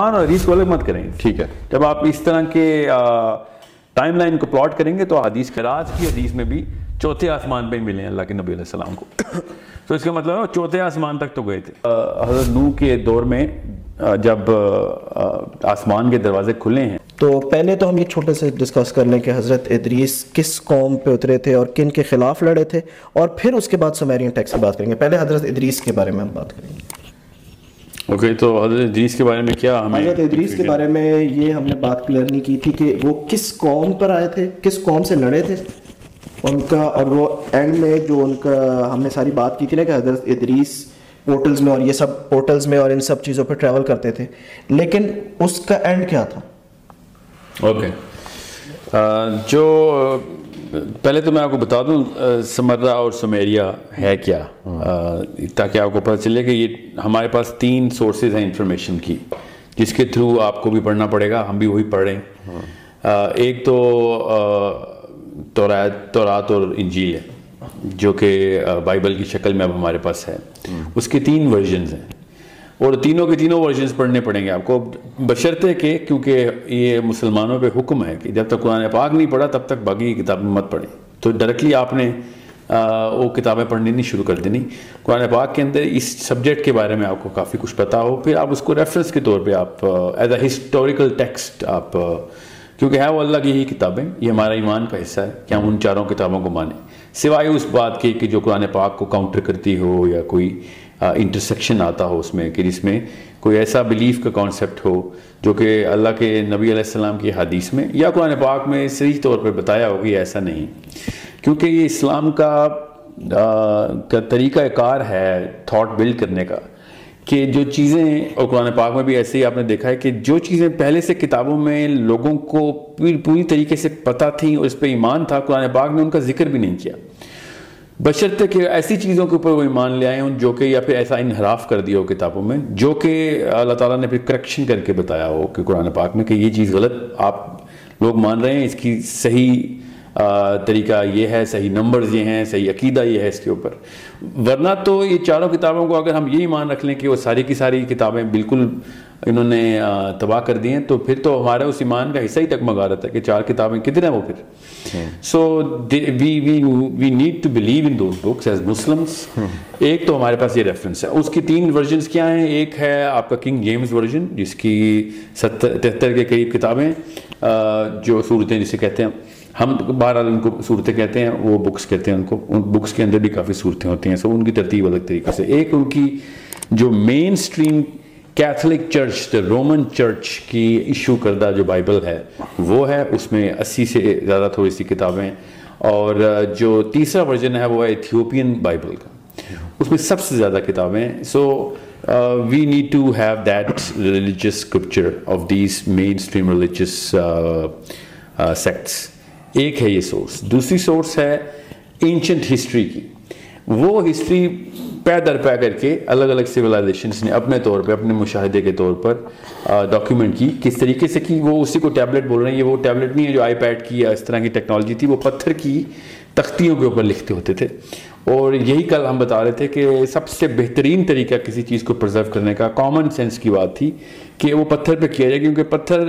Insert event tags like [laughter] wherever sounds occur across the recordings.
قرآن اور حدیث کو الگ مت کریں۔ ٹھیک ہے۔ جب آپ اس طرح کے ٹائم لائن کو پلاٹ کریں گے تو حدیث کے راز کی حدیث میں بھی چوتھے آسمان پہ ملے ہیں اللہ کے نبی علیہ السلام کو۔ تو اس کا مطلب ہے چوتھے آسمان تک تو گئے تھے۔ حضرت نو کے دور میں جب آسمان کے دروازے کھلے ہیں۔ تو پہلے تو ہم یہ چھوٹے سے ڈسکس کر لیں کہ حضرت ادریس کس قوم پہ اترے تھے اور کن کے خلاف لڑے تھے اور پھر اس کے بعد سمیرین ٹیکس کی بات کریں گے۔ پہلے حضرت ادریس کے بارے میں ہم بات کریں گے۔ اوکے تو حضرت ادریس کے بارے میں کیا ہمیں حضرت ادریس کے بارے میں یہ ہم نے بات کلیئر نہیں کی تھی کہ وہ کس قوم پر آئے تھے کس قوم سے لڑے تھے؟ ان کا اور وہ اینڈ میں جو ان کا ہم نے ساری بات کی تھی نا کہ حضرت ادریس پورٹلز میں اور یہ سب پورٹلز میں اور ان سب چیزوں پہ ٹریول کرتے تھے لیکن اس کا اینڈ کیا تھا؟ اوکے۔ جو پہلے تو میں آپ کو بتا دوں سمرہ اور سمیریا ہے کیا؟ تاکہ آپ کو پتہ چلے کہ یہ ہمارے پاس تین سورسز ہیں انفارمیشن کی جس کے تھرو آپ کو بھی پڑھنا پڑے گا ہم بھی وہی پڑھ رہے ہیں۔ ایک تو تورات اور انجیل ہے جو کہ بائبل کی شکل میں اب ہمارے پاس ہے۔ اس کے تین ورژنز ہیں۔ اور تینوں کے تینوں ورژنز پڑھنے پڑیں گے آپ کو. بشرطے کہ کیونکہ یہ مسلمانوں پہ حکم ہے کہ جب تک قرآن پاک نہیں پڑھا تب تک باقی کتابیں مت پڑھیں. تو ڈائریکٹلی آپ نے وہ کتابیں پڑھنی نہیں، شروع کر دینی. قرآن پاک کے اندر اس سبجیکٹ کے بارے میں آپ کو کافی کچھ پتہ ہو. پھر آپ اس کو ریفرنس کے طور پہ آپ ایز اے ہسٹوریکل ٹیکسٹ آپ کیونکہ ہے وہ اللہ کی ہی کتابیں. یہ ہمارا ایمان کا حصہ ہے کہ ہم ان چاروں کتابوں کو مانیں. سوائے اس بات کے کہ جو قرآن پاک کو کاؤنٹر کرتی ہو یا کوئی انٹرسیکشن آتا ہو اس میں کہ جس میں کوئی ایسا بلیف کا کانسیپٹ ہو جو کہ اللہ کے نبی علیہ السلام کی حدیث میں یا قرآن پاک میں صحیح طور پر بتایا ہو کہ ایسا نہیں۔ کیونکہ یہ اسلام کا طریقہ کار ہے تھاٹ بلڈ کرنے کا کہ جو چیزیں، اور قرآن پاک میں بھی ایسے ہی آپ نے دیکھا ہے کہ جو چیزیں پہلے سے کتابوں میں لوگوں کو پوری طریقے سے پتہ تھیں اور اس پہ ایمان تھا، قرآن پاک نے ان کا ذکر بھی نہیں کیا۔ بشرطے کہ ایسی چیزوں کے اوپر وہ ایمان لے آئے ہوں جو کہ یا پھر ایسا انحراف کر دیا ہو کتابوں میں، جو کہ اللہ تعالیٰ نے پھر کریکشن کر کے بتایا ہو کہ قرآن پاک میں کہ یہ چیز غلط آپ لوگ مان رہے ہیں، اس کی صحیح طریقہ یہ ہے، صحیح نمبرز یہ ہیں، صحیح عقیدہ یہ ہے اس کے اوپر۔ ورنہ تو یہ چاروں کتابوں کو اگر ہم یہی مان رکھ لیں کہ وہ ساری کی ساری کتابیں بالکل انہوں نے تباہ کر دی ہیں تو پھر تو ہمارا اس ایمان کا حصہ ہی تک مگا رہتا ہے کہ چار کتابیں کتنے ہیں وہ پھر؟ So we need to believe in those books as Muslims ایک تو ہمارے پاس یہ ریفرنس ہے۔ اس کی تین ورژنس کیا ہیں؟ ایک ہے آپ کا کنگ جیمز ورژن جس کی ستر تہتر کے قریب کتابیں جو صورتیں جسے کہتے ہیں ہم بہرحال ان کو صورتیں کہتے ہیں وہ بکس کہتے ہیں ان کو۔ ان بکس کے اندر بھی کافی صورتیں ہوتی ہیں سو ان کی ترتیب الگ طریقے سے۔ ایک ان کی جو mainstream Catholic church the Roman church کی ایشو کردہ جو بائبل ہے، وہ ہے، اس میں اسی سے زیادہ تھوڑی سی کتابیں اور جو تیسرا ورژن ہے، وہ ہے ایتھیوپین بائبل کا۔ اس میں سب سے زیادہ کتابیں so we need to have that religious scripture of these mainstream religious sects ایک ہے یہ سورس دوسری سورس ہے اینشنٹ ہسٹری کی۔ وہ ہسٹری پے در پے کر کے الگ الگ سویلائزیشنس نے اپنے طور پہ، اپنے مشاہدے کے طور پر ڈاکیومنٹ کی۔ کس طریقے سے کی؟ وہ اسی کو ٹیبلٹ بول رہے ہیں۔ یہ وہ ٹیبلٹ نہیں ہے جو آئی پیڈ کی یا اس طرح کی ٹیکنالوجی تھی، وہ پتھر کی تختیوں کے اوپر لکھتے ہوتے تھے۔ اور یہی کل ہم بتا رہے تھے کہ سب سے بہترین طریقہ کسی چیز کو پرزرو کرنے کا کامن سینس کی بات تھی کہ وہ پتھر پہ کیا جائے، کیونکہ پتھر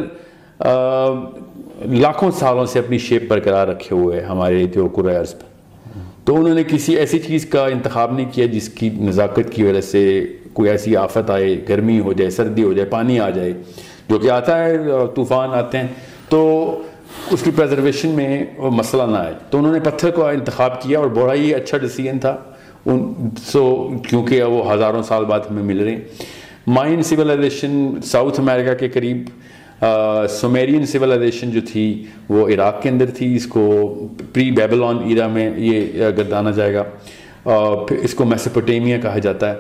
لاکھوں سالوں سے اپنی شیپ برقرار رکھے ہوئے ہمارے جو عرض پہ تو انہوں نے کسی ایسی چیز کا انتخاب نہیں کیا جس کی نزاکت کی وجہ سے کوئی ایسی آفت آئے، گرمی ہو جائے، سردی ہو جائے، پانی آ جائے، جو کہ آتا ہے طوفان آتے ہیں، تو اس کی پریزرویشن میں مسئلہ نہ آئے۔ تو انہوں نے پتھر کو انتخاب کیا اور بڑا ہی اچھا ڈیسیجن تھا۔ ان سو کیونکہ وہ ہزاروں سال بعد ہمیں مل رہے ہیں۔ مائن سویلائزیشن ساؤتھ امریکہ کے قریب سومیرین سویلائزیشن جو تھی، وہ عراق کے اندر تھی، اس کو پری بیبلون ایرا میں یہ گردانا جائے گا پھر اس کو میسپوٹیمیا کہا جاتا ہے۔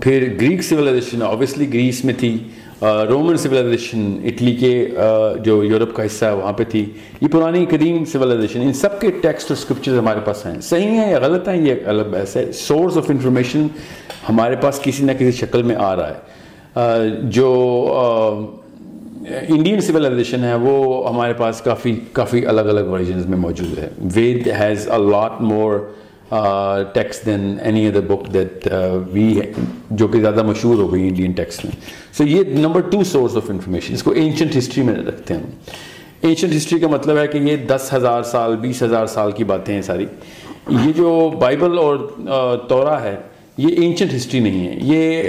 پھر گریک سویلائزیشن آبویسلی گریس میں تھی۔ رومن سویلائزیشن اٹلی کے جو یورپ کا حصہ ہے، وہاں پہ تھی۔ یہ پرانی قدیم سویلائزیشن ان سب کے ٹیکسٹ اور اسکرپچرز ہمارے پاس ہیں۔ صحیح ہیں یا غلط ہیں؟ یہ الگ بحث ہے۔ سورس آف انفارمیشن ہمارے پاس کسی نہ کسی شکل میں آ رہا ہے۔ جو انڈین سویلائزیشن ہے، وہ ہمارے پاس کافی کافی الگ الگ ورژنز میں موجود ہے۔ Veda has a lot more text than any other book that we جو کہ زیادہ مشہور ہو گئی انڈین ٹیکسٹ میں۔ سو یہ number two source of information اس کو اینشنٹ ہسٹری میں رکھتے ہیں ہم۔ اینشنٹ ہسٹری کا مطلب ہے کہ یہ دس ہزار سال، بیس ہزار سال کی باتیں ہیں ساری۔ یہ جو بائبل اور تورا ہے یہ اینشنٹ ہسٹری نہیں ہے. یہ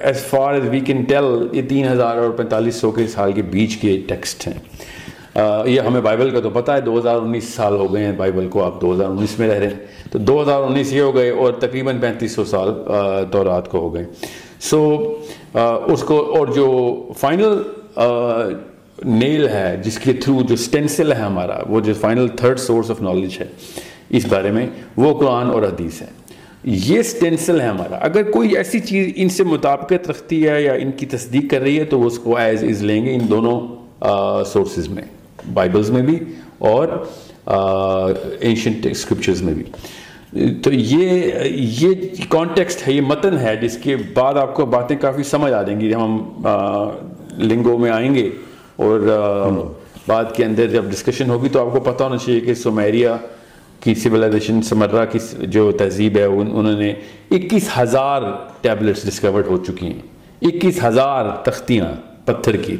as far as we can tell یہ تین ہزار اور پینتالیس سو کے سال کے بیچ کے ٹیکسٹ ہیں. Uh, یہ ہمیں بائبل کا تو پتہ ہے، دو ہزار انیس سال ہو گئے ہیں بائبل کو، آپ دو ہزار انیس میں رہ رہے ہیں۔ تو دو ہزار انیس یہ ہو گئے اور تقریباً پینتیس سو سال uh, تورات کو ہو گئے۔ سو uh, اس کو اور جو فائنل نیل ہے، جس کے تھرو جو سٹینسل ہے ہمارا، وہ جو final third source of knowledge ہے، اس بارے میں وہ قرآن اور حدیث ہے۔ یہ سٹینسل ہے ہمارا۔ اگر کوئی ایسی چیز ان سے مطابقت رکھتی ہے یا ان کی تصدیق کر رہی ہے تو وہ اس کو ایز از لیں گے ان دونوں سورسز میں بائبلز میں بھی اور اینشنٹ اسکرپچرز میں بھی۔ تو یہ یہ کانٹیکسٹ ہے یہ متن ہے جس کے بعد آپ کو باتیں کافی سمجھ آ جائیں گی۔ جب ہم لنگوں میں آئیں گے اور بعد کے اندر جب ڈسکشن ہوگی تو آپ کو پتہ ہونا چاہیے کہ سومیریا کی سویلائزیشن سمرہ کی جو تہذیب ہے انہوں نے اکیس ہزار ٹیبلٹس ڈسکورڈ ہو چکی ہیں۔ اکیس ہزار تختیاں پتھر کی۔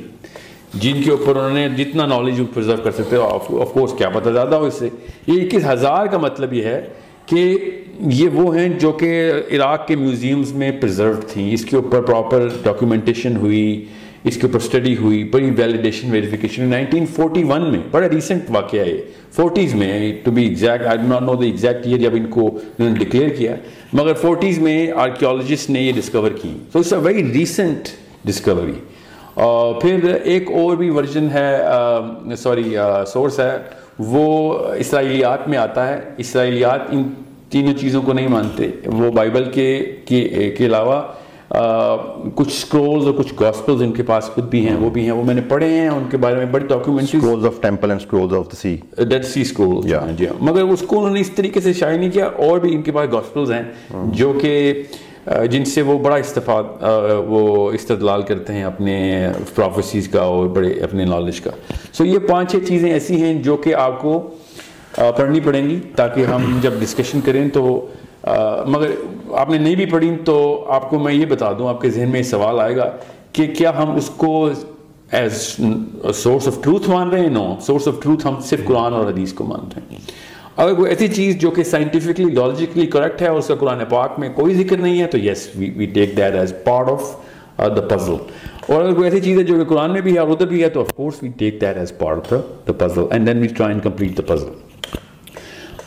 جن کے اوپر انہوں نے جتنا نالج پرزرو کر سکتے آف کورس کیا پتہ زیادہ ہو اس سے۔ یہ اکیس ہزار کا مطلب یہ ہے کہ یہ وہ ہیں جو کہ عراق کے میوزیمز میں پرزروڈ تھیں۔ اس کے اوپر پراپر ڈاکیومنٹیشن ہوئی۔ اس کے اوپر اسٹڈی ہوئی، بڑی validation verification nineteen forty one میں، بڑا ریسنٹ واقعہ ہے. فورٹیز میں to be exact I not know the exact year جب ان کو انہوں نے ڈکلیئر کیا. مگر فورٹیز میں آرکیولوجسٹ نے یہ ڈسکور کی. So it's a very recent discovery اور پھر ایک اور بھی ورژن ہے سوری سورس ہے. وہ اسرائیلیات میں آتا ہے. اسرائیلیات ان تینوں چیزوں کو نہیں مانتے. وہ بائبل کے کے علاوہ کچھ سکرولز اور کچھ گاسپلز ان کے پاس خود بھی ہیں وہ بھی ہیں وہ میں نے پڑھے ہیں ان کے بارے میں بڑی documentary scrolls of temple and scrolls of the sea dead sea scroll جی۔ مگر اس کو انہوں نے اس طریقے سے شائع نہیں کیا اور بھی ان کے پاس گاسپلز ہیں جو کہ جن سے وہ بڑا استفاد وہ استدلال کرتے ہیں اپنے پروفیسیز کا اور بڑے اپنے نالج کا۔ سو یہ پانچ چھ چیزیں ایسی ہیں جو کہ آپ کو پڑھنی پڑیں گی تاکہ ہم جب ڈسکشن کریں تو مگر آپ نے نہیں بھی پڑھی تو آپ کو میں یہ بتا دوں، آپ کے ذہن میں سوال آئے گا کہ کیا ہم اس کو ایز سورس آف ٹروتھ مان رہے ہیں؟ نو سورس آف ٹروتھ ہم صرف قرآن اور حدیث کو مان رہے ہیں۔ اگر کوئی ایسی چیز جو کہ سائنٹیفکلی لاجیکلی کریکٹ ہے اور اس کا قرآن پاک میں کوئی ذکر نہیں ہے، تو yes we take that as part of the puzzle اور اگر کوئی ایسی چیز ہے جو کہ قرآن میں بھی ہے اور ادھر بھی ہے، تو of course we take that as part of the puzzle and then we try and complete the puzzle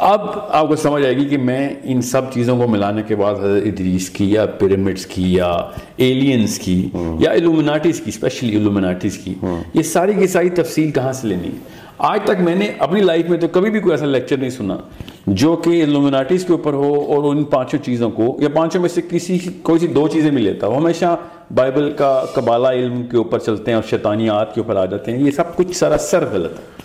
اب آپ کو سمجھ آئے گی کہ میں ان سب چیزوں کو ملانے کے بعد حضرت ادریس کی یا پیرامڈس کی یا ایلینز کی یا الومناٹیز کی اسپیشلی الومناٹیز کی۔ یہ ساری کی ساری تفصیل کہاں سے لینی؟ ہے آج تک میں نے اپنی لائف میں تو کبھی بھی کوئی ایسا لیکچر نہیں سنا جو کہ الومناٹیز کے اوپر ہو اور ان پانچوں چیزوں کو یا پانچوں میں سے کسی کوئی سی دو چیزیں بھی لیتا وہ ہمیشہ بائبل کا قبالہ علم کے اوپر چلتے ہیں اور شیطانیات کے اوپر آ جاتے ہیں۔ یہ سب کچھ سراسر غلط ہے۔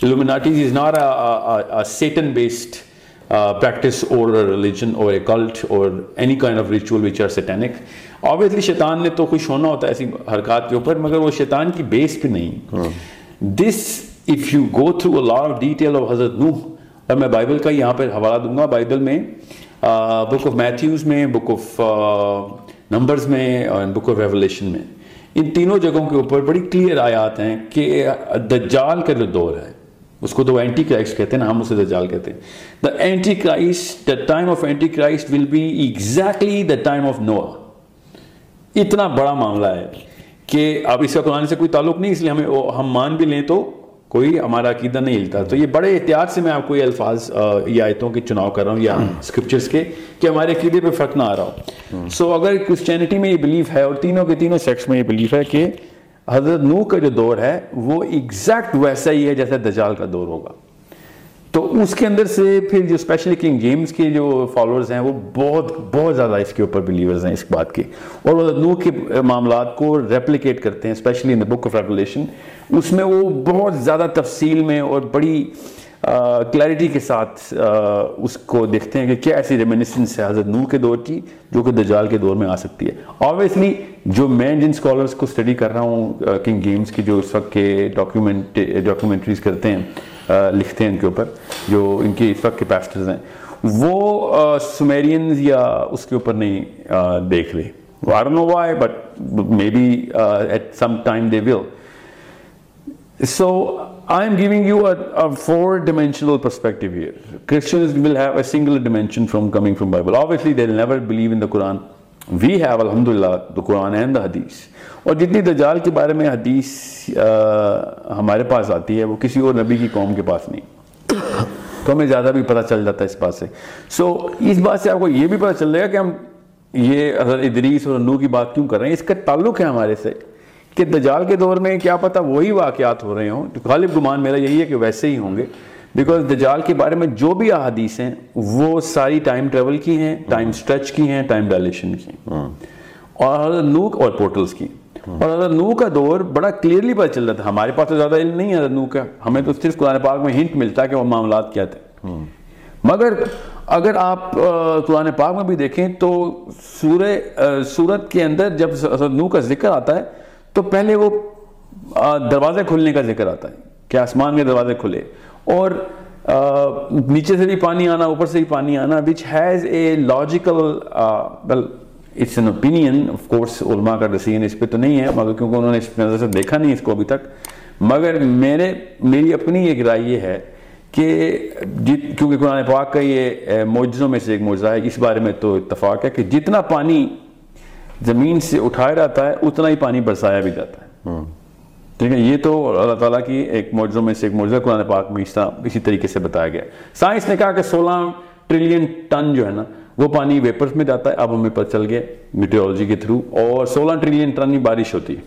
Illuminati is not a, a, a Satan-based uh, practice or a religion or a cult or any kind of ritual which are satanic. Obviously شیطان نے تو خوش ہونا ہوتا ہے ایسی حرکات کے اوپر مگر وہ شیطان کی بیس پہ نہیں۔ This if you go through a lot of detail of حضرت نوح اور میں بائبل کا یہاں پہ حوالہ دوں گا۔ بائبل میں بک آف میتھیوز میں بک آف نمبرز میں اور بک آف ریولیشن میں۔ ان تینوں جگہوں کے اوپر بڑی کلیئر آیات ہیں کہ دجال کا جو دور ہے اس کو تو اینٹی کرائسٹ کہتے ہیں نا، ہم اسے دجال کہتے ہیں۔ The antichrist the time of antichrist will be exactly the time of Noah اتنا بڑا معاملہ ہے کہ اب اس کا قرآن سے کوئی تعلق نہیں، اس لیے ہمیں ہم مان بھی لیں تو کوئی ہمارا عقیدہ نہیں ہلتا۔ تو یہ بڑے احتیاط سے میں آپ کو یہ الفاظ یا آیتوں کے چناؤ کر رہا ہوں یا اسکرپچرس کے کہ ہمارے عقیدے پہ فرق نہ آ رہا ہو۔ سو اگر کرسچینٹی میں یہ بلیف ہے اور تینوں کے تینوں سیکس میں یہ بلیف ہے کہ حضرت نو کا جو دور ہے، وہ ایگزیکٹ ویسا ہی ہے جیسے دجال کا دور ہوگا۔ تو اس کے اندر سے پھر جو اسپیشلی کنگ جیمز کے جو فالوورز ہیں، وہ بہت بہت زیادہ اس کے اوپر بلیورز ہیں اس بات کے۔ اور وہ نو کے معاملات کو ریپلیکیٹ کرتے ہیں especially in the book of regulation اس میں وہ بہت زیادہ تفصیل میں اور بڑی کلیئرٹی کے ساتھ اس کو دیکھتے ہیں کہ کیا ایسی ریمینسنس ہے حضرت نور کے دور کی جو کہ دجال کے دور میں آ سکتی ہے۔ آبویسلی جو میں جن اسکالرس کو اسٹڈی کر رہا ہوں کنگ گیمز کی جو اس وقت کے ڈاکیومنٹ ڈاکیومنٹریز کرتے ہیں لکھتے ہیں ان کے اوپر جو ان کے اس وقت کے پیسٹرز ہیں وہ سمیرینز یا اس کے اوپر نہیں دیکھ رہے۔ I don't know why, but maybe uh, at some time they I am giving you four dimensional perspective here Christians will have a single dimension from coming from Bible obviously they never believe in the Quran we have الحمد للہ دا قرآن and the حدیث اور جتنی دجال کے بارے میں حدیث ہمارے پاس آتی ہے وہ کسی اور نبی کی قوم کے پاس نہیں تو ہمیں زیادہ بھی پتہ چل جاتا ہے اس بات سے سو اس بات سے آپ کو یہ بھی پتہ چل جائے گا کہ ہم یہ حضرت ادریس اور نو کی بات کیوں کر رہے ہیں اس کا تعلق ہے ہمارے سے کہ دجال کے دور میں کیا پتہ وہی واقعات ہو رہے ہوں۔ غالب گمان میرا یہی ہے کہ ویسے ہی ہوں گے۔ بیکاز دجال کے بارے میں جو بھی احادیث ہیں وہ ساری ٹائم ٹریول کی ہیں ٹائم سٹریچ کی ہیں ٹائم ڈائلیشن کی ہیں۔ اور حضرت نوک اور پورٹلز کی۔ اور حضرت نو کا دور بڑا کلیئرلی پتہ چل رہا تھا۔ ہمارے پاس تو زیادہ علم نہیں ہے حضرت نو کا۔ ہمیں تو صرف قرآن پاک میں ہنٹ ملتا ہے کہ وہ معاملات کیا تھے۔ مگر اگر آپ قرآن پاک میں بھی دیکھیں تو سورہ سورت کے اندر جب حضرت نو کا ذکر آتا ہے تو پہلے وہ دروازے کھلنے کا ذکر آتا ہے کہ آسمان کے دروازے کھلے اور نیچے سے بھی پانی آنا، اوپر سے بھی پانی آنا which has a logical well it's an opinion of course علماء کا ڈسیزن اس پہ تو نہیں ہے، مگر کیونکہ انہوں نے اس نظر سے دیکھا نہیں اس کو ابھی تک، مگر میرے، میری اپنی ایک رائے یہ ہے کہ کیونکہ قرآن پاک کا یہ معجزوں میں سے ایک معجزہ ہے، اس بارے میں تو اتفاق ہے کہ جتنا پانی زمین سے اٹھایا جاتا ہے اتنا ہی پانی برسایا بھی جاتا ہے۔ ٹھیک ہے یہ تو اللہ تعالیٰ کی ایک معجزوں میں سے ایک معجزہ قرآن پاک میں اسی طریقے سے بتایا گیا۔ سائنس نے کہا کہ سولہ ٹریلین ٹن جو ہے نا وہ پانی ویپرز میں جاتا ہے۔ اب ہمیں پتہ چل گیا میٹیورولوجی کے تھرو اور سولہ ٹریلین ٹن ہی بارش ہوتی ہے۔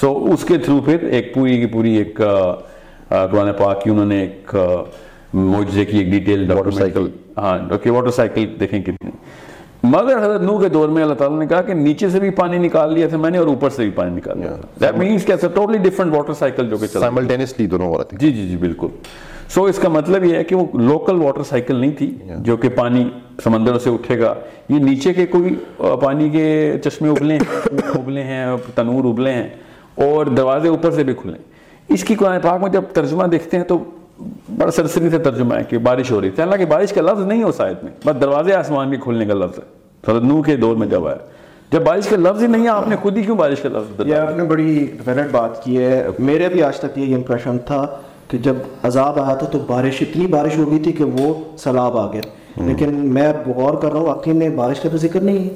سو اس کے تھرو پھر ایک پوری کی پوری ایک قرآن پاک کی انہوں نے ایک معجزے کی ایک ڈیٹیل واٹر سائیکل ہاں واٹر سائیکل دیکھیں کتنی مگر حضرت نو کے دور میں اللہ تعالیٰ نے کہا کہ نیچے سے بھی پانی نکال لیا تھا میں نے اور اوپر سے بھی پانی نکال لیا تھا۔ That means کہ ٹوٹلی ڈیفرنٹ واٹر سائیکل جو کہ چلا سائملٹینسلی دونوں ہو رہا تھا۔ جی جی جی بالکل۔ سو اس کا مطلب یہ ہے کہ وہ لوکل واٹر سائیکل نہیں تھی جو کہ پانی سمندر سے اٹھے گا۔ یہ نیچے کے کوئی پانی کے چشمے ابلے ہیں ابلے ہیں تنور ابلے ہیں اور دروازے اوپر سے بھی کھلے۔ اس کی قرآن پاک میں جب ترجمہ دیکھتے ہیں تو بڑا سرسری سے ترجمہ ہے کہ بارش ہو رہی تھی۔ حالانکہ بارش کا لفظ نہیں ہو شاید میں بس دروازے آسمان کے کھلنے کا لفظ ہے۔ حضرت نو کے دور میں جب آیا۔ جب بارش کا لفظ ہی نہیں ہے آپ نے خود ہی کیوں بارش کا لفظ یہ آپ نے بڑی ویلڈ بات کی ہے۔ میرے بھی آج تک یہ امپریشن تھا کہ جب عذاب آیا تھا تو بارش اتنی بارش ہو گئی تھی کہ وہ سیلاب آ گیا۔ لیکن میں غور کر رہا ہوں واقعی میں بارش کا تو ذکر نہیں ہے۔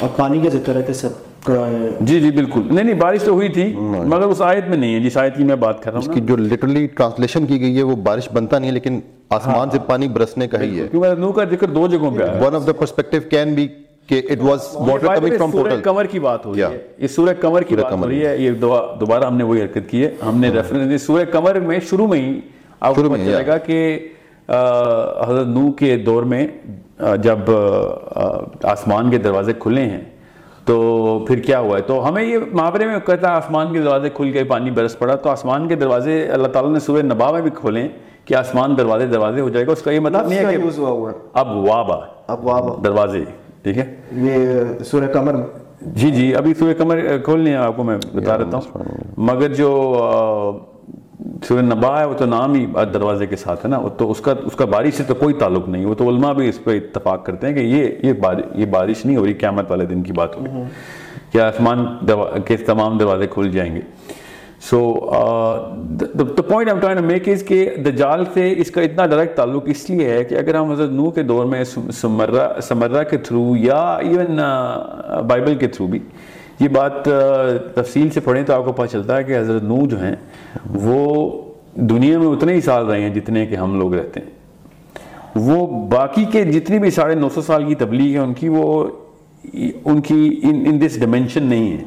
اور پانی کا ذکر ہے کہ سب جی جی بالکل۔ نہیں نہیں بارش تو ہوئی تھی مگر اس آیت میں نہیں ہے۔ جس آیت کی میں بات کر رہا ہوں اس کی جو لٹرلی ٹرانسلیشن کی گئی ہے وہ بارش بنتا نہیں ہے لیکن آسمان سے پانی برسنے کا ہی ہے۔ کیونکہ نو کا ذکر دو جگہوں پہ ہے one of the perspective can be کہ it was water coming from portal کمر کی بات ہو رہی ہے اس سورہ کمر کی بات ہو رہی ہے۔ یہ دوبارہ ہم نے وہی حرکت کی ہے۔ ہم نے ریفرنس سورہ کمر میں شروع میں ہی آپ کو پتہ چلے گا کہ حضرت نو کے دور میں جب آسمان کے دروازے کھلے ہیں تو پھر کیا ہوا ہے؟ تو ہمیں یہ محاورے میں کہتا ہے آسمان کے دروازے کھل کے پانی برس پڑا۔ تو آسمان کے دروازے اللہ تعالیٰ نے سورہ نبا میں بھی کھولیں کہ آسمان دروازے دروازے ہو جائے گا۔ اس کا یہ مطلب نہیں ہے کہ اب وابا اب وابا۔ دروازے ٹھیک ہے؟ یہ سورہ کمر جی جی ابھی سورہ کمر کھولنے ہیں آپ کو میں بتا رہتا ہوں۔ مگر جو سورہ نبا ہے، وہ تو نام ہی دروازے کے ساتھ ہے نا تو اس کا اس کا بارش سے تو کوئی تعلق نہیں، وہ تو علماء بھی اس پہ اتفاق کرتے ہیں کہ یہ یہ بارش یہ بارش نہیں ہو رہی، قیامت والے دن کی بات ہوگی کہ آسمان کے تمام دروازے کھل جائیں گے۔ So the point I trying make is کہ دجال سے اس کا اتنا ڈائریکٹ تعلق اس لیے ہے کہ اگر ہم حضرت نو کے دور میں سمرہ سمرہ کے تھرو یا ایون بائبل کے تھرو بھی یہ بات تفصیل سے پڑھیں تو آپ کو پتہ چلتا ہے کہ حضرت نو جو ہیں، وہ دنیا میں اتنے ہی سال رہے ہیں جتنے کہ ہم لوگ رہتے ہیں۔ وہ باقی کے جتنی بھی ساڑھے نو سو سال کی تبلیغ ہے، ان کی وہ، ان کی، ان دس ڈیمنشن نہیں ہے۔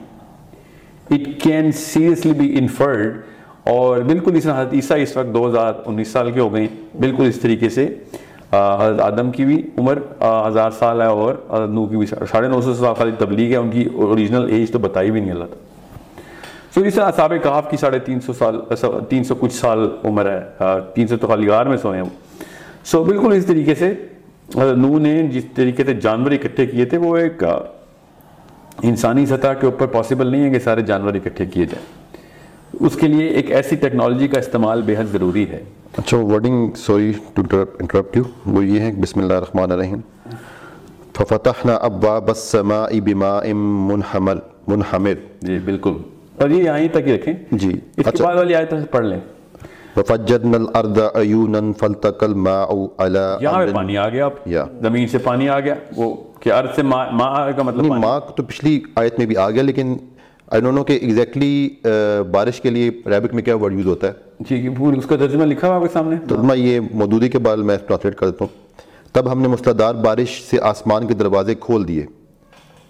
It can seriously be inferred اور بالکل اس طرح حضرت عیسیٰ اس وقت دو ہزار انیس سال کے ہو گئے، بالکل اس طریقے سے۔ حضرت آدم کی بھی عمر ہزار سال ہے اور حضرت نو کی بھی ساڑھے نو سو سال خالی تبلیغ ہے، ان کی اوریجنل ایج تو بتائی بھی نہیں اللہ تعالیٰ۔ سو اس طرح صحابہ کہاف کی ساڑھے تین سو سال تین سو کچھ سال عمر ہے تین سو تو خالی غار میں سوئے ہیں وہ۔ سو بالکل اس طریقے سے حضرت نو نے جس طریقے سے جانور اکٹھے کیے تھے، وہ ایک انسانی سطح کے اوپر پاسبل نہیں ہے کہ سارے جانور اکٹھے کیے جائیں۔ اس کے لیے ایک ایسی ٹیکنالوجی کا استعمال بے حد ضروری ہے۔ اچھا wording sorry to interrupt you وہ یہ ہے بسم اللہ الرحمن الرحیم۔ ففتحنا ابواب السماء بماء منحمل منحمر۔ جی بالکل۔ اور یہ یہیں تک ہی رکھیں۔ جی اس کے اچھا۔ بعد والی آیت پڑھ لیں۔ وفجرنا الارض عیونا فالتقى الماء على یہاں پہ پانی آ گیا۔ اب زمین سے پانی آ گیا۔ وہ کہ ارض سے آئے کا مطلب پانی۔ ماں تو پچھلی آیت میں بھی آ گیا لیکن آئی ڈونٹ نو کہ ایگزیکٹلی بارش کے لیے عربک میں کیا ورڈ یوز ہوتا ہے۔ جی پوری اس کا ترجمہ لکھا ہوا آپ کے سامنے؟ ترجمہ یہ مودودی کے بعد میں ٹرانسلیٹ کر دیتا ہوں۔ تب ہم نے مسلادار بارش سے آسمان کے دروازے کھول دیے۔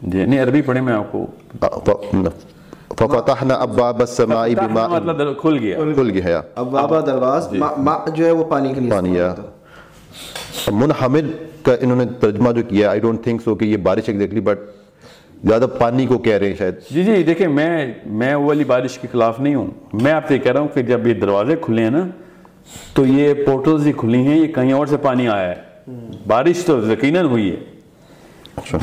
جی نہیں عربی پڑھے میں آپ کو ففتحنا ابواب السماء بماء مطلب کھل گیا۔ کھل گیا اب بابا درواز جی۔ ما- جو ہے وہ پانی کے لیے پانی منحمل کا انہوں نے ترجمہ جو کیا آئی ڈونٹ تھنک سو کہ یہ بارش ایگزیکٹلی بٹ زیادہ پانی کو کہہ رہے ہیں شاید۔ جی جی دیکھیں میں میں وہ والی بارش کے خلاف نہیں ہوں۔ میں آپ سے کہہ رہا ہوں کہ جب یہ دروازے کھلے ہیں نا تو یہ پورٹلز ہی کھلی ہیں یہ کہیں اور سے پانی آیا ہے۔ بارش تو یقیناً ہوئی ہے۔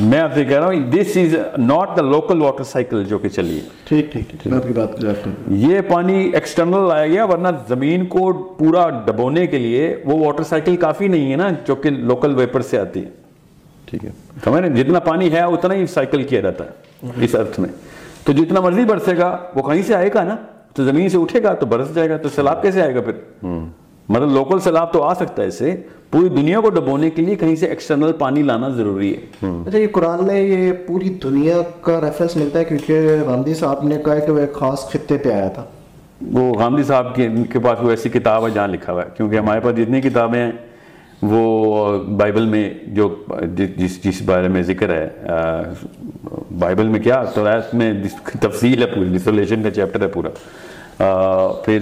میں آپ سے کہہ رہا ہوں this is not the local water cycle جو کہ چلی ہے۔ ٹھیک یہ پانی ایکسٹرنل آیا گیا ورنہ زمین کو پورا ڈبونے کے لیے وہ واٹر سائیکل کافی نہیں ہے نا جو کہ لوکل ویپر سے آتی ہے۔ ٹھیک ہے۔ سمجھ؟ جتنا پانی ہے اتنا ہی سائیکل کیا رہتا ہے اس ارتھ میں۔ تو جتنا مرضی برسے گا وہ کہیں سے آئے گا نا؟ تو زمین سے اٹھے گا تو برس جائے گا تو سیلاب کیسے آئے گا پھر؟ مطلب لوکل سیلاب تو آ سکتا ہے اس سے پوری دنیا کو ڈبونے کے لیے کہیں سے ایکسٹرنل پانی لانا ضروری ہے۔ اچھا یہ قرآن میں یہ پوری دنیا کا ریفرنس ملتا ہے کیونکہ غامدی صاحب نے کہا کہ وہ ایک خاص خطے پہ آیا تھا۔ وہ غامدی صاحب کے پاس وہ ایسی کتاب ہے جہاں لکھا ہوا ہے۔ کیونکہ ہمارے پاس جتنی کتابیں ہیں وہ بائبل میں جو جس جس بارے میں ذکر ہے بائبل میں کیا؟ تو میں تفصیل ہے پوری، ڈسولیشن کا چیپٹر ہے پورا۔ پھر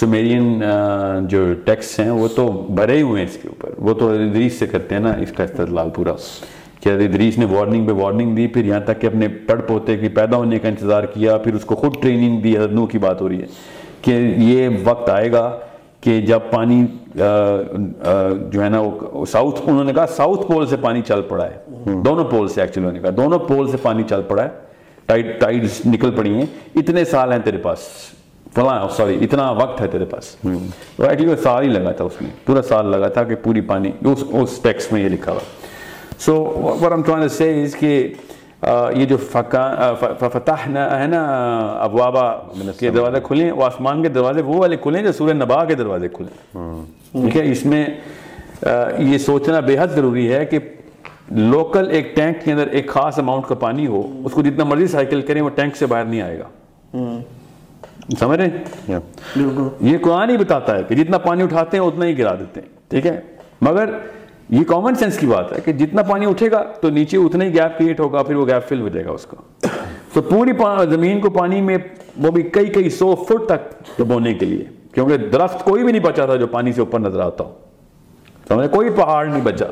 سمیرین جو ٹیکسٹ ہیں، وہ تو بھرے ہی ہوئے ہیں اس کے اوپر۔ وہ تو ادریس سے کرتے ہیں نا، اس کا استدلال پورا۔ کہ ادریس نے وارننگ پہ وارننگ دی، پھر یہاں تک کہ اپنے پڑ پوتے کی پیدا ہونے کا انتظار کیا، پھر اس کو خود ٹریننگ دی، حضرت نوح کی بات ہو رہی ہے کہ یہ وقت آئے گا کہ جب پانی جو ہے نا، وہ ساؤتھ، انہوں نے کہا ساؤتھ پول سے پانی چل پڑا ہے۔ دونوں پول سے ایکچولی انہوں نے کہا۔ دونوں پول سے پانی چل پڑا ہے۔ ٹائڈز نکل پڑی ہیں۔ اتنے سال ہیں تیرے پاس۔ فلاں سوری اتنا وقت ہے تیرے پاس۔ تو ایکچولی سال ہی لگا تھا اس میں۔ پورا سال لگا تھا کہ پوری پانی، اس اس ٹیکسٹ میں یہ لکھا ہوا۔ سو what I'm trying to say کہ یہ جو فتحنا ہے نا ابوابا کے دروازے کھلے وہ آسمان کے دروازے وہ والے کھلے جو سورہ نبا کے دروازے کھلے ٹھیک ہے اس میں یہ سوچنا بے حد ضروری ہے کہ لوکل ایک ٹینک کے اندر ایک خاص اماؤنٹ کا پانی ہو اس کو جتنا مرضی سائیکل کریں وہ ٹینک سے باہر نہیں آئے گا۔ سمجھ رہے ہیں؟ یہ قرآن ہی بتاتا ہے کہ جتنا پانی اٹھاتے ہیں اتنا ہی گرا دیتے ہیں۔ ٹھیک ہے؟ مگر یہ کامن سینس کی بات ہے کہ جتنا پانی اٹھے گا تو نیچے اتنا ہی گیپ کریٹ ہوگا پھر وہ گیپ فل ہو جائے گا اس کا تو پوری زمین کو پانی میں وہ بھی کئی کئی سو فٹ تک ڈبونے کے لیے کیونکہ درخت کوئی بھی نہیں بچا تھا جو پانی سے اوپر نظر آتا ہو۔ سمجھے؟ کوئی پہاڑ نہیں بچا۔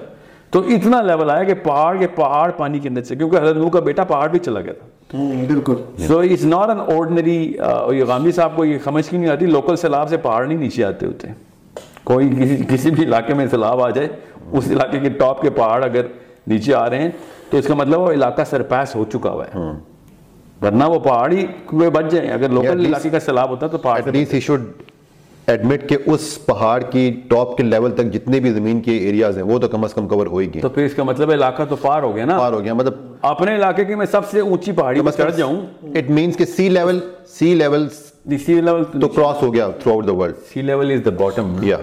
تو اتنا لیول آیا کہ پہاڑ کے پہاڑ پانی کے اندر سے کیونکہ حضرت نوح کا بیٹا پہاڑ بھی چلا گیا تھا۔ بالکل۔ So it's not an ordinary یہ غامدی صاحب کو یہ سمجھ کی نہیں آتی؟ لوکل سیلاب سے پہاڑ نہیں نیچے آتے ہوتے۔ کوئی کسی بھی علاقے میں سیلاب آ جائے اس علاقے کے ٹاپ کے پہاڑ اگر نیچے آ رہے ہیں تو اس کا مطلب وہ علاقہ سرپیس ہو چکا ہوا ہے۔ ورنہ وہ پہاڑ ہی کوئی بچ جائیں۔ اگر لوکل علاقے کا سیلاب ہوتا تو پہاڑ ایڈمٹ کہ اس پہاڑ کی ٹاپ کے لیول تک جتنے بھی زمین کے ایریاز ہیں وہ تو کم از کم کور ہو ہی گئے تو پھر اس کا مطلب علاقہ تو پار ہو گیا نا۔ پار ہو گیا مطلب اپنے علاقے کی میں سب سے اونچی پہاڑی پر چڑھ جاؤں۔ اٹ مینس کہ sea level sea level sea level تو کراس ہو گیا throughout the world sea level is the bottom یا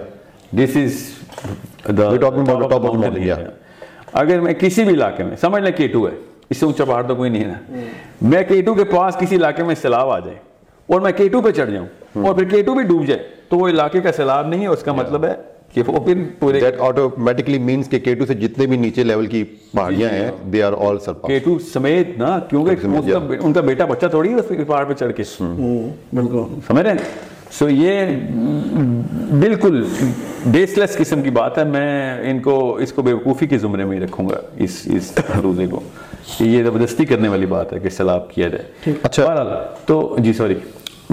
دس از اگر میں کسی بھی علاقے میں سمجھ لیں کیٹو ہے اس سے اونچا پہاڑ تو کوئی نہیں ہے نا میں کیٹو کے پاس کسی علاقے میں سیلاب آ جائے اور میں کیٹو پہ چڑھ جاؤں اور پھر کیٹو بھی ڈوب جائے تو وہ علاقے کا سیلاب نہیں ہے اس کا مطلب ہے کہ وہ پھر پورے دیٹ آٹومیٹکلی مینس کہ کیٹو سے جتنے بھی نیچے لیول کی پہاڑیاں ہیں دے آر آل سر کیٹو سمیت نا کیونکہ ان کا بیٹا بچہ تھوڑی ہے اس پہاڑ پہ چڑھ کے بالکل سمجھ رہے ہیں سو یہ بالکل بیس لیس قسم کی بات ہے۔ میں ان کو اس کو بیوقوفی کے زمرے میں ہی رکھوں گا اس اس روزے کو۔ یہ زبردستی کرنے والی بات ہے کہ سیلاب کیا جائے۔ اچھا۔ بہرحال تو جی سوری۔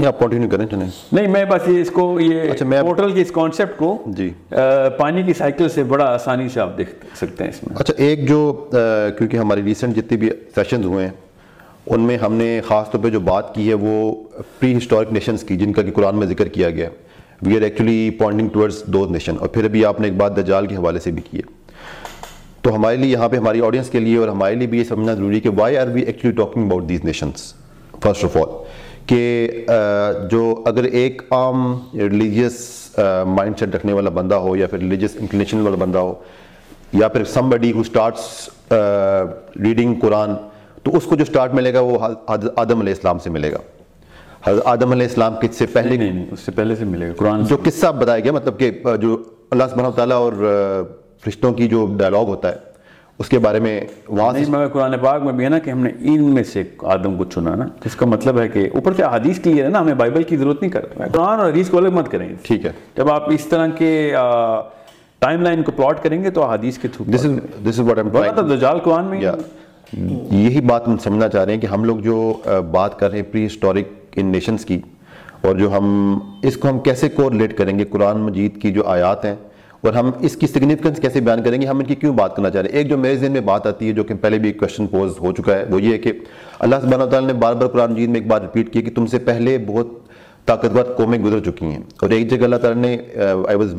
یہ آپ کنٹینیو کریں چلیں۔ نہیں میں بس یہ اس کو یہ اچھا، پورٹل کے اس کانسیپٹ کو جی۔ پانی کی سائیکل سے بڑا آسانی سے آپ دیکھ سکتے ہیں اس میں۔ اچھا ایک جو کیونکہ ہماری ریسنٹ جتنے بھی سیشنز ہوئے ہیں ان میں ہم نے خاص طور پہ جو بات کی ہے وہ پری ہسٹورک نیشنز کی، جن کا کہ قرآن میں ذکر کیا گیا۔ ہے we are actually pointing towards those nation اور پھر ابھی آپ نے ایک بات دجال کے حوالے سے بھی کی ہے۔ تو ہمارے لیے یہاں پہ ہماری آڈینس کے لیے اور ہمارے لیے بھی یہ سمجھنا ضروری ہے کہ why are we actually talking about these nations first of all کہ جو اگر ایک عام ریلیجیس مائنڈ سیٹ رکھنے والا بندہ ہو یا پھر ریلیجیس انکلینیشن والا بندہ ہو یا پھر سم بڈی ہو اسٹارٹس ریڈنگ قرآن تو اس کو جو سٹارٹ ملے گا وہ آدم علیہ السلام سے ملے گا۔ حضرت آدم علیہ السلام کے سے پہلے نہیں نہیں اس سے پہلے سے ملے گا قرآن جو قصہ بتایا گیا مطلب کہ جو اللہ سبحانہ تعالیٰ اور فرشتوں کی جو ڈائلاگ ہوتا ہے اس کے بارے میں وہاں سے قرآن پاک میں بھی ہے نا کہ ہم نے ان میں سے آدم کو چنا نا اس کا مطلب ہے کہ اوپر سے حدیث کلیئر ہے نا ہمیں بائبل کی ضرورت نہیں کرتا قرآن اور حدیث کو الگ مت کریں۔ ٹھیک ہے۔ جب آپ اس طرح کے ٹائم لائن کو پلاٹ کریں گے تو حدیث کے through. This is what am قرآن میں۔ یہی بات ہم سمجھنا چاہ رہے ہیں کہ ہم لوگ جو بات کر رہے ہیں پری ہسٹورک ان نیشنز کی، اور جو ہم، اس کو ہم کیسے کوریلیٹ کریں گے؟ قرآن مجید کی جو آیات ہیں، اور ہم اس کی سگنیفیکنس کیسے بیان کریں گے؟ ہم ان کی کیوں بات کرنا چاہ رہے ہیں؟ ایک جو میرے ذہن میں بات آتی ہے، جو کہ پہلے بھی ایک کوشچن پوز ہو چکا ہے، وہ یہ ہے کہ اللہ سبحانہ تعالیٰ نے بار بار قرآن مجید میں ایک بات ریپیٹ کی کہ تم سے پہلے بہت طاقتور قومیں گزر چکی ہیں۔ اور ایک جگہ اللہ تعالیٰ نے I was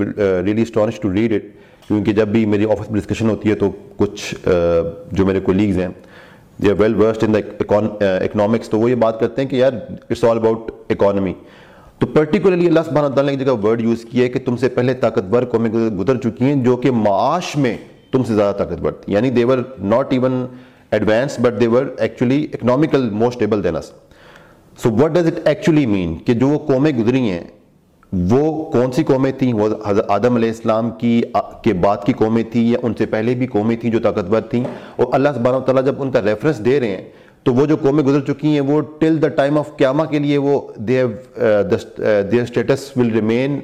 really astonished to read it کیونکہ جب بھی میری آفس میں ڈسکشن ہوتی ہے تو کچھ جو میرے کولیگز ہیں they are well versed in the economics تو وہ یہ بات کرتے ہیں کہ یار اٹس آل اباؤٹ اکانومی تو پرٹیکولرلی اللہ سبحانہ تعالیٰ نے ایک جگہ ورڈ یوز کیا ہے کہ تم سے پہلے طاقتور قومیں گزر چکی ہیں جو کہ معاش میں تم سے زیادہ طاقتور تھی یعنی they were not even advance but they were actually economical most able than us so what does it actually mean کہ جو وہ قومیں گزری ہیں وہ کون سی قومیں تھیں؟ وہ حضرت آدم علیہ السلام کی کے بعد کی قومیں تھیں یا ان سے پہلے بھی قومیں تھیں جو طاقتور تھیں؟ اور اللہ سبحانہ تعالیٰ جب ان کا ریفرنس دے رہے ہیں، تو وہ جو قومیں گزر چکی ہیں، وہ ٹل دا ٹائم آف قیامہ کے لیے وہ their status will remain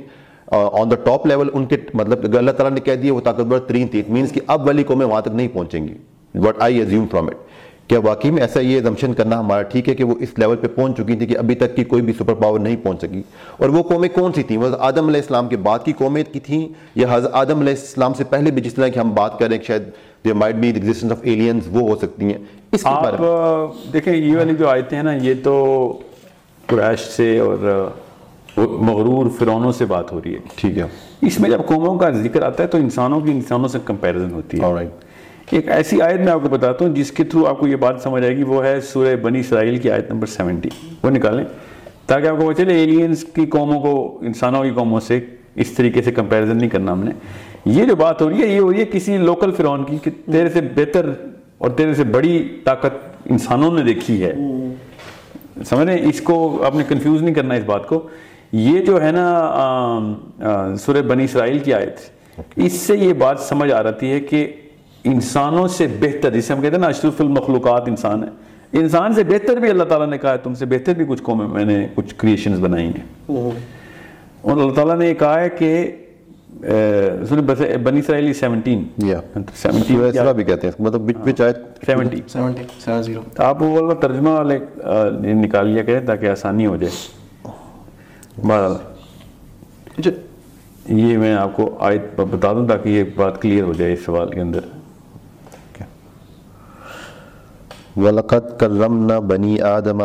on the top level ان کے مطلب اللہ تعالیٰ نے کہہ دیا وہ طاقتور ترین تھی اٹ مینس کہ اب والی قومیں وہاں تک نہیں پہنچیں گی what I assume from it کیا واقعی میں ایسا یہ ایزمشن کرنا ہمارا ٹھیک ہے کہ وہ اس لیول پہ پہنچ چکی تھی کہ ابھی تک کی کوئی بھی سپر پاور نہیں پہنچ سکی۔ اور وہ قومیں کون سی تھیں؟ وہ آدم علیہ السلام کے بعد کی قومیں کی تھیں یا حضرت آدم علیہ السلام سے پہلے بھی جس طرح کہ ہم بات کر رہے ہیں شاید there might be the existence of aliens وہ ہو سکتی ہیں۔ اس کے بارے دیکھیں یہ والی جو آیتیں ہیں نا یہ تو قریش سے اور مغرور فرونوں سے بات ہو رہی ہے۔ ٹھیک ہے۔ اس میں جب قوموں کا ذکر آتا ہے تو انسانوں کی انسانوں سے کمپیریزن ہوتی ہے۔ Alright. ایک ایسی آیت میں آپ کو بتاتا ہوں جس کے تھرو آپ کو یہ بات سمجھ آئے گی، وہ ہے سورہ بنی اسرائیل کی آیت نمبر سیونٹی۔ وہ نکالیں۔ تاکہ آپ کو پتہ چلے ایلینز کی قوموں کو، انسانوں کی قوموں سے اس طریقے سے کمپیریزن نہیں کرنا ہم نے۔ یہ جو بات ہو رہی ہے، یہ ہو رہی ہے کسی لوکل فرعون کی، کہ تیرے سے بہتر اور تیرے سے بڑی طاقت انسانوں نے دیکھی ہے۔ سمجھ رہے اس کو آپ نے کنفیوز نہیں کرنا اس بات کو۔ یہ جو ہے نا سورہ بنی اسرائیل کی آیت، اس سے یہ بات سمجھ آ رہتی ہے کہ انسانوں سے بہتر جسے ہم کہتے ہیں نا اشرف المخلوقات انسان ہے۔ انسان سے بہتر بھی اللہ تعالیٰ نے کہا ہے تم سے بہتر بھی کچھ قومیں میں نے کچھ کریشنز بنائی ہیں۔ اور اللہ تعالیٰ نے یہ کہا ہے کہ بنی اسرائیلی سیونٹین اسراء بھی کہتے ہیں۔ مطلب which آیت سیونٹی سیونٹی آپ وہ والا ترجمہ والے نکال لیا کریں تاکہ آسانی ہو جائے۔ بہرحال۔ یہ میں آپ کو آیت بتا دوں تاکہ یہ بات کلیئر ہو جائے اس سوال کے اندر۔ وَلَقَدْ كَرَّمْنَا بَنِي آدَمَ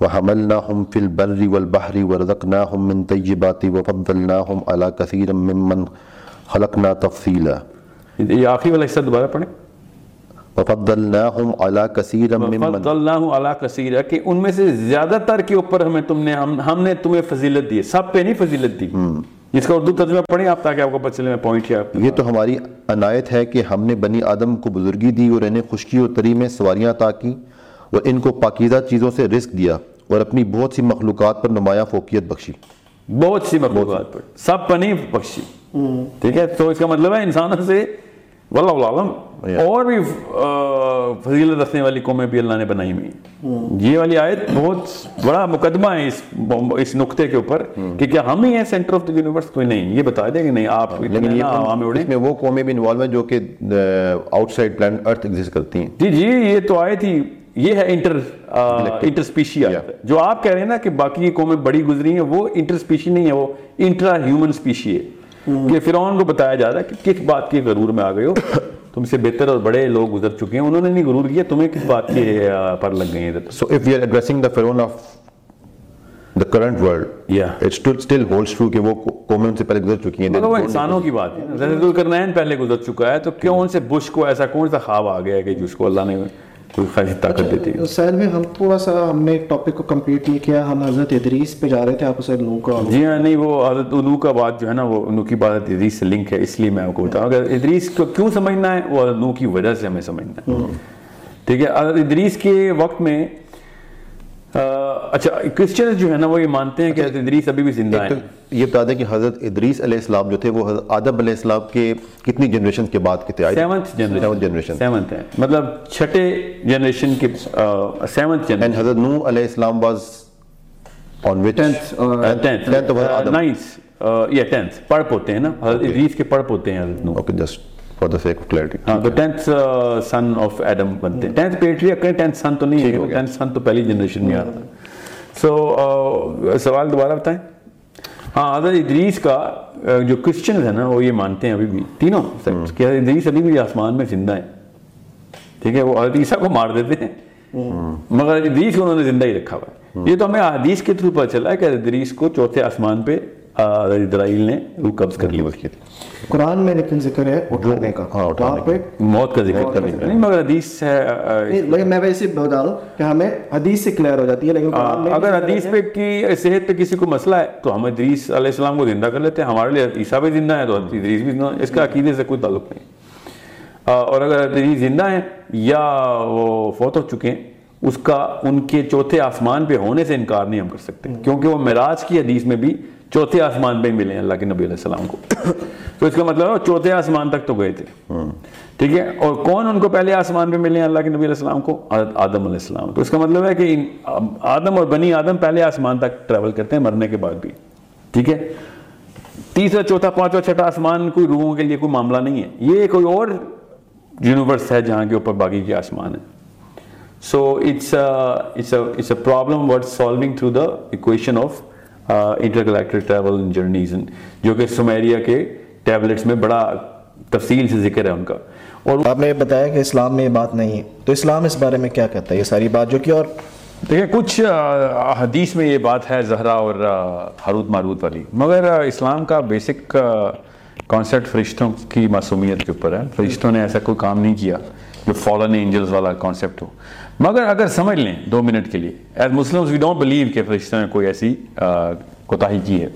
وَحَمَلْنَاهُمْ فِي الْبَرِّ وَالْبَحْرِ وَرَزَقْنَاهُمْ مِنْ طَيِّبَاتِ وَفَضَّلْنَاهُمْ عَلَى كَثِيرٍ مِّمَّنْ خَلَقْنَا تَفْصِيلًا. یہ آخری والا حصہ دوبارہ پڑھیں۔ وَفَضَّلْنَاهُمْ عَلَى كَثِيرٍ مِّمَّنْ فضلناہ علی کثیر کہ ان میں سے زیادہ تر کے اوپر ہمیں تم نے ہم, ہم نے تمہیں فضیلت دی سب پہ نہیں فضیلت دی۔ جس کا اردو ترجمہ پڑھیں آپ تاکہ آپ کو پتہ چلے میں پوائنٹ کیا یہ تو ہماری عنایت ہے کہ ہم نے بنی آدم کو بزرگی دی اور انہیں خشکی اور تری میں سواریاں عطا کی اور ان کو پاکیزہ چیزوں سے رزق دیا اور اپنی بہت سی مخلوقات پر نمایاں فوقیت بخشی۔ بہت سی مخلوقات پر۔ سب پر نہیں بخشی ٹھیک ہے؟ تو اس کا مطلب ہے انسانوں سے واللہ عالم. اور بھی فضیلت رکھنے والی قومیں بھی اللہ نے بنائی ہوئی یہ والی آیت بہت بڑا مقدمہ ہے اس اس نقطے کے اوپر کہ کیا ہم ہی ہیں سینٹر آف دا یونیورس کوئی نہیں یہ بتا دیں کہ نہیں آپ لیکن یہ اس میں وہ قومیں بھی انوالو ہیں جو کہ outside planet earth exist کرتی ہیں۔ جی جی یہ تو آیت ہی یہ ہے انٹر انٹر اسپیشی جو آپ کہہ رہے ہیں نا کہ باقی قومیں بڑی گزری ہیں وہ انٹر اسپیشی نہیں ہے وہ انٹرا ہیومن اسپیشی ہے۔ کہ فرعون کو بتایا جا رہا ہے کہ کس بات کے غرور میں آ گئے ہو؟ تم سے بہتر اور بڑے لوگ گزر چکے ہیں انہوں نے نہیں غرور کیا تمہیں کس بات کے پر لگ گئے ہیں؟ So if we are addressing the فرعون of the current world Yeah. It still holds true کہ وہ قومیں ان سے پہلے گزر چکی ہیں۔ وہ انسانوں کی بات ہے۔ حضرت القرنین پہلے گزر چکا ہے تو کیوں ان سے بش کو ایسا کون سا خواب آ گیا ہے کہ جس کو اللہ نے کوئی خاصی طاقت دیتی ہے سیل میں ہم تھوڑا سا ہم نے ایک ٹاپک کو کمپلیٹ نہیں کیا ہم حضرت ادریس پہ جا رہے تھے آپ اسے نو کا جی ہاں نہیں وہ حضرت الو کا بات جو ہے نا وہ نو کی بات ادریس سے لنک ہے اس لیے میں آپ کو بتاؤں اگر ادریس کو کیوں سمجھنا ہے وہ حضرت نو کی وجہ سے ہمیں سمجھنا ہے۔ ٹھیک ہے حضرت ادریس کے وقت میں اچھا کرسچنز جو ہے نا وہ یہ مانتے ہیں کہ حضرت ادریس ابھی بھی زندہ ہیں۔ یہ بتا دیں کہ حضرت ادریس علیہ السلام جو تھے وہ آدم علیہ السلام کے کتنی جنریشن کے بعد کے تھے؟ سیونتھ سیونتھ جنریشن سیونتھ ہے۔ مطلب چھٹے جنریشن کے سیونتھ جنریشن حضرت نو علیہ السلام was on which Tenth, uh, tenth tenth of Adam. Ninth یا ٹینتھ پڑھ ہوتے ہیں نا۔ حضرت ادریس کے پڑھ ہوتے ہیں Hazrat Nuh okay just for the sake of clarity ہاں تو ٹینتھ سن آف ایڈم بنتے ہیں۔ ٹینتھ پیٹری اکر ٹینتھ سن تو نہیں ہے۔ ٹینتھ سن تو پہلی جنریشن میں آتا ہے۔ سو سوال دوبارہ بتائیں۔ ہاں حضرت ادریس کا uh, جو کرسچنز ہیں نا وہ یہ مانتے ہیں ابھی بھی۔ تینوں کہ حضرت ادریس ابھی بھی آسمان میں زندہ ہیں۔ ٹھیک ہے وہ حضرت عیسیٰ کو مار دیتے ہیں۔ مگر ادریس کو انہوں نے زندہ ہی رکھا ہوا ہے۔ یہ تو ہمیں حدیث کے تھرو پتہ چلا ہے کہ ادریس کو چوتھے آسمان پہ اسرائیل نے روح قبض کر لی قرآن میں لیکن ذکر ہے اٹھانے کا۔ ہاں، اٹھانے پہ موت کا ذکر کر نہیں مگر حدیث ہے لیکن میں ویسے بتا رہا ہوں کہ ہمیں حدیث سے کلیئر ہو جاتی ہے لیکن قرآن میں اگر حدیث پہ کی صحت پہ کسی کو مسئلہ ہے تو ہم ادریس علیہ السلام کو زندہ کر لیتے ہیں ہمارے لیے عیسیٰ بھی زندہ ہے تو ادریس بھی زندہ ہے اس کا عقیدے سے کوئی تعلق نہیں۔ اور اگر ادریس زندہ ہیں یا وہ فوت ہو چکے ہیں اس کا ان کے چوتھے آسمان پہ ہونے سے انکار نہیں ہم کر سکتے کیونکہ وہ معراج کی حدیث میں بھی چوتھے آسمان پہ ملے ہیں اللہ کے نبی علیہ السلام کو۔ [coughs] تو اس کا مطلب ہے چوتھے آسمان تک تو گئے تھے۔ ٹھیک ہے؟ اور کون ان کو پہلے آسمان پہ ملے اللہ کے نبی علیہ السلام کو؟ آدم علیہ السلام۔ تو اس کا مطلب ہے کہ آدم اور بنی آدم پہلے آسمان تک ٹریول کرتے ہیں مرنے کے بعد بھی۔ ٹھیک ہے؟ تیسرا، چوتھا، پانچواں، چھٹا آسمان کوئی روحوں کے لیے کوئی معاملہ نہیں ہے۔ یہ کوئی اور یونیورس ہے جہاں کے اوپر باقی کے آسمان ہیں۔ So it's it's it's a problem word solving through the equation of intergalactic travel journeys جو کہ سمیریا کے ٹیبلٹس میں بڑا تفصیل سے ذکر ہے ان کا۔ اور آپ نے بتایا کہ اسلام میں یہ بات نہیں ہے۔ تو اسلام اس بارے میں کیا کہتا ہے؟ یہ ساری بات جو کہ اور دیکھیں کچھ حدیث میں یہ بات ہے زہرا اور آ، ہاروت ماروت والی۔ مگر اسلام کا بیسک کانسیپٹ فرشتوں کی معصومیت کے اوپر ہے۔ فرشتوں نے ایسا کوئی کام نہیں کیا جو فالن اینجلز والا کانسیپٹ ہو۔ مگر اگر سمجھ لیں دو منٹ کے لیے۔ As Muslims we don't believe کہ فرشتوں نے کوئی ایسی کوتاہی کی ہے۔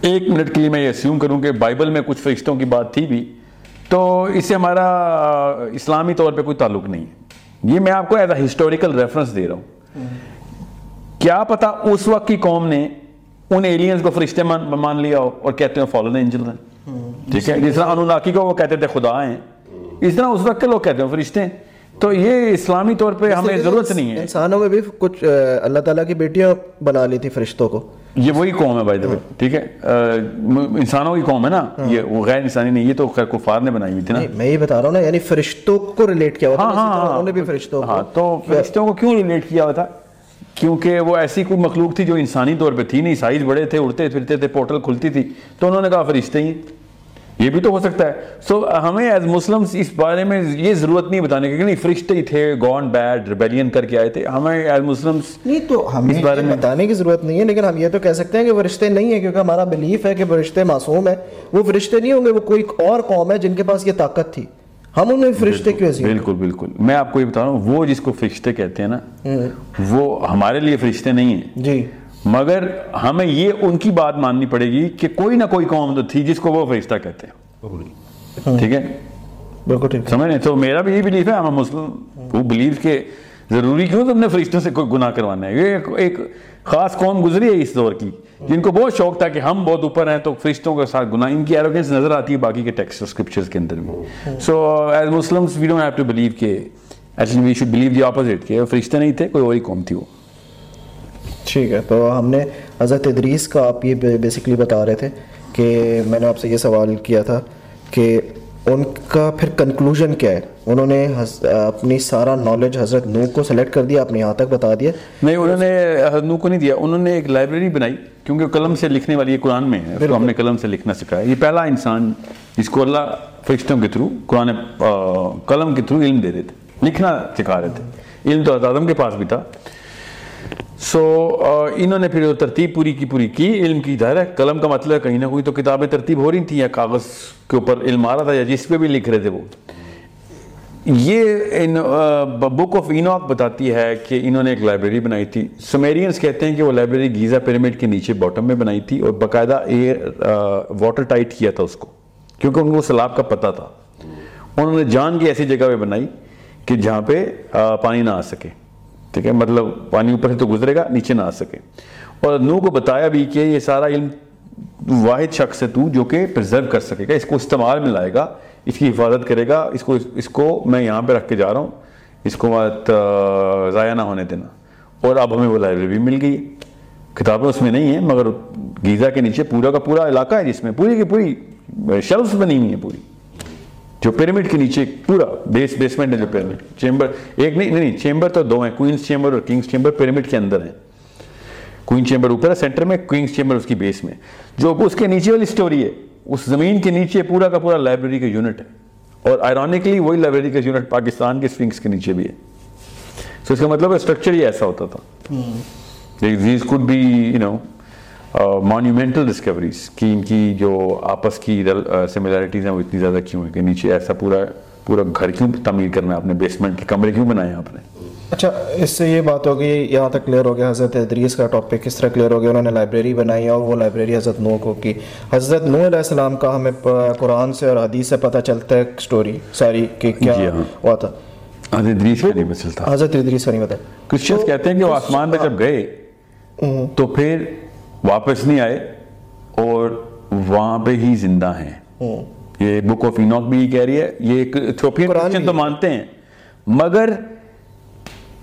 ایک منٹ کے لیے میں یہ اسیوم کروں کہ بائبل میں کچھ فرشتوں کی بات تھی بھی تو اس سے ہمارا اسلامی طور پہ کوئی تعلق نہیں ہے۔ یہ میں آپ کو ایز اے ہسٹوریکل ریفرنس دے رہا ہوں۔ کیا پتا اس وقت کی قوم نے ان ایلینز کو فرشتے مان, مان لیا ہو اور کہتے ہیں فالن اینجل ہیں۔ ٹھیک ہے؟ جس طرح انوناکی کو وہ کہتے تھے خدا ہیں۔ اس طرح اس وقت کے لوگ کہتے ہیں فرشتے ہیں۔ تو یہ اسلامی طور پہ ہمیں ضرورت نہیں ہے۔ انسانوں میں بھی کچھ اللہ تعالیٰ کی بیٹیاں بنا لی تھی فرشتوں کو۔ یہ وہی قوم ہے بھائی دبے ٹھیک ہے؟ انسانوں کی قوم ہے نا؟ یہ وہ غیر انسانی نہیں یہ تو خیر کفار نے بنائی ہوئی تھی نا۔ میں یہ بتا رہا ہوں نا یعنی فرشتوں کو ریلیٹ کیا ہوا تھا ہاں ہاں ہاں۔ انہوں نے بھی فرشتوں ہاں کو تو فرشتوں کو کیوں ریلیٹ کیا ہوا تھا؟ کیونکہ وہ ایسی کوئی مخلوق تھی جو انسانی طور پہ تھی نہیں سائز بڑے تھے اڑتے پھرتے تھے پورٹل کھلتی تھی۔ تو انہوں نے کہا فرشتے ہی۔ یہ بھی تو ہو سکتا ہے۔ سو ہمیں ایز مسلمس اس بارے میں یہ ضرورت نہیں بتانے کی کہ نہیں فرشتے ہی تھے گون بیڈ ریبیلین کر کے آئے تھے۔ ہمیں ایز مسلمس نہیں تو ہمیں اس بارے میں- بتانے کی ضرورت نہیں ہے لیکن ہم یہ تو کہہ سکتے ہیں کہ فرشتے نہیں ہیں کیونکہ ہمارا بلیف ہے کہ فرشتے معصوم ہیں۔ وہ فرشتے نہیں ہوں گے وہ کوئی اور قوم ہے جن کے پاس یہ طاقت تھی۔ ہم انہیں فرشتے کیوں عزیز بالکل بالکل۔ میں آپ کو یہ بتا رہا ہوں وہ جس کو فرشتے کہتے ہیں نا وہ ہمارے لیے فرشتے نہیں ہیں۔ جی۔ مگر ہمیں یہ ان کی بات ماننی پڑے گی کہ کوئی نہ کوئی قوم تو تھی جس کو وہ فرشتہ کہتے ہیں۔ ٹھیک ہے؟ بالکل ٹھیک۔ سمجھ رہے؟ تو میرا بھی یہ بلیف ہے ہم مسلم وہ بلیو کہ ضروری کیوں؟ تم نے فرشتوں سے کوئی گناہ کروانا ہے۔ یہ ایک خاص قوم گزری ہے اس دور کی جن کو بہت شوق تھا کہ ہم بہت اوپر ہیں تو فرشتوں کے ساتھ گناہ ان کی ایروگنس نظر آتی ہے باقی کے ٹیکسٹ اور اسکرپچرز کے اندر بھی۔ So as Muslims we don't have to believe کہ actually we should believe the opposite کہ وہ فرشتے نہیں تھے کوئی اور ہی قوم تھی وہ۔ ٹھیک ہے تو ہم نے حضرت ادریس کا آپ یہ بیسکلی بتا رہے تھے کہ میں نے آپ سے یہ سوال کیا تھا کہ ان کا پھر کنکلوژن کیا ہے؟ انہوں نے اپنی سارا نالج حضرت نو کو سلیکٹ کر دیا اپنے یہاں تک بتا دیا۔ نہیں انہوں نے حضنو کو نہیں دیا انہوں نے ایک لائبریری بنائی کیونکہ قلم سے لکھنے والی یہ قرآن میں ہے ہم نے قلم سے لکھنا سکھایا۔ یہ پہلا انسان جس کو اللہ فرشتوں کے تھرو قرآن قلم کے تھرو علم دے رہے تھے لکھنا سکھا رہے تھے۔ علم تو حضرت آدم کے پاس بھی تھا۔ سو uh, انہوں نے پھر وہ ترتیب پوری کی پوری کی، علم کی، ظاہر ہے، قلم کا مطلب ہے کہیں نہ کوئی تو کتابیں ترتیب ہو رہی تھیں یا کاغذ کے اوپر علم آ رہا تھا یا جس پہ بھی لکھ رہے تھے وہ۔ یہ بک آف اینوک بتاتی ہے کہ انہوں نے ایک لائبریری بنائی تھی۔ سمیرینز کہتے ہیں کہ وہ لائبریری گیزا پیرامڈ کے نیچے باٹم میں بنائی تھی اور باقاعدہ ایئر واٹر ٹائٹ کیا تھا اس کو، کیونکہ ان کو سیلاب کا پتہ تھا۔ انہوں نے جان کی ایسی جگہ پہ بنائی کہ جہاں پہ uh, پانی نہ آ سکے۔ ٹھیک ہے؟ مطلب پانی اوپر سے تو گزرے گا، نیچے نہ آ سکے۔ اور نو کو بتایا بھی کہ یہ سارا علم واحد شخص ہے تو جو کہ پرزرو کر سکے گا، اس کو استعمال میں لائے گا، اس کی حفاظت کرے گا، اس کو اس کو میں یہاں پہ رکھ کے جا رہا ہوں۔ اس کو بات ضائع نہ ہونے دینا۔ اور اب ہمیں وہ لائبریری بھی مل گئی۔ کتابیں اس میں نہیں ہیں، مگر گیزا کے نیچے پورا کا پورا علاقہ ہے جس میں پوری کی پوری شیلفس بنی ہوئی ہیں پوری۔ جو پیرامڈ کے نیچے پورا بیس بیسمنٹ ہے جو پیرامڈ. چیمبر ایک نہیں نہیں چیمبر تو دو ہیں کوئنس چیمبر اور کنگس چیمبر پیرامڈ کے اندر ہیں. کوئن چیمبر اوپر ہے سینٹر میں کوئنس چیمبر اس کی بیس میں. جو اس کے نیچے والی سٹوری ہے اس زمین کے نیچے پورا کا پورا لائبریری کا یونٹ ہے. اور آئرونکلی وہی لائبریری کا یونٹ پاکستان کے سفنکس کے نیچے بھی ہے. سو اس کا مطلب اسٹرکچر ہی ایسا ہوتا تھا. These could be you know monumental discoveries کہ ان کی جو آپس کی سملیرٹیز ہیں وہ اتنی زیادہ کیوں ہیں کہ نیچے ایسا پورا پورا گھر کیوں تعمیر کرنا ہے اپنے بیسمنٹ کے کمرے کیوں بنائے ہیں آپ نے؟ اچھا اس سے یہ بات ہو گئی یہاں تک کلیئر ہو گیا حضرت ادریس کا ٹاپک کس طرح کلیئر ہو گیا انہوں نے لائبریری بنائی اور وہ لائبریری حضرت نو کو کی۔ حضرت نو علیہ السلام کا ہمیں قرآن سے اور حدیث سے پتہ چلتا ہے سٹوری ساری کہ کیا جی ہاں۔ ہوا تھا۔ حضرت ادریس کا نہیں پتہ چلتا۔ حضرت ادریس کا نہیں پتہ۔ کرسچنز کہتے ہیں کہ وہ آسمان پہ جب گئے تو پھر واپس نہیں آئے اور وہاں پہ ہی زندہ ہیں۔ یہ بک آف اینوک بھی یہ کہہ رہی ہے۔ یہ ایتھوپین کرسچن تو مانتے ہیں مگر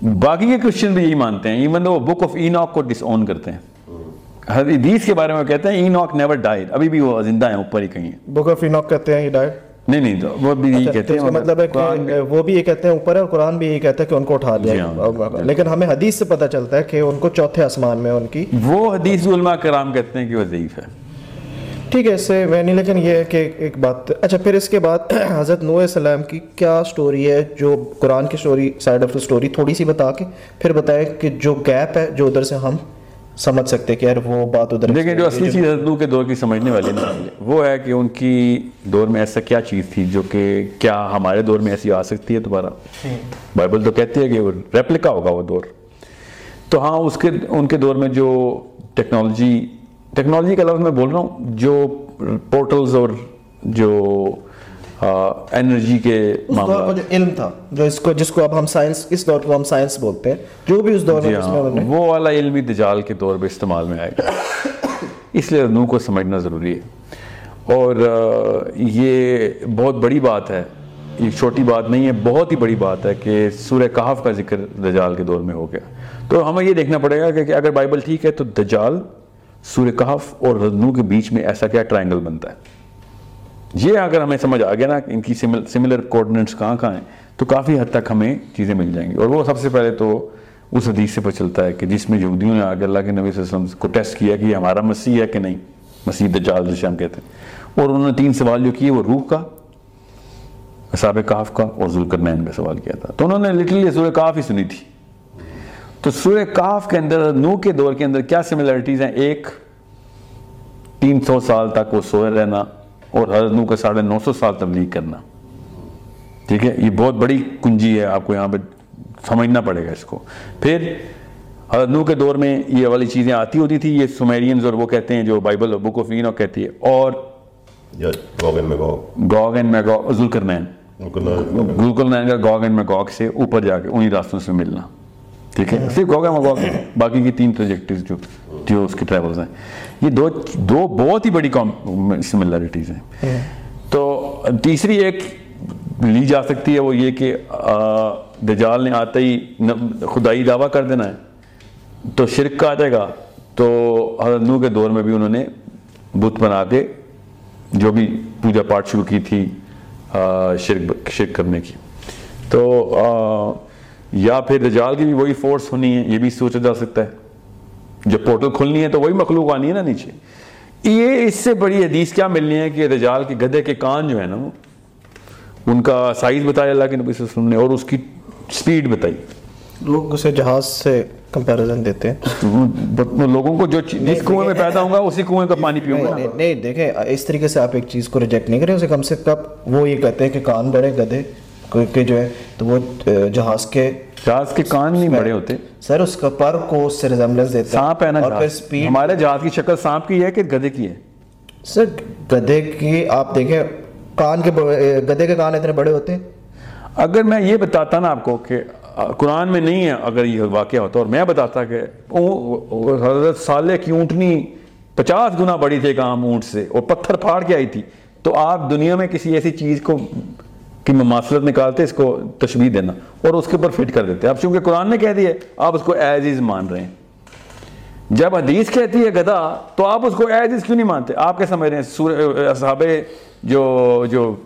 باقی کے کرسچن بھی یہی مانتے ہیں ایون وہ بک آف اینوک کو ڈس اون کرتے ہیں۔ حدیث کے بارے میں کہتے ہیں اینوک نیور ڈائیڈ ابھی بھی وہ زندہ ہیں اوپر ہی کہیں بک آف اینوک کہتے ہیں ہی ڈائیڈ نہیں نہیں وہ بھی یہی کہتے ہیں مطلب ہے کہ وہ بھی یہ کہتے ہیں اوپر ہے اور قرآن بھی یہی کہتا ہے کہ ان کو اٹھا دیا لیکن ہمیں حدیث سے پتہ چلتا ہے کہ ان کو چوتھے آسمان میں ان کی وہ حدیث علماء کرام کہتے ہیں کہ وہ ضعیف ہے۔ ٹھیک ہے اس سے میں نہیں لیکن یہ ہے کہ ایک بات اچھا پھر اس کے بعد [clears throat] حضرت نوح السلام کی کیا سٹوری ہے؟ جو قرآن کی سٹوری سائڈ آف سٹوری تھوڑی سی بتا کے پھر بتائیں کہ جو گیپ ہے جو ادھر سے ہم سمجھ سکتے کہ یار وہ بات ادھر دیکھیں جو اصلی چیز حضرت کے دور کی سمجھنے والی نا وہ ہے کہ ان کی دور میں ایسا کیا چیز تھی جو کہ کیا ہمارے دور میں ایسی آ سکتی ہے دوبارہ؟ بائبل تو کہتی ہے کہ وہ ریپلیکا ہوگا وہ دور۔ تو ہاں اس کے ان کے دور میں جو ٹیکنالوجی ٹیکنالوجی کا لفظ میں بول رہا ہوں جو پورٹلز اور جو انرجی کے معاملات جو علم تھا جو اس کو جس کو اب ہم سائنس اس دور کو ہم سائنس بولتے ہیں جو بھی اس دور میں ہاں وہ والا علمی دجال کے دور پہ استعمال میں آئے گا اس لیے نو کو سمجھنا ضروری ہے۔ اور یہ بہت بڑی بات ہے۔ یہ چھوٹی بات نہیں ہے بہت ہی بڑی بات ہے کہ سورہ کہف کا ذکر دجال کے دور میں ہو گیا۔ تو ہمیں یہ دیکھنا پڑے گا کہ اگر بائبل ٹھیک ہے تو دجال سورہ کہف اور ردنو کے بیچ میں ایسا کیا ٹرائنگل بنتا ہے۔ یہ اگر ہمیں سمجھ آ گیا نا ان کی سملر کوڈنیٹس کہاں کہاں ہیں، تو کافی حد تک ہمیں چیزیں مل جائیں گی۔ اور وہ سب سے پہلے تو اس حدیث سے پتہ چلتا ہے کہ جس میں یہودیوں نے آگے اللہ کے نبی صلی اللہ علیہ وسلم کو ٹیسٹ کیا کہ یہ ہمارا مسیح ہے کہ نہیں؟ مسیح دجال جسے ہم کہتے ہیں۔ اور انہوں نے تین سوال جو کیے، وہ روح کا اصاب کاف کا اور ذوالکرنین کا سوال کیا تھا۔ تو انہوں نے لٹرلی سورہ کاف ہی سنی تھی۔ تو سورہ کاف کے اندر، نو کے دور کے اندر کیا سملیرٹیز ہیں؟ ایک تین سو سال تک وہ سوئے رہنا اور حضرت نو کا ساڑھے نو سو سال تبلیغ کرنا۔ ٹھیک ہے؟ یہ بہت بڑی کنجی ہے آپ کو یہاں پہ سمجھنا پڑے گا اس کو۔ پھر حضرت نو کے دور میں یہ والی چیزیں آتی ہوتی تھی یہ سمیرینز اور وہ کہتے ہیں جو بائبل اور بک آف اینو کہتی ہے اور گوگ اینڈ میگو ذوالکرنین۔ ذوالکرنین کا گوگ اینڈ میگوگ سے اوپر جا کے انہی راستوں سے ملنا۔ ٹھیک ہے؟ صرف گوگ اینڈ میگوگ باقی کی تین پروجیکٹز جو جو اس کے ٹریولز ہیں۔ یہ دو دو بہت ہی بڑی سملیرٹیز ہیں۔ تو تیسری ایک لی جا سکتی ہے وہ یہ کہ دجال نے آتا ہی خدائی دعویٰ کر دینا ہے۔ تو شرک کا آ جائے گا۔ تو حضرت نو کے دور میں بھی انہوں نے بت بنا کے جو بھی پوجا پاٹ شروع کی تھی شرک شرک کرنے کی۔ تو یا پھر دجال کی بھی وہی فورس ہونی ہے یہ بھی سوچا جا سکتا ہے۔ جب پورٹل کھلنی ہے تو وہی مخلوق آنی ہے نا نیچے۔ یہ اس سے بڑی حدیث کیا ملنی ہے کہ رجال کے گدے کے کان جو ہے نا ان کا سائز بتایا اللہ کے نبی صلی اللہ علیہ وسلم نے اور اس کی سپیڈ بتائی۔ لوگ اسے جہاز سے کمپیریزن دیتے ہیں۔ لوگوں کو جو جس کنویں میں پیدا ہوں گا اسی کنویں کا پانی پیوں گا۔ نہیں- نہیں دیکھیں اس طریقے سے آپ ایک چیز کو ریجیکٹ نہیں کریں اسے کم سے کم وہ یہ کہتے ہیں کہ کان بڑے گدھے کہ جو ہے تو وہ جہاز کے جہاز کے کان نہیں بڑے ہوتے۔ سر اس کا پر کو اس سے ریزمبلنس دیتا سانپ ہے نا اور پھر جہاز سپیڈ ہمارے جہاز کی شکل سانپ کی ہے کہ گدے کی ہے؟ سر گدھے کی آپ دیکھیں کان کے گدھے کے کان اتنے بڑے ہوتے۔ ہیں اگر میں یہ بتاتا نا آپ کو کہ قرآن میں نہیں ہے اگر یہ واقعہ ہوتا اور میں بتاتا کہ حضرت صالح کی اونٹنی پچاس گنا بڑی تھی ایک عام اونٹ سے اور پتھر پھاڑ کے آئی تھی۔ تو آپ دنیا میں کسی ایسی چیز کو کی مماثلت نکالتے اس کو تشبیح دینا اور اس کے اوپر فٹ کر دیتے اب چونکہ قرآن نے کہہ دیا آپ اس کو ایز از مان رہے ہیں۔ جب حدیث کہتی ہے گدا تو آپ اس کو ایز از کیوں نہیں مانتے؟ آپ کیا سمجھ رہے ہیں؟ اصحاب جو جو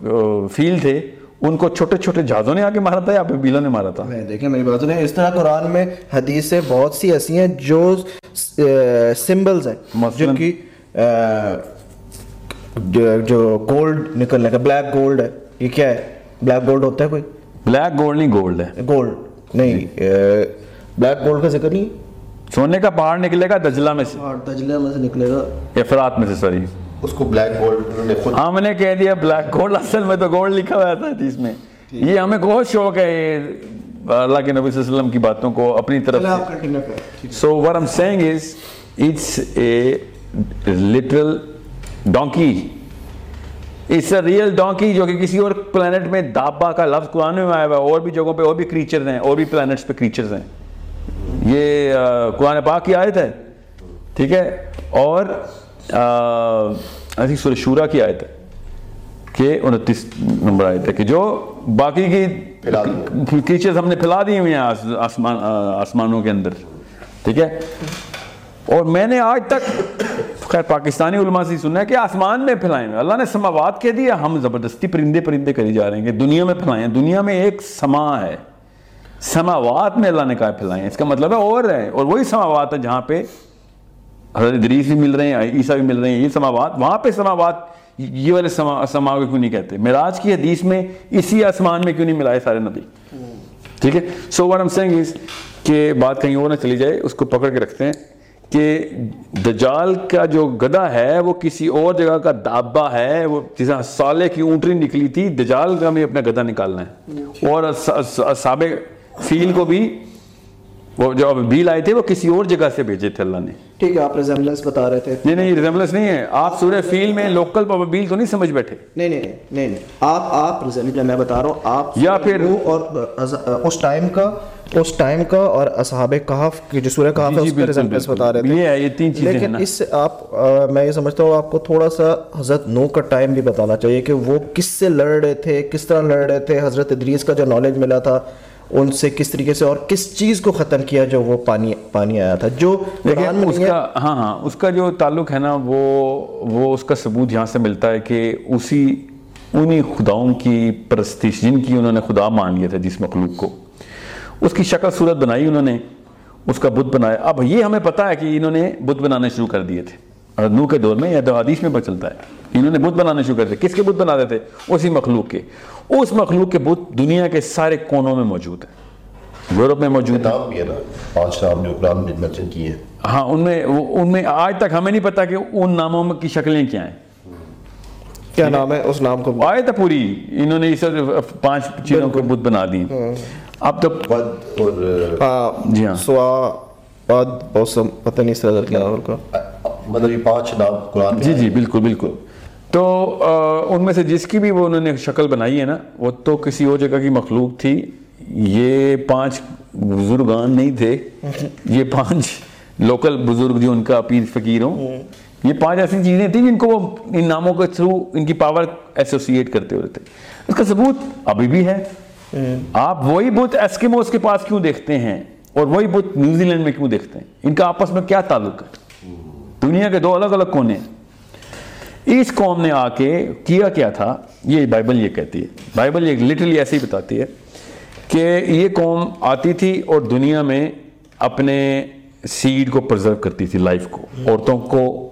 فیل تھے ان کو چھوٹے چھوٹے جہازوں نے آ کے مارا تھا یا بیلوں نے مارا تھا؟ دیکھیں میری بات سنیں اس طرح قرآن میں حدیثیں بہت سی ایسی ہیں جو سمبلز ہیں جو- جو گولڈ نکلنے کا بلیک گولڈ ہے یہ کیا ہے؟ بلیک گولڈ ہوتا ہے کوئی? بلیک گولڈ نہیں گولڈ ہے. گولڈ نہیں بلیک گولڈ کا ذکر نہیں? سونے کا پہاڑ نکلے گا دجلہ میں سے؟ تجلے میں سے نکلے گا۔ افرات میں سے سوری۔ اس کو بلیک گولڈ نے خود ہم نے کہہ دیا بلیک گولڈ اصل میں تو گولڈ لکھا ہوا تھا حدیث میں۔ یہ ہمیں بہت شوق ہے اللہ کے نبی صلی اللہ علیہ وسلم کی باتوں کو اپنی طرف سے۔ آپ کنٹینیو کریں۔ So what I'm saying is, it's a real donkey جو کہ کسی اور پلانٹ میں دابا کا لفظ قرآن میں آیا ہوا ہے اور بھی جگہوں پہ اور بھی کریچرز ہیں اور بھی پلانٹس پہ کریچرز ہیں۔ یہ قرآن پاک کی آیت ہے۔ ٹھیک ہے؟ اور آئی سورہ شورا کی آیت ہے کہ انتیس نمبر آیت ہے کہ جو باقی کی کریچرز ہم نے پھیلا دی ہوئی ہیں آس- آسمان آسمانوں کے اندر۔ ٹھیک ہے؟ اور میں نے آج تک خیر پاکستانی علماء سے سننا ہے کہ آسمان میں پھیلائیں اللہ نے سماوات کہہ دیا، ہم زبردستی پرندے پرندے کری جا رہے ہیں کہ دنیا میں پھیلائیں دنیا میں ایک سما ہے۔ سماوات میں اللہ نے کہا پھیلائیں اس کا مطلب ہے اور ہے۔ اور وہی سماوات ہے جہاں پہ حضرت ادریس بھی مل رہے ہیں، عیسیٰ بھی مل رہے ہیں۔ یہ سماوات وہاں پہ سماوات یہ والے سما سما کو کیوں نہیں کہتے؟ معراج کی حدیث میں اسی آسمان میں کیوں نہیں ملائے سارے نبی؟ ٹھیک ہے؟ سو وٹ ایم سینگ از کہ بات کہیں اور نہ چلی جائے، اس کو پکڑ کے رکھتے ہیں۔ کہ دجال کا جو گدا ہے وہ کسی اور جگہ کا دابا ہے وہ جیسے سالے کی اونٹری نکلی تھی دجال کا ہمیں اپنا گدا نکالنا ہے۔ اور سابق فیل کو بھی وہ جو بیل آئے تھے وہ کسی اور جگہ سے بھیجے تھے اللہ نے۔ ٹھیک ہے آپ ریزمبلنس بتا رہے تھے۔ نہیں نہیں ریزمبلنس نہیں ہے۔ آپ سورہ فیل میں لوکل بیل تو نہیں سمجھ بیٹھے۔ نہیں نہیں نہیں نہیں آپ آپ ریزمبلنس میں بتا رہا ہوں آپ یا پھر- اور اس ٹائم کا اس ٹائم کا اور اصحاب کہف کی جو سورہ کہف ہے جی، اس کا بالکل۔ بتا رہے تھے یہ ہے، یہ تین چیزیں ہیں لیکن۔ اس سے آپ میں یہ سمجھتا ہوں آپ کو تھوڑا سا حضرت نو کا ٹائم بھی بتانا چاہیے کہ وہ کس سے لڑ رہے تھے کس طرح لڑ رہے تھے حضرت ادریس کا جو نالج ملا تھا ان سے کس طریقے سے اور کس چیز کو ختم کیا جو وہ پانی پانی آیا تھا جو میں اس کا ہاں ہاں اس کا جو تعلق ہے نا وہ وہ اس کا ثبوت یہاں سے ملتا ہے کہ اسی انہی خداؤں کی پرستش جن کی انہوں نے خدا مان لیا تھا جس مخلوق کو اس کی شکل صورت بنائی انہوں نے اس کا بت بنایا۔ اب یہ ہمیں پتا ہے کہ انہوں نے بت بنانے شروع کر دیے تھے۔ نو کے دور میں یا حدیث میں چلتا ہے انہوں نے بت بنانے شروع کر دیے۔ کس کے بت بنا دیتے اسی مخلوق کے۔ اس مخلوق کے بت دنیا کے سارے کونوں میں موجود ہیں۔ یورپ میں موجود ہیں۔ نام بھی ہے نا۔ پانچ نام جو قرآن نے کیے ہیں ہاں ان میں وہ- ان میں آج تک ہمیں نہیں پتا کہ ان ناموں کی شکلیں کیا ہیں۔ کیا نام ہے؟ اس نام کو آئے تو پوری۔ انہوں نے اس پانچ چیزوں کو بت بنا دی۔ اب تو ود اور جی ہاں۔ سوا بعد موسم پتہ نہیں اس طرح کیا اور کا مطلب یہ پانچ نام قرآن جی جی بالکل بالکل۔ تو ان میں سے جس کی بھی وہ انہوں نے شکل بنائی ہے نا وہ تو کسی اور جگہ کی مخلوق تھی۔ یہ پانچ بزرگان نہیں تھے۔ [laughs] یہ پانچ لوکل بزرگ جو ان کا پیر فقیر ہوں۔ یہ پانچ ایسی چیزیں تھیں جن کو وہ ان ناموں کے تھرو ان کی پاور ایسوسیٹ کرتے ہوئے تھے۔ اس کا ثبوت ابھی بھی ہے۔ آپ وہی بت ایسکیموس کے پاس کیوں دیکھتے ہیں؟ اور وہی بت نیوزی لینڈ میں کیوں دیکھتے ہیں؟ ان کا آپس میں کیا تعلق ہے؟ دنیا کے دو الگ الگ کونے اس قوم نے آ کے کیا کیا تھا؟ یہ بائبل یہ کہتی ہے۔ بائبل یہ لٹرلی ایسے ہی بتاتی ہے کہ یہ قوم آتی تھی اور دنیا میں اپنے سیڈ کو پرزرو کرتی تھی لائف کو۔ عورتوں کو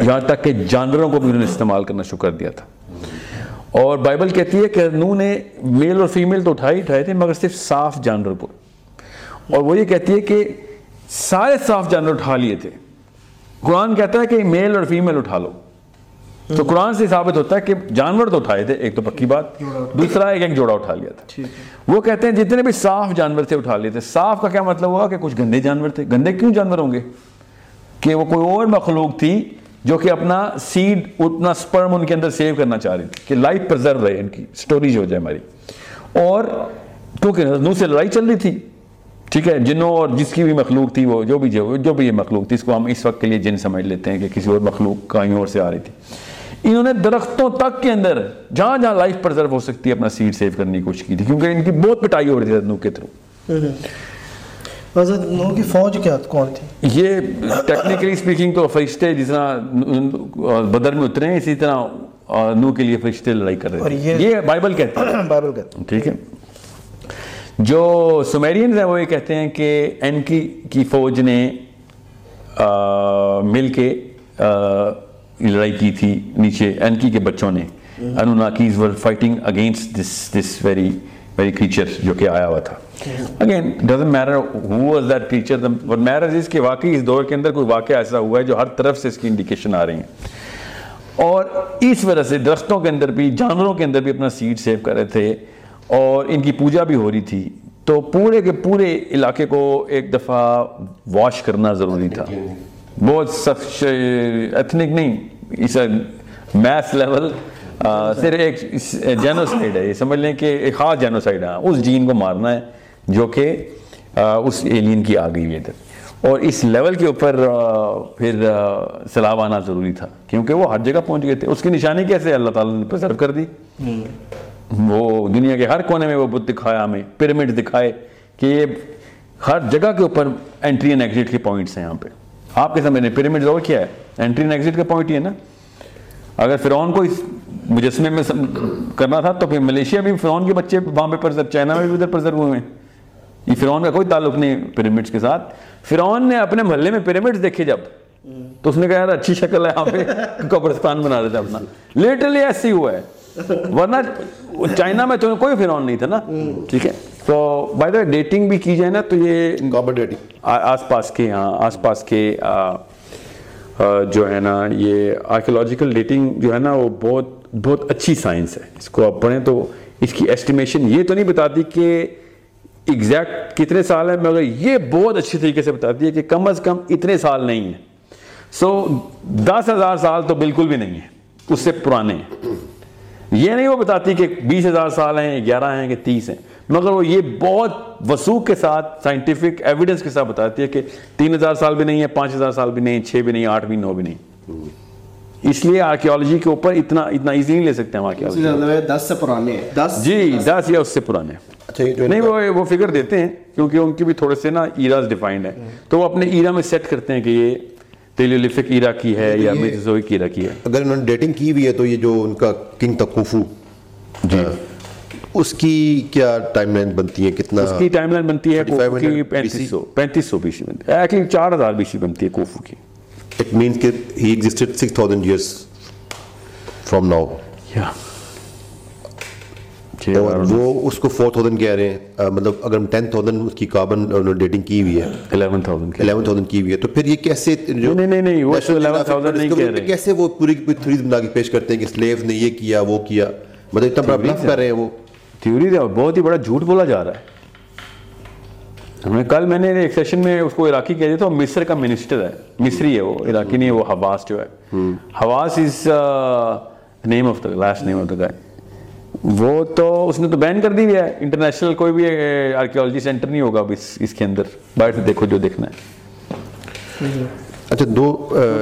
یہاں تک کہ جانوروں کو بھی انہوں نے استعمال کرنا شروع کر دیا تھا۔ اور بائبل کہتی ہے کہ نو نے میل اور فیمیل تو اٹھائی اٹھائے تھے مگر صرف صاف جانور کو۔ اور وہ یہ کہتی ہے کہ سارے صاف جانور اٹھا لیے تھے۔ قرآن کہتا ہے کہ میل اور فیمیل اٹھا لو۔ تو قرآن سے ثابت ہوتا ہے کہ جانور تو اٹھائے تھے ایک تو پکی بات دوسرا ایک ایک جوڑا اٹھا لیا تھا۔ وہ کہتے ہیں جتنے بھی صاف جانور تھے اٹھا لیے تھے۔ صاف کا کیا مطلب ہوا کہ کچھ گندے جانور تھے؟ گندے کیوں جانور ہوں گے؟ کہ وہ کوئی اور مخلوق تھی جو کہ اپنا سیڈ اتنا سپرم ان کے اندر سیو کرنا چاہ رہی تھی کہ لائف پرزرو رہے ان کی سٹوریج ہو جائے ہماری. اور کیونکہ نو سے لڑائی چل رہی تھی، ٹھیک ہے، جنوں اور جس کی بھی مخلوق تھی وہ، جو بھی جو بھی یہ مخلوق تھی، اس کو ہم اس وقت کے لیے جن سمجھ لیتے ہیں کہ کسی اور مخلوق کہیں اور سے آ رہی تھی۔ انہوں نے درختوں تک کے اندر جہاں جہاں لائف پرزرو ہو سکتی ہے، اپنا سیڈ سیو کرنے کی کوشش کی تھی، کیونکہ ان کی بہت پٹائی ہو رہی تھی نو کے تھرو حضرت نو کی فوج کیا کون تھی؟ یہ ٹیکنیکلی سپیکنگ تو فرشتے جس طرح بدر میں اترے ہیں اسی طرح نو کے لیے فرشتے لڑائی کر رہے ہیں یہ بائبل کہتے ہیں۔ [clears throat] بائبل کہتے ہیں۔ ٹھیک ہے۔ جو سمیرینز ہیں وہ یہ کہتے ہیں کہ این کی کی فوج نے مل کے لڑائی کی تھی نیچے این کی کے بچوں نے۔ Anunnakis were fighting against this this very very creature جو کہ آیا ہوا تھا۔ Again doesn't matter who was that creature what matter is کہ واقعی اس دور کے اندر کوئی واقعہ ایسا ہوا ہے جو ہر طرف سے اس کی انڈیکیشن آ رہی ہیں اور اس وجہ سے درختوں کے اندر بھی جانوروں کے اندر بھی اپنا سیڈ سیو کر رہے تھے اور ان کی پوجا بھی ہو رہی تھی تو پورے کے پورے علاقے کو ایک دفعہ واش کرنا ضروری تھا بہت سخت ایتھنک نہیں اس میتھ لیول صرف ایک جینوسائڈ ہے یہ سمجھ لیں کہ ایک خاص جینوسائڈ ہے اس جین کو مارنا ہے جو کہ اس ایلین کی آ گئی ہے۔ ادھر اور اس لیول کے اوپر پھر سیلاب آنا ضروری تھا کیونکہ وہ ہر جگہ پہنچ گئے تھے۔ اس کی نشانی کیسے اللہ تعالیٰ نے پرزرو کر دی۔ وہ دنیا کے ہر کونے میں وہ بت دکھایا ہمیں پیرامڈ دکھائے کہ یہ ہر جگہ کے اوپر انٹری اینڈ ایگزٹ کے پوائنٹس ہیں یہاں پہ۔ آپ کے سمجھ پیرامڈ اور کیا ہے؟ انٹری اینڈ ایگزٹ کا پوائنٹ ہی ہے نا۔ اگر فرعون کو اس مجسمے میں کرنا تھا تو پھر ملیشیا بھی فرعون کے بچے وہاں پہ پرزر چائنا میں بھی ادھر پرزر ہوئے۔ ہیں یہ فرعون کا کوئی تعلق نہیں پیرامڈس کے ساتھ۔ فرعون نے اپنے محلے میں پیرامڈس دیکھے جب۔ تو اس نے کہا یار اچھی شکل ہے یہاں پہ قبرستان بنا دیتا اپنا۔ لیٹرلی ایسے ہی ہوا ہے۔ ورنہ چائنا میں تو کوئی فرعون نہیں تھا نا۔ ٹھیک ہے۔ تو بائی دا ڈیٹنگ بھی کی جائے نا تو یہ آس پاس کے ہاں آس پاس کے جو ہے نا یہ آرکیولوجیکل ڈیٹنگ جو ہے نا وہ بہت بہت اچھی سائنس ہے۔ اس کو آپ پڑھیں تو اس کی ایسٹیمیشن یہ تو نہیں بتاتی کہ ایگزیکٹ کتنے سال ہیں؟ مگر یہ بہت اچھی طریقے سے بتاتی ہے کہ کم از کم اتنے سال نہیں ہیں۔ سو دس ہزار سال تو بالکل بھی نہیں ہے اس سے پرانے ہیں۔ یہ نہیں وہ بتاتی کہ بیس ہزار سال ہیں، گیارہ ہیں کہ تیس ہیں۔ مگر وہ یہ بہت وسوخ کے ساتھ سائنٹیفک ایویڈنس کے ساتھ بتاتی ہے کہ تین ہزار سال بھی نہیں ہے پانچ ہزار سال بھی نہیں، چھ بھی نہیں، آٹھ بھی، نو بھی نہیں۔ اس لیے آرکیولوجی کے اوپر اتنا اتنا ایزی نہیں لے سکتے ہم آرکیولوجی دس سے پرانے جی دس یا اس سے پرانے اچھا، نہیں وہ وہ فگر دیتے ہیں کیونکہ ان کی بھی تھوڑے سے نا ایراز ڈیفائنڈ ہے تو وہ اپنے ایرا میں سیٹ کرتے ہیں کہ یہ تیلیولیفک ایرا کی ہے یا میزوزوئک ایرا کی ہے۔ اگر انہوں نے ڈیٹنگ کی بھی ہے تو یہ جو ان کا کنگ تکوفو جی۔ اس کی کیا ٹائم لائن بنتی ہے؟ کتنا اس کی ٹائم لائن بنتی ہے کوفو کی پینتیس سو پینتیس سو بیسی بنتی ہے۔ ایکچولی چار ہزار بیسی بنتی ہے کوفو کی۔ اٹ مینس کہ he existed six thousand years from now اور وہ اس کو فور تھاؤزینڈ کہہ رہے ہیں مطلب اگر ہم ٹین تھاؤزینڈ اس کی کاربن ڈیٹنگ کی ہوئی ہے الیون تھاؤزینڈ الیون تھاؤزینڈ کی ہوئی ہے تو پھر یہ کیسے نہیں نہیں نہیں وہ الیون تھاؤزینڈ نہیں کہہ رہے۔ کیسے وہ پوری تھیوریز بنا کے پیش کرتے ہیں کہ سلیو نے یہ کیا وہ کیا؟ مطلب اتنا بڑا بلف کر رہے ہیں وہ۔ تھیوری بہت ہی بڑا جھوٹ بولا جا رہا ہے۔ ہمیں کل میں نے ایک سیشن میں اس کو عراقی کہہ دیا تھا مصر کا منسٹر ہے۔ مصری ہے وہ عراقی نہیں ہے وہ حواس جو ہے۔ حواس is name of the last name of the guy وہ تو اس نے تو بین کر دی ہے۔ انٹرنیشنل کوئی بھی آرکیولوجی سینٹر نہیں ہوگا اب اس اس کے اندر۔ باہر سے دیکھو جو دیکھنا ہے۔ اچھا دو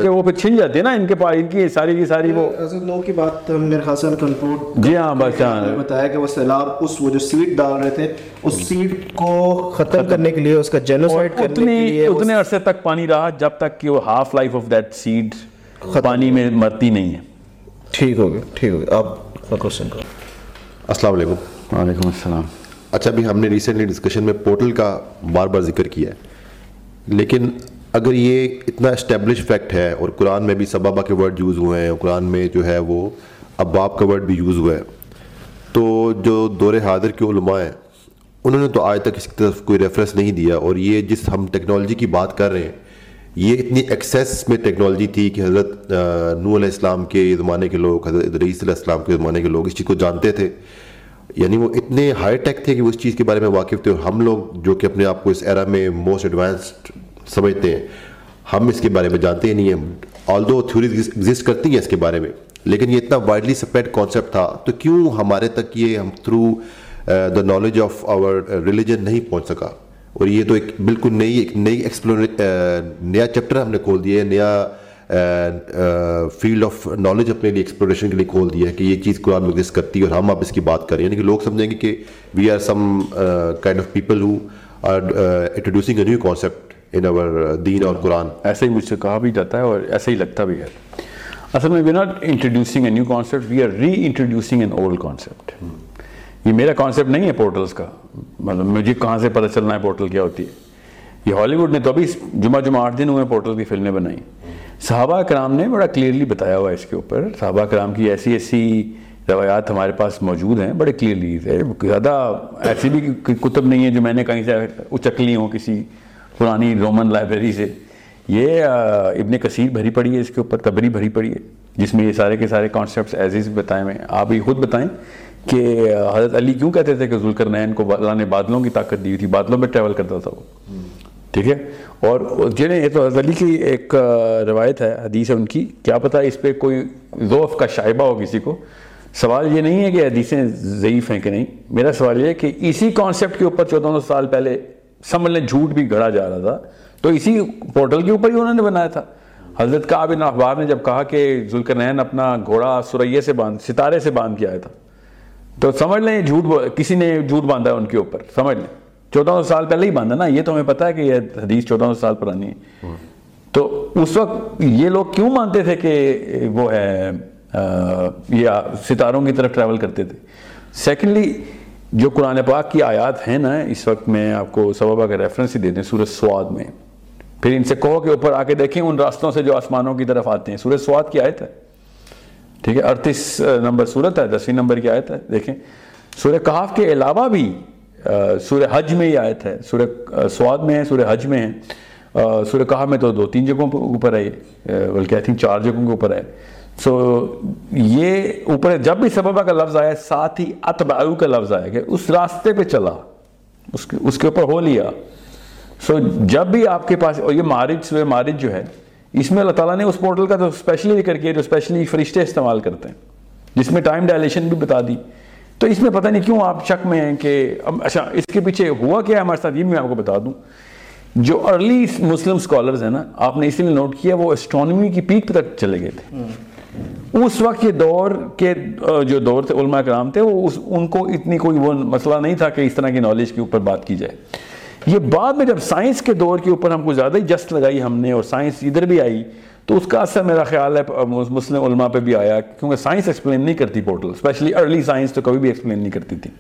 وہ پھر چھن جاتے ہیں نا ان کے پاس ان کی ساری کی ساری وہ نو کی بات میرے خیال سے کنکلوڈ جی ہاں بس ہاں بتایا کہ وہ سیلاب اس وہ جو سیڈ ڈال رہے تھے اس سیڈ کو ختم کرنے کے لیے اس کا جینوسائڈ کرنے کے لیے اتنے عرصے تک پانی رہا جب تک کہ وہ half life of that seed پانی میں مرتی نہیں ہے۔ ٹھیک ہو گیا ٹھیک ہو گیا۔ آپ کوشچن کرو۔ السلام علیکم۔ وعلیکم السلام۔ اچھا ابھی ہم نے ریسنٹلی ڈسکشن میں پورٹل کا بار بار ذکر کیا ہے لیکن اگر یہ اتنا اسٹیبلش فیکٹ ہے اور قرآن میں بھی سبابا کے ورڈ یوز ہوئے ہیں اور قرآن میں جو ہے وہ اباب کا ورڈ بھی یوز ہوا ہے تو جو دور حاضر کے علماء ہیں، انہوں نے تو آج تک اس کی طرف کوئی ریفرنس نہیں دیا اور یہ جس ہم ٹیکنالوجی کی بات کر رہے ہیں، یہ اتنی ایکسیس میں ٹیکنالوجی تھی کہ حضرت نو علیہ السلام کے زمانے کے لوگ، حضرت ادریس علیہ السلام کے زمانے کے لوگ اس چیز کو جانتے تھے۔ یعنی وہ اتنے ہائی ٹیک تھے کہ وہ اس چیز کے بارے میں واقف تھے اور ہم لوگ جو کہ اپنے آپ کو اس ایرا میں موسٹ ایڈوانسڈ سمجھتے ہیں۔ ہم اس کے بارے میں جانتے ہی نہیں ہیں۔ آل دو تھیوریز ایگزسٹ کرتی ہیں اس کے بارے میں، لیکن یہ اتنا وائڈلی سپریڈ کانسیپٹ تھا، تو کیوں ہمارے تک یہ ہم through the knowledge of our religion نہیں پہنچ سکا؟ اور یہ تو ایک بالکل نئی ایک نئی ایکسپلور uh, نیا چیپٹر ہم نے کھول دیا ہے، نیا فیلڈ آف نالج اپنے لیے ایکسپلوریشن کے لیے کھول دیا ہے کہ یہ چیز قرآن میں ایگزسٹ کرتی ہے اور ہم اب اس کی بات کریں۔ یعنی کہ لوگ سمجھیں گے کہ we are some kind of people who are introducing a new concept in our دین اور قرآن ایسا ہی مجھ سے کہا بھی جاتا ہے اور ایسا ہی لگتا بھی ہے۔ اصل میں we not introducing a new concept we are re introducing an old concept یہ میرا کانسیپٹ نہیں ہے پورٹلز کا۔ مطلب مجھے کہاں سے پتہ چلنا ہے پورٹل کیا ہوتی ہے۔ یہ ہالی ووڈ نے تو ابھی جمعہ جمعہ آٹھ دن ہوئے پورٹل کی فلمیں بنائی۔ صحابہ کرام نے بڑا کلیئرلی بتایا ہوا ہے اس کے اوپر۔ صحابہ کرام کی ایسی ایسی روایات ہمارے پاس موجود ہیں بڑے کلیئرلی زیادہ ایسی بھی کتب نہیں ہے جو میں نے کہیں سے اچک لی ہوں کسی پرانی رومن لائبریری سے۔ یہ ابن کثیر بھری پڑی ہے، اس کے اوپر تبری بھری پڑی ہے، جس میں یہ سارے کے سارے کانسیپٹس ایز بتائے میں آپ یہ خود بتائیں کہ حضرت علی کیوں کہتے تھے کہ ذوالکر نین کو اللہ نے بادلوں کی طاقت دی ہوئی تھی، بادلوں میں ٹریول کرتا تھا وہ۔ ٹھیک ہے؟ اور جنہیں، یہ تو حضرت علی کی ایک روایت ہے، حدیث ہے ان کی۔ کیا پتہ اس پہ کوئی ذوف کا شائبہ ہو کسی کو؟ سوال یہ نہیں ہے کہ حدیثیں ضعیف ہیں کہ نہیں۔ میرا سوال یہ ہے کہ اسی کانسیپٹ کے اوپر چودہ سو سال پہلے سمجھ لیں جھوٹ بھی گھڑا جا رہا تھا۔ تو اسی پورٹل کے اوپر ہی انہوں نے بنایا تھا۔ حضرت کا بن اخبار نے جب کہا کہ ذوالکرنین اپنا گھوڑا سریے سے باندھ، ستارے سے باندھ کے آیا تھا۔ تو سمجھ لیں جھوٹ کسی نے جھوٹ باندھا ہے ان کے اوپر، سمجھ لیں۔ چودہ سو سال پہلے ہی باندھا نا، یہ تو ہمیں پتا ہے کہ یہ حدیث چودہ سو سال پرانی ہے۔ تو اس وقت یہ لوگ کیوں مانتے تھے کہ وہ ہے یہ ستاروں کی طرف ٹریول کرتے تھے؟ سیکنڈلی جو قرآن پاک کی آیات ہیں نا، اس وقت میں آپ کو سببہ کا ریفرنس ہی دے دیں سورج سواد میں۔ پھر ان سے کہو کہ اوپر آ کے دیکھیں ان راستوں سے جو آسمانوں کی طرف آتے ہیں۔ سورج سواد کی آیت ہے۔ ٹھیک ہے، اڑتیس نمبر صورت ہے، دسویں نمبر کی آیت ہے۔ دیکھیں، سورہ کہاف کے علاوہ بھی سورہ حج میں ہی آیت ہے۔ سورہ سواد میں ہے، سورہ حج میں ہے۔ سورہ کہاف میں تو دو تین جگہوں کے اوپر ہے بلکہ آئی تھنک چار جگہوں کے اوپر ہے۔ سو یہ اوپر جب بھی سببہ کا لفظ آیا، ساتھ ہی اتبعو کا لفظ آیا کہ اس راستے پہ چلا، اس کے اوپر ہو لیا۔ سو جب بھی آپ کے پاس، اور یہ مارج سورہ مارج جو ہے، اس میں اللہ تعالیٰ نے اس پورٹل کا تو اسپیشلی ذکر کیا، جو اسپیشلی فرشتے استعمال کرتے ہیں، جس میں ٹائم ڈائلیشن بھی بتا دی۔ تو اس میں پتہ نہیں کیوں آپ شک میں ہیں کہ اچھا اس کے پیچھے ہوا کیا ہے ہمارے ساتھ؟ یہ میں آپ کو بتا دوں۔ جو ارلی مسلم سکولرز ہیں نا، آپ نے اسی لیے نوٹ کیا، وہ اسٹرانومی کی پیک تک چلے گئے تھے۔ اس وقت یہ دور کے جو دور تھے، علماء کرام تھے، وہ ان کو اتنی کوئی وہ مسئلہ نہیں تھا کہ اس طرح کی نالج کے اوپر بات کی جائے۔ یہ بعد میں جب سائنس کے دور کے اوپر ہم کو زیادہ ہی جست لگائی ہم نے اور سائنس ادھر بھی آئی، تو اس کا اثر میرا خیال ہے مسلم علماء پہ بھی آیا، کیونکہ سائنس ایکسپلین نہیں کرتی پورٹل اسپیشلی ارلی سائنس تو کبھی بھی ایکسپلین نہیں کرتی تھی۔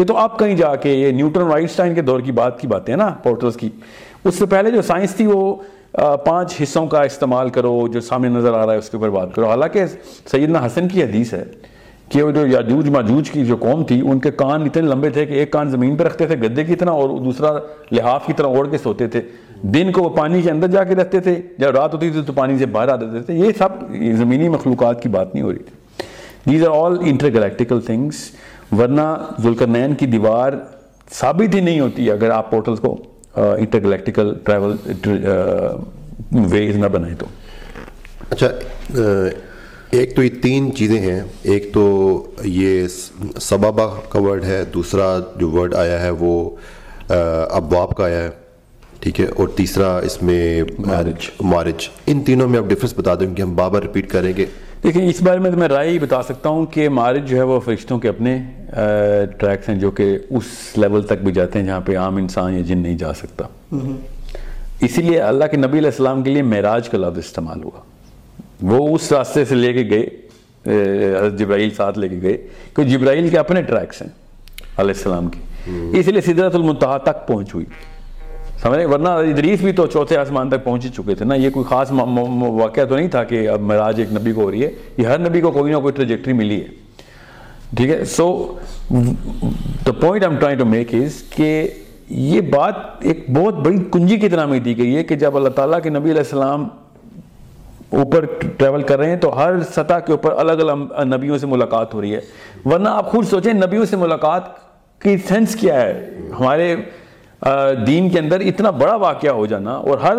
یہ تو آپ کہیں جا کے یہ نیوٹن وائٹسٹائن کے دور کی بات کی باتیں نا پورٹلز کی۔ اس سے پہلے جو سائنس تھی وہ پانچ حصوں کا استعمال کرو، جو سامنے نظر آ رہا ہے اس کے اوپر بات کرو۔ حالانکہ سیدنا حسن کی حدیث ہے کہ وہ جو یاجوج ماجوج کی جو قوم تھی، ان کے کان اتنے لمبے تھے کہ ایک کان زمین پہ رکھتے تھے گدے کی طرح، اور دوسرا لحاف کی طرح اوڑھ کے سوتے تھے۔ دن کو وہ پانی کے اندر جا کے رہتے تھے، جب رات ہوتی تھی تو پانی سے باہر آ جاتے تھے۔ یہ سب زمینی مخلوقات کی بات نہیں ہو رہی تھی۔ These are all intergalactic things ورنہ ذوالکرنین کی دیوار ثابت ہی نہیں ہوتی اگر آپ پورٹلز کو انٹر گلیکٹیکل ٹریول ویز نہ بنائیں تو۔ اچھا ایک تو یہ تین چیزیں ہیں۔ ایک تو یہ سبابہ کا ورڈ ہے۔ دوسرا جو ورڈ آیا ہے وہ ابواب کا آیا ہے۔ ٹھیک ہے؟ اور تیسرا اس میں مارج۔ مارج۔ ان تینوں میں آپ ڈفرنس بتا دیں کہ ہم بابا ریپیٹ کریں گے۔ دیکھیں اس بارے میں تو میں رائے ہی بتا سکتا ہوں کہ مارج جو ہے وہ فرشتوں کے اپنے ٹریکس ہیں جو کہ اس لیول تک بھی جاتے ہیں جہاں پہ عام انسان یا جن نہیں جا سکتا۔ اسی لیے اللہ کے نبی علیہ السلام کے لیے معراج کا لفظ استعمال ہوا۔ وہ اس راستے سے لے کے گئے حضرت جبرائیل ساتھ لے کے گئے کہ جبرائیل کے اپنے ٹریکس ہیں علیہ السلام کی اس لیے صدرت المنتہا تک پہنچ ہوئی۔ سمجھے؟ ورنہ ادریس بھی تو چوتھے آسمان تک پہنچ چکے تھے نا، یہ کوئی خاص واقعہ تو نہیں تھا کہ اب مراج ایک نبی کو ہو رہی ہے، یہ ہر نبی کو کوئی نہ کوئی ٹریجیکٹری ملی ہے۔ ٹھیک ہے؟ So the point I'm try to make is کہ یہ بات ایک بہت بڑی کنجی کی طرح میں دی گئی ہے کہ جب اللہ تعالیٰ کے نبی علیہ السلام اوپر ٹریول کر رہے ہیں تو ہر سطح کے اوپر الگ الگ نبیوں سے ملاقات ہو رہی ہے۔ ورنہ آپ خود سوچیں نبیوں سے ملاقات کی سینس کیا ہے؟ ہمارے دین کے اندر اتنا بڑا واقعہ ہو جانا اور ہر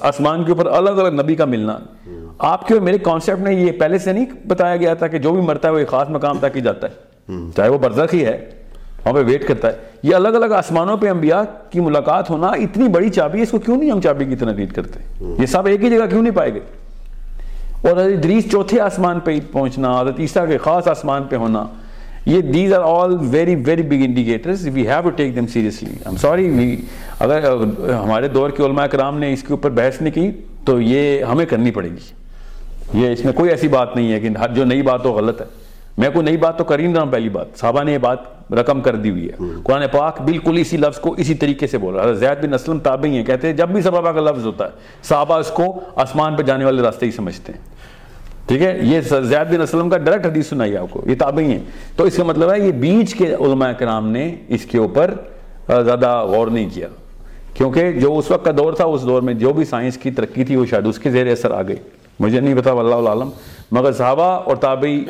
آسمان کے اوپر الگ الگ نبی کا ملنا، آپ کے اور میرے کانسیپٹ میں یہ پہلے سے نہیں بتایا گیا تھا کہ جو بھی مرتا ہے وہ ایک خاص مقام تک ہی جاتا ہے۔ چاہے وہ برزخ ہی ہے، وہاں پہ ویٹ کرتا ہے۔ یہ الگ الگ آسمانوں پہ انبیاء کی ملاقات ہونا اتنی بڑی چابی ہے، اس کو کیوں نہیں ہم چابی کی طرح ریڈ کرتے؟ یہ سب ایک ہی جگہ کیوں نہیں پائے گئے؟ اور حضرت ادریس چوتھے آسمان پہ پہنچنا، حضرت عیسیٰ کے خاص آسمان پہ ہونا یہ these are all very very big indicators we have to take them seriously I'm sorry we اگر ہمارے دور کے علماء کرام نے اس کے اوپر بحث نہیں کی تو یہ ہمیں کرنی پڑے گی. یہ اس میں کوئی ایسی بات نہیں ہے کہ جو نئی بات ہو غلط ہے. میں کوئی نئی بات تو کر ہی نہیں رہا ہوں پہلی بات. صحابہ نے یہ بات رقم کر دی ہوئی ہے. قرآن پاک بالکل اسی لفظ کو اسی طریقے سے بول رہا ہے. زید بن اسلم تابعی ہیں. کہتے ہیں جب بھی صحابہ کا لفظ ہوتا ہے صحابہ اس کو آسمان پہ جانے والے راستے ہی سمجھتے ہیں. ٹھیک ہے؟ یہ زید بن اسلم کا ڈائریکٹ حدیث سنائی آپ کو یہ تابعی ہیں۔ تو اس کا مطلب ہے یہ بیچ کے علماء کرام نے اس کے اوپر زیادہ غور نہیں کیا۔ کیونکہ جو اس وقت کا دور تھا اس دور میں جو بھی سائنس کی ترقی تھی وہ شاید اس کے زیر اثر آ گئی۔ مجھے نہیں پتا واللہ العالم۔ مگر صحابہ اور تابعی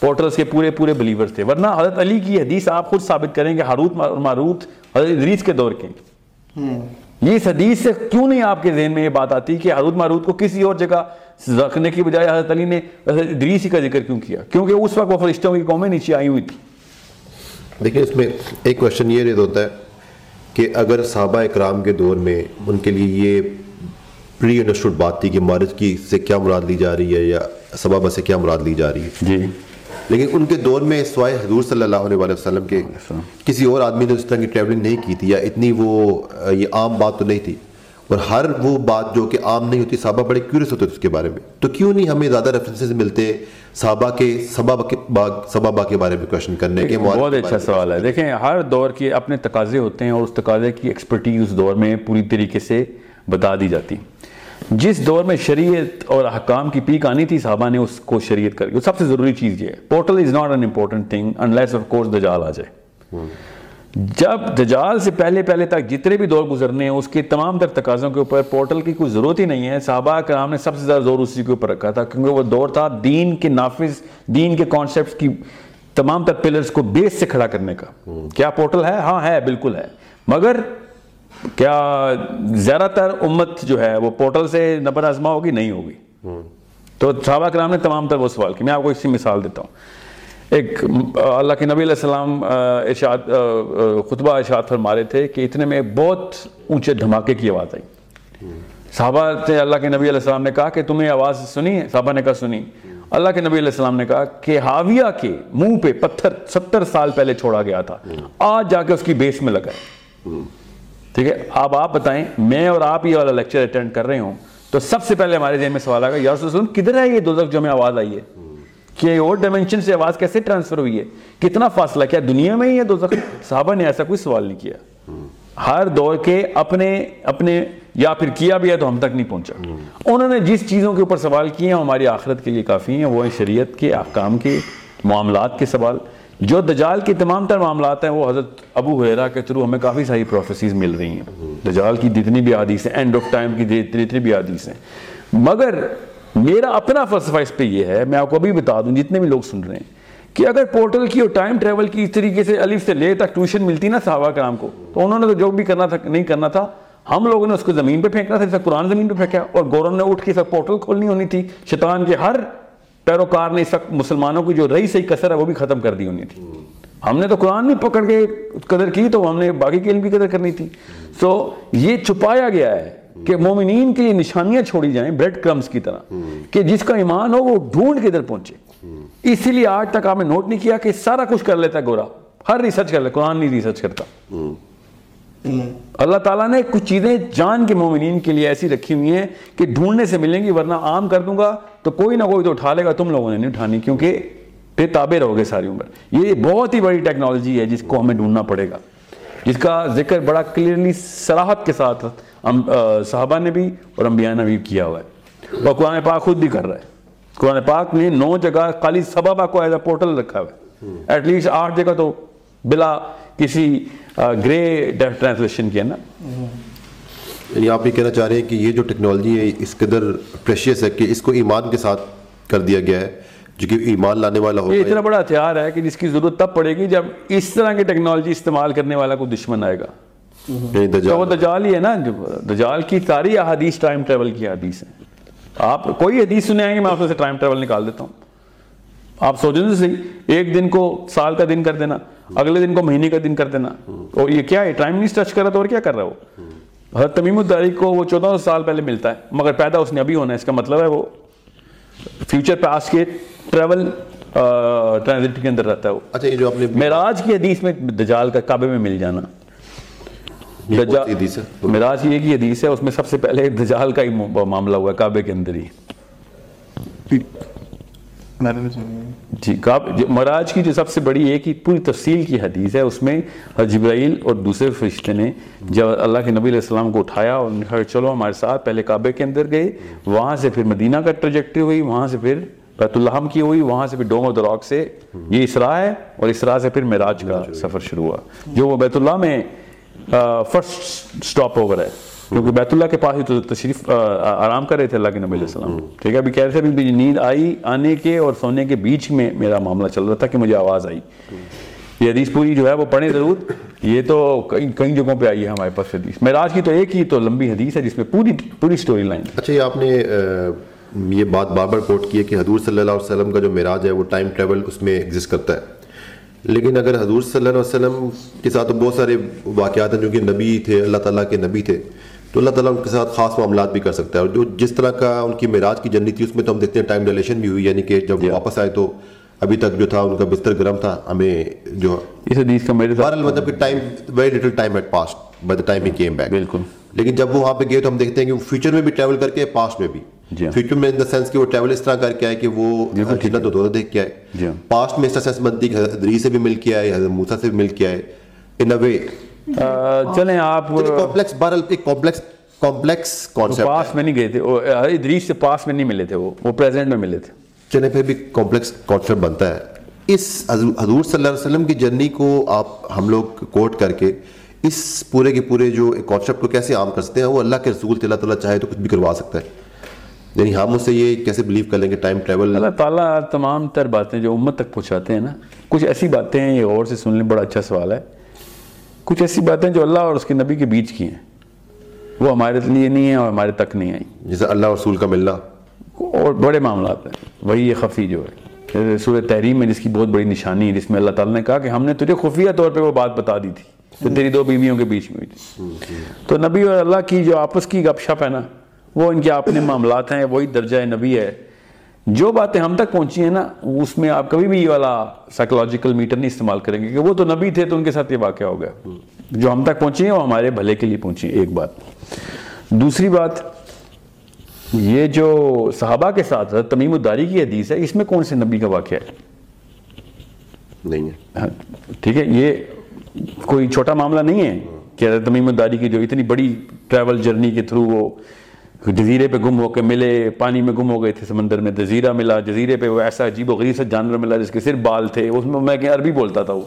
پورٹلز کے پورے پورے بلیورز تھے۔ ورنہ حضرت علی کی حدیث آپ خود ثابت کریں گے حروت اور ماروت حضرت ادریس کے دور کے۔ یہ اس حدیث سے کیوں نہیں آپ کے ذہن میں یہ بات آتی کہ حروت ماروت کو کسی اور جگہ رکھنے کی بجائے حضرت علی نے حضرت ادریس کا ذکر کیوں کیا؟ کیونکہ اس وقت وہ فرشتوں کی قومیں نیچے آئی ہوئی تھی دیکھیں اس میں ایک کوشچن یہ رہتا ہوتا ہے کہ اگر صحابہ اکرام کے دور میں ان کے لیے یہ پری انڈرسٹوڈ بات تھی کہ مارج کی سے کیا مراد لی جا رہی ہے یا سبابہ سے کیا مراد لی جا رہی ہے۔ جی۔ لیکن ان کے دور میں سوائے حضور صلی اللہ علیہ وسلم کے کسی اور آدمی نے اس طرح کی ٹریولنگ نہیں کی تھی یا اتنی وہ یہ عام بات تو نہیں تھی۔ اور ہر وہ بات جو کہ عام نہیں ہوتی صحابہ بڑے کیورس ہوتے تھے اس کے بارے میں۔ تو کیوں نہیں ہمیں زیادہ ریفرنسز ملتے صحابہ کے صبابہ کے بارے میں کوشچن کرنے کے بہت اچھا سوال ہے۔ دیکھیں ہر دور کے اپنے تقاضے ہوتے ہیں اور اس تقاضے کی ایکسپرٹی اس دور میں پوری طریقے سے بتا دی جاتی۔ جس دور میں شریعت اور حکام کی پیک آنی تھی صحابہ نے اس کو شریعت کر سب سے ضروری چیز یہ ہے portal is not an important thing unless of course Dajjal آ جائے۔ جب دجال سے پہلے پہلے تک جتنے بھی دور گزرنے ہیں، اس کے تمام تر تقاضوں کے اوپر پورٹل کی کوئی ضرورت ہی نہیں ہے۔ صحابہ کرام نے سب سے زیادہ زور اسی کے اوپر رکھا تھا، کیونکہ وہ دور تھا دین کے نافذ، دین کے کانسیپٹس کی تمام تر پلرز کو بیس سے کھڑا کرنے کا۔ کیا پورٹل ہے؟ ہاں ہے، بالکل ہے۔ مگر کیا زیادہ تر امت جو ہے، وہ پورٹل سے نبر آزما ہوگی؟ نہیں ہوگی۔ تو صحابہ کرام نے تمام تر وہ سوال کی میں آپ کو اسی مثال دیتا ہوں۔ ایک، اللہ کے نبی علیہ السلام ارشاد خطبہ ارشاد فرما رہے تھے کہ اتنے میں بہت اونچے دھماکے کی آواز آئی۔ صحابہ سے اللہ کے نبی علیہ السلام نے کہا کہ تمہیں آواز سنی ہے؟ صحابہ نے کہا سنی۔ اللہ کے نبی علیہ السلام نے کہا کہ حاویہ کے منہ پہ پتھر ستر سال پہلے چھوڑا گیا تھا۔ آج جا کے اس کی بیس میں لگا ہے۔ ٹھیک ہے؟ اب آپ بتائیں، میں اور آپ یہ والا لیکچر اٹینڈ کر رہے ہوں تو سب سے پہلے ہمارے ذہن میں سوال آگا یا رسول کدھر ہے یہ دوزخ جو ہمیں آواز آئی ہے؟ کہ اور ڈائمنشن سے آواز کیسے ٹرانسفر ہوئی ہے؟ کتنا فاصلہ کیا دنیا میں ہی ہے دوزخ صحابہ نے ایسا کوئی سوال نہیں کیا۔ ہر دور کے اپنے اپنے، یا پھر کیا بھی ہے تو ہم تک نہیں پہنچا۔ انہوں نے جس چیزوں کے اوپر سوال کیے ہیں، ہماری آخرت کے لیے کافی ہیں۔ وہ ہیں شریعت کے، احکام کے، معاملات کے سوال۔ جو دجال کے تمام تر معاملات ہیں، وہ حضرت ابو حیرا کے تھرو ہمیں کافی ساری پروفیسیز مل رہی ہیں۔ دجال کی جتنی بھی حدیث ہیں اینڈ آف ٹائم کی جتنی بھی حدیث ہیں۔ مگر میرا اپنا فلسفہ اس پہ یہ ہے، میں آپ کو ابھی بتا دوں، جتنے بھی لوگ سن رہے ہیں، کہ اگر پورٹل کی اور ٹائم ٹریول کی اس طریقے سے الف سے لے تک ٹیوشن ملتی نا صحابہ کرام کو، تو انہوں نے تو جو بھی کرنا تھا، نہیں کرنا تھا، ہم لوگوں نے اس کو زمین پہ پھینکنا تھا قرآن زمین پہ پھینکا اور گورن نے اٹھ کے سب پورٹل کھولنی ہونی تھی، شیطان کے ہر پیروکار نے اس وقت مسلمانوں کی جو رئی صحیح کثر ہے، وہ بھی ختم کر دی ہونی تھی۔ ہم نے تو قرآن نہیں پکڑ کے قدر کی، تو ہم نے باقی کی علم کی قدر کرنی تھی۔ سو یہ چھپایا گیا ہے۔ کہ مومنین کے لیے نشانیاں چھوڑی جائیں بریڈ کرمز کی طرح، کہ جس کا ایمان ہو وہ ڈھونڈ کے ادھر پہنچے۔ اسی لیے آج تک آپ نے نوٹ نہیں کیا کہ سارا کچھ کر لیتا ہے گورا، ہر ریسرچ کر لیتا قرآن نہیں ریسرچ کرتا۔ اللہ تعالیٰ نے کچھ چیزیں جان کے مومنین کے لیے ایسی رکھی ہوئی ہیں کہ ڈھونڈنے سے ملیں گی، ورنہ عام کر دوں گا تو کوئی نہ کوئی تو اٹھا لے گا، تم لوگوں نے نہیں اٹھانی کیونکہ پہ تابع رہو گے ساری عمر۔ یہ بہت ہی بڑی ٹیکنالوجی ہے جس کو ہمیں ڈھونڈنا پڑے گا۔ جس کا ذکر بڑا کلیئرلی سراحت کے ساتھ صحابہ نے بھی اور انبیاء نے بھی کیا ہوا ہے۔ اور قرآن پاک خود بھی کر رہا ہے۔ قرآن پاک نے نو جگہ خالی سبابہ کو ایز اے پورٹل رکھا ہوا ہے۔ ایٹ لیسٹ آٹھ جگہ تو بلا کسی گرے ٹرانسلیشن کیا نا یعنی آپ یہ کہنا چاہ رہے ہیں کہ یہ جو ٹیکنالوجی ہے اس قدر پریشیس ہے کہ اس کو ایمان کے ساتھ کر دیا گیا ہے۔ جو کہ ایمان لانے والا یہ ہوگا اتنا بڑا ہتھیار ہے کہ جس کی ضرورت تب پڑے گی جب اس طرح کی ٹیکنالوجی استعمال کرنے والا کوئی دشمن آئے گا۔ تو وہ دجال ہی ہے نا۔ دجال کی ساری احادیث ٹائم ٹریول کی حدیث ہیں۔ آپ کوئی حدیث سنے آئیں گے میں آپ سے ٹائم ٹریول نکال دیتا ہوں۔ آپ سوچیں تو صحیح ایک دن کو سال کا دن کر دینا اگلے دن کو مہینے کا دن کر دینا۔ اور یہ کیا ہے؟ ٹائم نہیں ٹچ کر رہا تو اور کیا کر رہا ہے وہ؟ حضرت تمیم الداری کو وہ چودہ سو سال پہلے ملتا ہے مگر پیدا اس نے ابھی ہونا ہے۔ اس کا مطلب ہے وہ فیوچر پاس کے ٹریول ٹرانزٹ کے اندر رہتا ہے وہ۔ اچھا یہ جو آپ نے معراج کی حدیث میں دجال کا کعبے میں مل جانا۔ حدیث ہے؟ معراج یہ کی حدیث ہے اس میں سب سے پہلے دجال کا ہی معاملہ ہوا ہے کعبے کے اندر ہی۔ جی معراج کی جو سب سے بڑی ایک ہی پوری تفصیل کی حدیث ہے اس میں جبرائیل اور دوسرے فرشتے نے جب اللہ کے نبی علیہ السلام کو اٹھایا اور انہوں نے کہا چلو ہمارے ساتھ پہلے کعبے کے اندر گئے وہاں سے پھر مدینہ کا ٹریجیکٹری ہوئی وہاں سے پھر بیت الحم کی ہوئی وہاں سے پھر ڈوم آف راک سے یہ اسراء ہے اور اسراء سے پھر معراج کا سفر شروع ہوا۔ جو وہ بیت اللہ میں فرسٹ سٹاپ اوور ہے۔ کیونکہ بیت اللہ کے پاس ہی تو تشریف آرام کر رہے تھے اللہ کے نبی علیہ السلام۔ ٹھیک ہے ابھی کہہ رہے تھے نیند آئی آنے کے اور سونے کے بیچ میں میرا معاملہ چل رہا تھا کہ مجھے آواز آئی۔ یہ حدیث پوری جو ہے وہ پڑھیں ضرور۔ یہ تو کئی جگہوں پہ آئی ہے ہمارے پاس حدیث۔ معراج کی تو ایک ہی تو لمبی حدیث ہے جس میں پوری پوری سٹوری لائن اچھا یہ آپ نے یہ بات بار بار کوٹ کی ہے کہ حضور صلی اللہ علیہ وسلم کا جو معراج ہے وہ ٹائم ٹریول اس میں ایگزسٹ کرتا ہے۔ لیکن اگر حضور صلی اللہ علیہ وسلم کے ساتھ تو بہت سارے واقعات ہیں جو کہ نبی تھے اللہ تعالیٰ کے نبی تھے تو اللہ تعالیٰ ان کے ساتھ خاص معاملات بھی کر سکتا ہے۔ اور جو جس طرح کا ان کی معراج کی جرنی تھی اس میں تو ہم دیکھتے ہیں ٹائم ڈیلیشن بھی ہوئی یعنی کہ جب واپس آئے تو ابھی تک جو تھا ان کا بستر گرم تھا ہمیں جو اس حدیث کا میرے ساتھ بہرحال مطلب کہ time very little time at past by the time he came back بالکل۔ لیکن جب وہ وہاں پہ گئے تو ہم دیکھتے ہیں کہ وہ فیوچر میں بھی ٹریول کر کے پاسٹ میں بھی۔ جی ہاں۔ فیوچر میں ان دا سینس کہ وہ ٹریول اس طرح کر کے آئے کہ وہ جنت و دولت دیکھ کے جی آئے ہاں۔ پاسٹ میں اس طرح سینس بنتی کہ حضرت علی سے بھی مل کے آئے حضرت موسیٰ سے بھی مل کے آئے۔ ان اے وے چلیں آپ کمپلیکس بہرحال ایک کمپلیکس کمپلیکس کانسیپٹ پاس میں نہیں گئے تھے۔ ادریس سے پاس میں نہیں ملے تھے وہ وہ پریزنٹ میں ملے تھے۔ چلے پھر بھی کمپلیکس کانسیپٹ بنتا ہے۔ اس حضور حضور صلی اللہ علیہ وسلم کی جرنی کو آپ ہم لوگ کوٹ کر کے اس پورے کے پورے جو کانسیپٹ کو کیسے عام کر سکتے ہیں وہ اللہ کے رسول اللہ تعالیٰ چاہے تو کچھ بھی کروا سکتا ہے۔ یعنی ہم اس سے یہ کیسے بلیو کر لیں گے ٹائم ٹریول اللہ تعالیٰ تمام تر باتیں جو امت تک پہنچاتے ہیں نا کچھ ایسی باتیں ہیں یہ غور سے سن لیں بڑا اچھا سوال ہے۔ کچھ ایسی باتیں جو اللہ اور اس کے نبی کے بیچ کی ہیں۔ وہ ہمارے لیے نہیں ہیں اور ہمارے تک نہیں آئیں۔ جیسے اللہ اور رسول کا ملنا اور بڑے معاملات ہیں۔ وہی یہ خفی جو ہے۔ سورہ تحریم میں جس کی بہت بڑی نشانی ہے جس میں اللہ تعالیٰ نے کہا کہ ہم نے تجھے خفیہ طور پہ وہ بات بتا دی تھی۔ جو تیری دو بیویوں کے بیچ میں ہوئی تھی۔ تو نبی اور اللہ کی جو آپس کی گپ شپ ہے نا وہ ان کے اپنے معاملات ہیں وہی درجہ نبی ہے۔ جو باتیں ہم تک پہنچی ہیں نا اس میں آپ کبھی بھی یہ والا سائیکولوجیکل میٹر نہیں استعمال کریں گے کہ وہ تو نبی تھے تو ان کے ساتھ یہ واقعہ ہو گیا۔ جو ہم تک پہنچی ہیں وہ ہمارے بھلے کے لیے پہنچی ہیں ایک بات۔ دوسری بات یہ جو صحابہ کے ساتھ تمیم الداری کی حدیث ہے اس میں کون سے نبی کا واقعہ ہے؟ نہیں ہے۔ ہاں، ٹھیک ہے یہ کوئی چھوٹا معاملہ نہیں ہے کہ حضرت تمیم الداری کی جو اتنی بڑی ٹریول جرنی کے تھرو وہ جزیرے پہ گم ہو کے ملے، پانی میں گم ہو گئے تھے، سمندر میں جزیرہ ملا، جزیرے پہ وہ ایسا عجیب و غریب سا جانور ملا جس کے صرف بال تھے۔ اس میں میں کہ عربی بولتا تھا وہ۔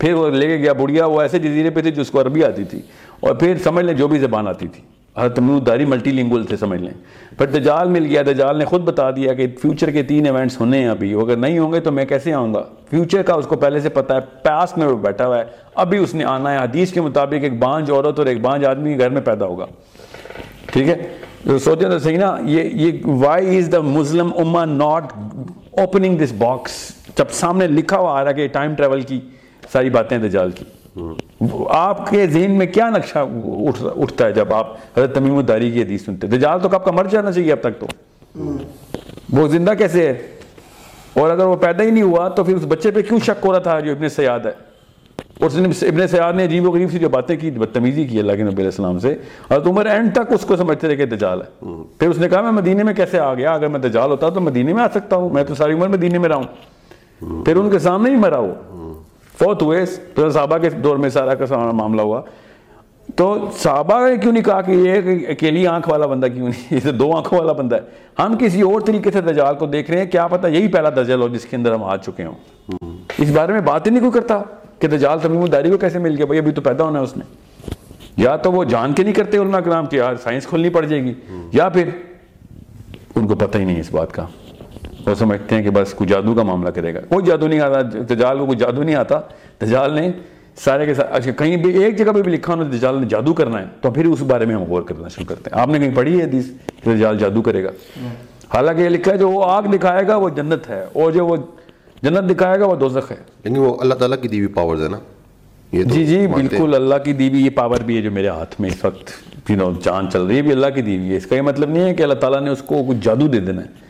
پھر وہ لے کے گیا، بڑھیا، وہ ایسے جزیرے پہ تھے جس کو عربی آتی تھی۔ اور پھر سمجھ لیں جو بھی زبان آتی تھی۔ حضرت تمیم الداری ملٹی لنگول تھے سمجھ لیں۔ پھر دجال مل گیا، دجال نے خود بتا دیا کہ فیوچر کے تین ایونٹس ہونے ہیں ابھی۔ اگر نہیں ہوں گے تو میں کیسے آؤں گا؟ فیوچر کا اس کو پہلے سے پتا ہے پاس میں وہ بیٹھا ہوا ہے۔ ابھی اس نے آنا ہے۔ حدیث کے مطابق ایک بانج عورت اور ایک بانج آدمی گھر میں پیدا ہوگا۔ ٹھیک ہے؟ تو سوچیں تو صحیح نا، یہ یہ وائی از دا مسلم اما ناٹ اوپننگ دس باکس جب سامنے لکھا ہوا آ رہا کہ ٹائم ٹریول کی ساری باتیں دجال کی۔ آپ کے ذہن میں کیا نقشہ اٹھتا ہے جب آپ حضرت تمیم الداری کی حدیث سنتے دجال تو کب کا مر جانا چاہیے اب تک تو۔ وہ زندہ کیسے ہے؟ اور اگر وہ پیدا ہی نہیں ہوا تو پھر اس بچے پہ کیوں شک ہو رہا تھا جو ابن سیاد ہے؟ اور ابن سیاد نے عجیب و غریب سی جو باتیں کی، بدتمیزی کی اللہ کے نبی علیہ السلام سے۔ اور عمر اینڈ تک اس کو سمجھتے رہے کہ دجال ہے۔ پھر اس نے کہا، میں مدینے میں کیسے آ گیا؟ اگر میں دجال ہوتا تو مدینے میں آ سکتا ہوں، میں تو ساری عمر مدینے میں رہا ہوں۔ پھر ان کے سامنے ہی مرا وہ۔ فوت ہوئے صحابہ کے دور میں سارا کا سارا معاملہ ہوا۔ تو صحابہ نے کیوں نہیں کہا کہ یہ اکیلی آنکھ والا بندہ کیوں نہیں؟ یہ تو دو آنکھوں والا بندہ ہے۔ ہم کسی اور طریقے سے دجال کو دیکھ رہے ہیں کیا پتہ یہی پہلا دجال ہو جس کے اندر ہم آ چکے ہوں۔ اس بارے میں بات ہی نہیں کوئی کرتا کہ دجال تمیم داری کو کیسے مل گیا؟ بھائی ابھی تو پیدا ہونا ہے اس نے۔ یا تو وہ جان کے نہیں کرتے علماء کرام کہ یار سائنس کھولنی پڑ جائے گی یا پھر ان کو پتہ ہی نہیں اس بات کا۔ وہ سمجھتے ہیں کہ بس کوئی جادو کا معاملہ کرے گا۔ کوئی جادو نہیں آتا دجال کو کوئی جادو نہیں آتا۔ دجال نے سارے کے ساتھ اچھا کہیں بھی ایک جگہ پہ بھی لکھا ہونا دجال نے جادو کرنا ہے تو پھر اس بارے میں ہم غور کرنا شروع کرتے ہیں۔ آپ نے کہیں پڑھی ہے حدیث کہ دجال جادو کرے گا؟ حالانکہ یہ لکھا ہے جو وہ آگ دکھائے گا وہ جنت ہے اور جو وہ جنت دکھائے گا وہ دوزخ ہے۔ یعنی وہ اللہ تعالیٰ کی دیوی پاورز ہے نا؟ جی جی۔ بالکل اللہ کی دیوی یہ پاور بھی ہے جو میرے ہاتھ میں اس وقت چاند چل رہی ہے بھی اللہ کی دیوی ہے۔ اس کا یہ مطلب نہیں ہے کہ اللہ تعالیٰ نے اس کو کچھ جادو دے دینا ہے۔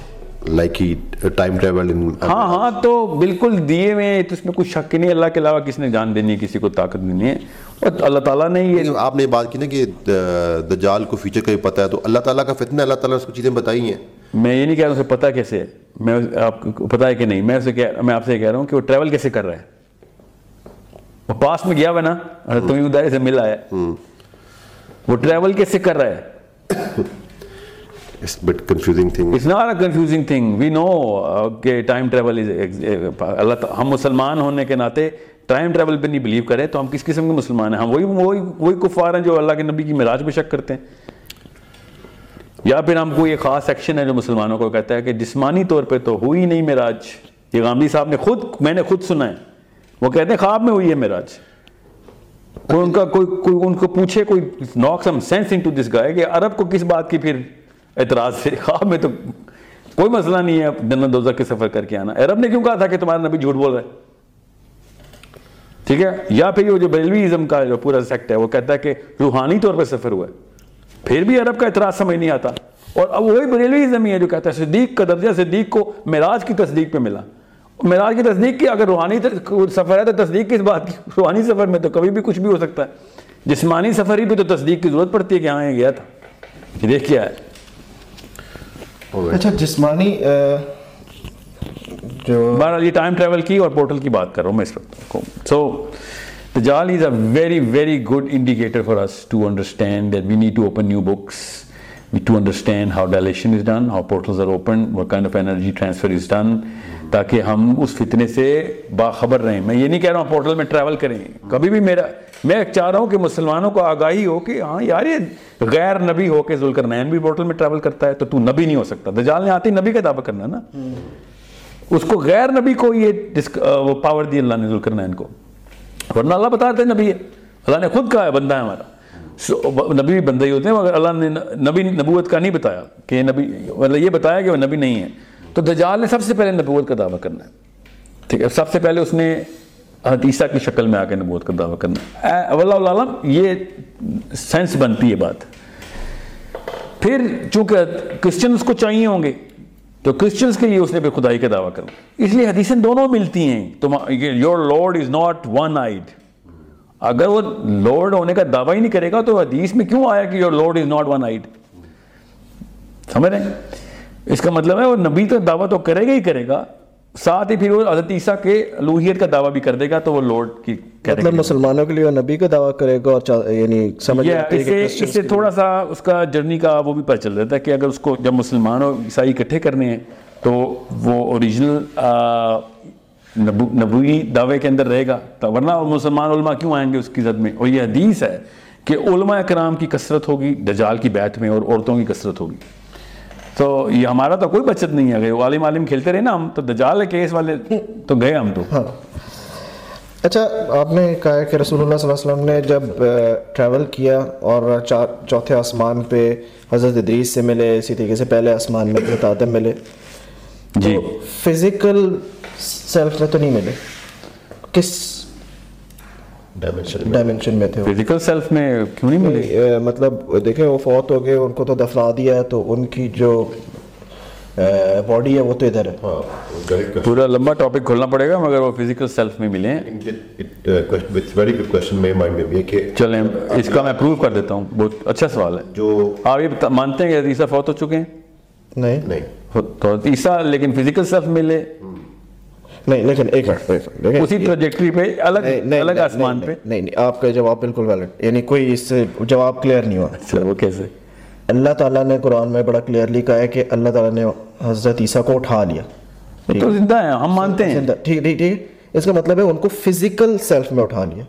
time travel in ہاں ہاں تو بالکل دیے ہوئے تو اس میں کوئی شک نہیں اللہ کے علاوہ کس نے جان دینی ہے کسی کو طاقت دینی ہے۔ اور اللہ تعالیٰ نے یہ آپ نے بات کی نا کہ دجال کو فیوچر کا بھی پتہ ہے تو اللہ تعالیٰ کا فتنہ اللہ تعالیٰ نے اس کو چیزیں بتائی ہیں۔ میں یہ نہیں کہہ رہا ہوں اسے پتہ کیسے ہے۔ میں آپ کو پتہ ہے کہ نہیں۔ میں اسے کہہ میں آپ سے کہہ رہا ہوں کہ وہ ٹریول کیسے کر رہا ہے۔ وہ پاس میں گیا ہوا نا تمہیں ادارے سے ملا ہے۔ وہ ٹریول کیسے کر رہا ہے؟ [coughs] it's a bit confusing thing. It's not a confusing thing we know کہ ٹائم ٹریول از اللہ ہم مسلمان ہونے کے ناطے ٹائم ٹریول پہ نہیں بلیو کریں تو ہم کس قسم کے مسلمان ہیں ہم وہی وہی وہی کفار ہیں جو اللہ کے نبی کی معراج پہ شک کرتے ہیں یا پھر ہم کوئی ایک خاص سیکشن ہے جو مسلمانوں کو کہتا ہے کہ جسمانی طور پہ تو ہوئی نہیں معراج یہ غامدی صاحب نے خود، میں نے خود سنا ہے. وہ کہتے ہیں خواب میں ہوئی ہے معراج کوئی ان کا، کوئی کوئی ان کو پوچھے، کوئی ناک سم سینس انٹو دس گائے کہ عرب کو کس بات کی پھر اعتراض سے، [laughs] خواب میں تو کوئی مسئلہ نہیں ہے جنت دوزخ کے سفر کر کے آنا۔ عرب نے کیوں کہا تھا کہ تمہارا نبی جھوٹ بول رہا ہے؟ ٹھیک ہے؟ یا پھر یہ جو بریلویزم کا جو پورا سیکٹ ہے، وہ کہتا ہے کہ روحانی طور پہ سفر ہوا ہے۔ پھر بھی عرب کا اعتراض سمجھ نہیں آتا۔ اور اب وہی بریلویزم ہی ہے جو کہتا ہے، صدیق کا درجہ صدیق کو معراج کی تصدیق پہ ملا۔ معراج کی تصدیق کی اگر روحانی سفر ہے تو تصدیق کس بات کی، روحانی سفر میں تو کبھی بھی کچھ بھی ہو سکتا ہے۔ جسمانی سفر ہی پہ تو تصدیق کی ضرورت پڑتی ہے کہ ہاں یہ گیا تھا۔ یہ دیکھ کیا ہے اچھا جسمانی جو بہرحال یہ ٹائم ٹریول کی اور پورٹل کی بات کر رہا ہوں میں اس وقت so Dajjal is a very very good indicator for us to understand that we need to open new books to understand how dilation is done how portals are open what kind of energy transfer is done تاکہ ہم اس فتنے سے باخبر رہیں۔ میں یہ نہیں کہہ رہا ہوں پورٹل میں ٹریول کریں۔ کبھی بھی میرا میں چاہ رہا ہوں کہ مسلمانوں کو آگاہی ہو کہ ہاں یار، یہ غیر نبی ہو کے ذوالقرنین بھی پورٹل میں ٹریول کرتا ہے تو تو نبی نہیں ہو سکتا۔ دجال نے آتے ہی نبی کا دعویٰ کرنا نا۔ اس کو غیر نبی کو یہ ڈسک- وہ پاور دی اللہ نے ذوالقرنین کو۔ ورنہ اللہ بتاتے ہیں نبی ہے۔ اللہ نے خود کہا ہے، بندہ ہے ہمارا۔ نبی بھی بندہ ہی ہوتے ہیں، مگر اللہ نے نبی نبوت کا نہیں بتایا کہ نبی مطلب یہ بتایا کہ وہ نبی نہیں ہے۔ تو دجال نے سب سے پہلے نبوت کا دعویٰ کرنا ہے۔ ٹھیک ہے، سب سے پہلے اس نے حضرت عیسیٰ کی شکل میں آ کے نبوت کا دعویٰ کرنا ہے۔ عالم، یہ سینس بنتی ہے بات۔ پھر چونکہ کرسچنس کو چاہیے ہوں گے، تو کرسچنس کے لیے اس نے پھر خدائی کا دعویٰ کرنا۔ اس لیے حدیثیں دونوں ملتی ہیں۔ تم your lord is not one eyed اگر وہ لارڈ ہونے کا دعویٰ ہی نہیں کرے گا، تو حدیث میں کیوں آیا کہ your lord is not one eyed سمجھ رہے ہیں؟ اس کا مطلب ہے وہ نبی تو دعویٰ تو کرے گا ہی کرے گا ساتھ ہی پھر وہ حضرت عیسیٰ کے الوہیت کا دعویٰ بھی کر دے گا تو وہ لارڈ کی مطلب مسلمانوں کے لیے وہ نبی کا دعویٰ کرے گا اور یعنی سمجھ اس سے Christians اس سے تھوڑا سا اس کا جرنی کا وہ بھی پتہ چل جاتا ہے کہ اگر اس کو جب مسلمان اور عیسائی اکٹھے کرنے ہیں تو وہ اوریجنل نبوی دعوے کے اندر رہے گا۔ تو ورنہ وہ مسلمان علماء کیوں آئیں گے اس کی زد میں؟ اور یہ حدیث ہے کہ علماء کرام کی کثرت ہوگی دجال کی بیعت میں اور عورتوں کی کثرت ہوگی۔ تو یہ ہمارا تو کوئی بچت نہیں ہے۔ وہ عالم عالم کھیلتے رہے نا ہم تو دجال کیس والے تو گئے ہم تو۔ اچھا آپ نے کہا ہے کہ رسول اللہ صلی اللہ علیہ وسلم نے جب ٹریول کیا اور چوتھے آسمان پہ حضرت ادریس سے ملے اسی طریقے سے پہلے آسمان میں حضرت آدم ملے۔ جی۔ فزیکل سیلف میں تو نہیں ملے۔ کس ڈائمنشن میں. تھے فزیکل سیلف میں کیوں نہیں ملے؟ مطلب دیکھیں وہ فوت ہو گئے ان کو تو دفنا دیا ہے تو ان کی جو باڈی ہے وہ تو ادھر ہے۔ ہاں پورا لمبا ٹاپک کھولنا پڑے گا مگر وہ فزیکل سیلف میں ملے ہیں۔ کہ چلیں اس کا میں پروو کر دیتا ہوں۔ بہت اچھا سوال ہے۔ جو آپ یہ مانتے ہیں کہ عیسیٰ فوت ہو چکے ہیں؟ نہیں۔ نہیں۔ تو عیسیٰ لیکن فزیکل سیلف ملے۔ نہیں لیکن ایک منٹ اسی ٹریجیکٹری پہ الگ الگ آسمان پہ۔ نہیں نہیں آپ کا جواب بالکل ویلڈ یعنی کوئی اس سے جواب کلیئر نہیں ہوا۔ اچھا وہ کیسے اللہ تعالیٰ نے قرآن میں بڑا کلیئرلی کہا ہے کہ اللہ تعالیٰ نے حضرت عیسیٰ کو اٹھا لیا۔ تو زندہ ہیں ہم مانتے ہیں۔ ٹھیک ٹھیک ٹھیک۔ اس کا مطلب ہے ان کو فزیکل سیلف میں اٹھا لیا۔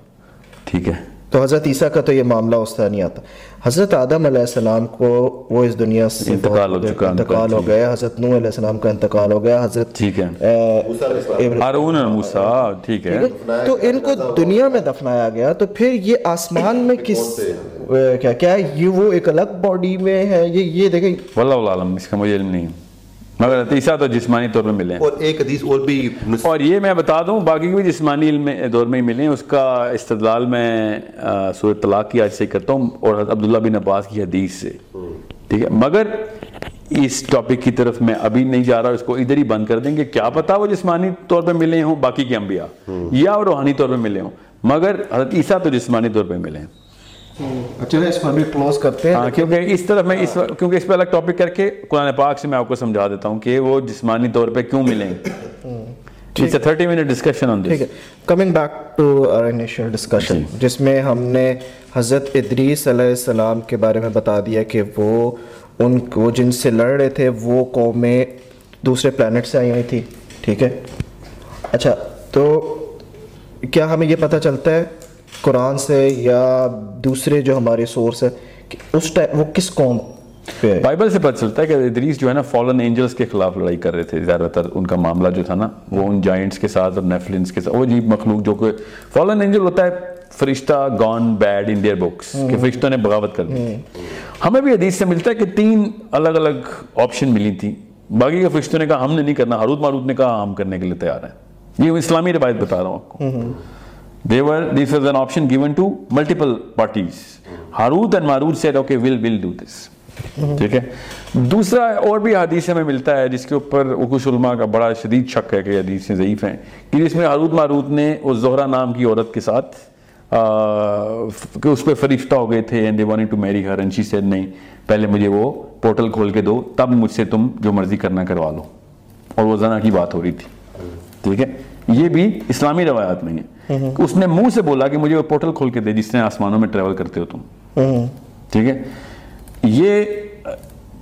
ٹھیک ہے۔ تو حضرت عیسیٰ کا تو یہ معاملہ اس طرح نہیں آتا۔ حضرت آدم علیہ السلام کو وہ اس دنیا سے انتقال ہو چکا ان کا، انتقال ہو گیا۔ حضرت نوح علیہ السلام کا انتقال ہو گیا۔ حضرت ٹھیک ہے۔ ہارون موسیٰ ٹھیک ہے۔ تو ان کو دنیا میں دفنایا گیا۔ تو پھر یہ آسمان میں کس کیا کیا ہے یہ وہ ایک الگ باڈی میں ہے؟ یہ یہ دیکھیں۔ واللہ عالم اس کا مجھے علم نہیں۔ مگر عیسیٰ تو جسمانی طور پہ ملے ہیں۔ اور ایک حدیث اور بھی اور یہ میں بتا دوں باقی بھی جسمانی علم میں دور میں ہی ملے ہیں۔ اس کا استدلال میں سورہ طلاق کی آج سے کرتا ہوں اور حضرت عبداللہ بن عباس کی حدیث سے۔ ٹھیک ہے؟ مگر اس ٹاپک کی طرف میں ابھی نہیں جا رہا اس کو ادھر ہی بند کر دیں گے۔ کیا پتا وہ جسمانی طور پہ ملے ہوں باقی کے انبیاء۔ یا روحانی طور پہ ملے ہوں۔ مگر حضرت عیسیٰ تو جسمانی طور پہ ملے ہیں۔ چلے اس پر بھی کلوز کرتے ہیں۔ ہاں کیونکہ اس طرف میں اس کیونکہ اس پہ الگ ٹاپک کر کے قرآن پاک سے میں آپ کو سمجھا دیتا ہوں کہ وہ جسمانی طور پہ کیوں ملیں۔ It's a thirty minute discussion on ٹھیک ہے۔ Coming back to initial discussion جس میں ہم نے حضرت ادریس علیہ السلام کے بارے میں بتا دیا کہ وہ ان وہ جن سے لڑ رہے تھے وہ قومیں دوسرے پلانٹ سے آئی ہوئی تھی ٹھیک ہے۔ اچھا تو کیا ہمیں یہ پتہ چلتا ہے قرآن سے یا دوسرے جو ہمارے سورس ہے اس ٹائم وہ کس قوم بائبل سے پتہ چلتا ہے کہ ادریس جو ہے نا فالن اینجلز کے خلاف لڑائی کر رہے تھے۔ زیادہ تر ان کا معاملہ جو تھا نا وہ ان جائنٹس کے ساتھ اور نیفلنس کے ساتھ وہ عجیب مخلوق جو کہ فالن اینجل ہوتا ہے فرشتہ gone bad in their books کہ فرشتوں نے بغاوت کر دی ہمیں بھی حدیث سے ملتا ہے کہ تین الگ الگ آپشن ملی تھی۔ باقی کے فرشتوں نے کہا ہم نے نہیں کرنا۔ ہاروت ماروت نے کہا ہم کرنے کے لیے تیار ہیں۔ یہ اسلامی روایت بتا رہا ہوں آپ کو۔ Were this was an option given to multiple parties. Harut and marut said okay we'll will do this. ٹھیک ہے دوسرا اور بھی حدیث میں ملتا ہے جس کے اوپر کچھ علماء کا بڑا شدید شک ہے کہ حدیثیں ضعیف ہیں کہ جس میں ہاروت ماروت نے اس زہرا نام کی عورت کے ساتھ کہ اس پہ فرشتہ ہو گئے تھے and they wanted to marry her and she said نہیں پہلے مجھے وہ پورٹل کھول کے دو تب مجھ سے تم جو مرضی کرنا کروا لو اور وہ زنا کی بات ہو رہی تھی ٹھیک ہے یہ بھی اسلامی روایات میں ہے کہ اس نے منہ سے بولا کہ مجھے وہ پورٹل کھول کے دے جس سے آسمانوں میں ٹریول کرتے ہو تم۔ ٹھیک ہے؟ یہ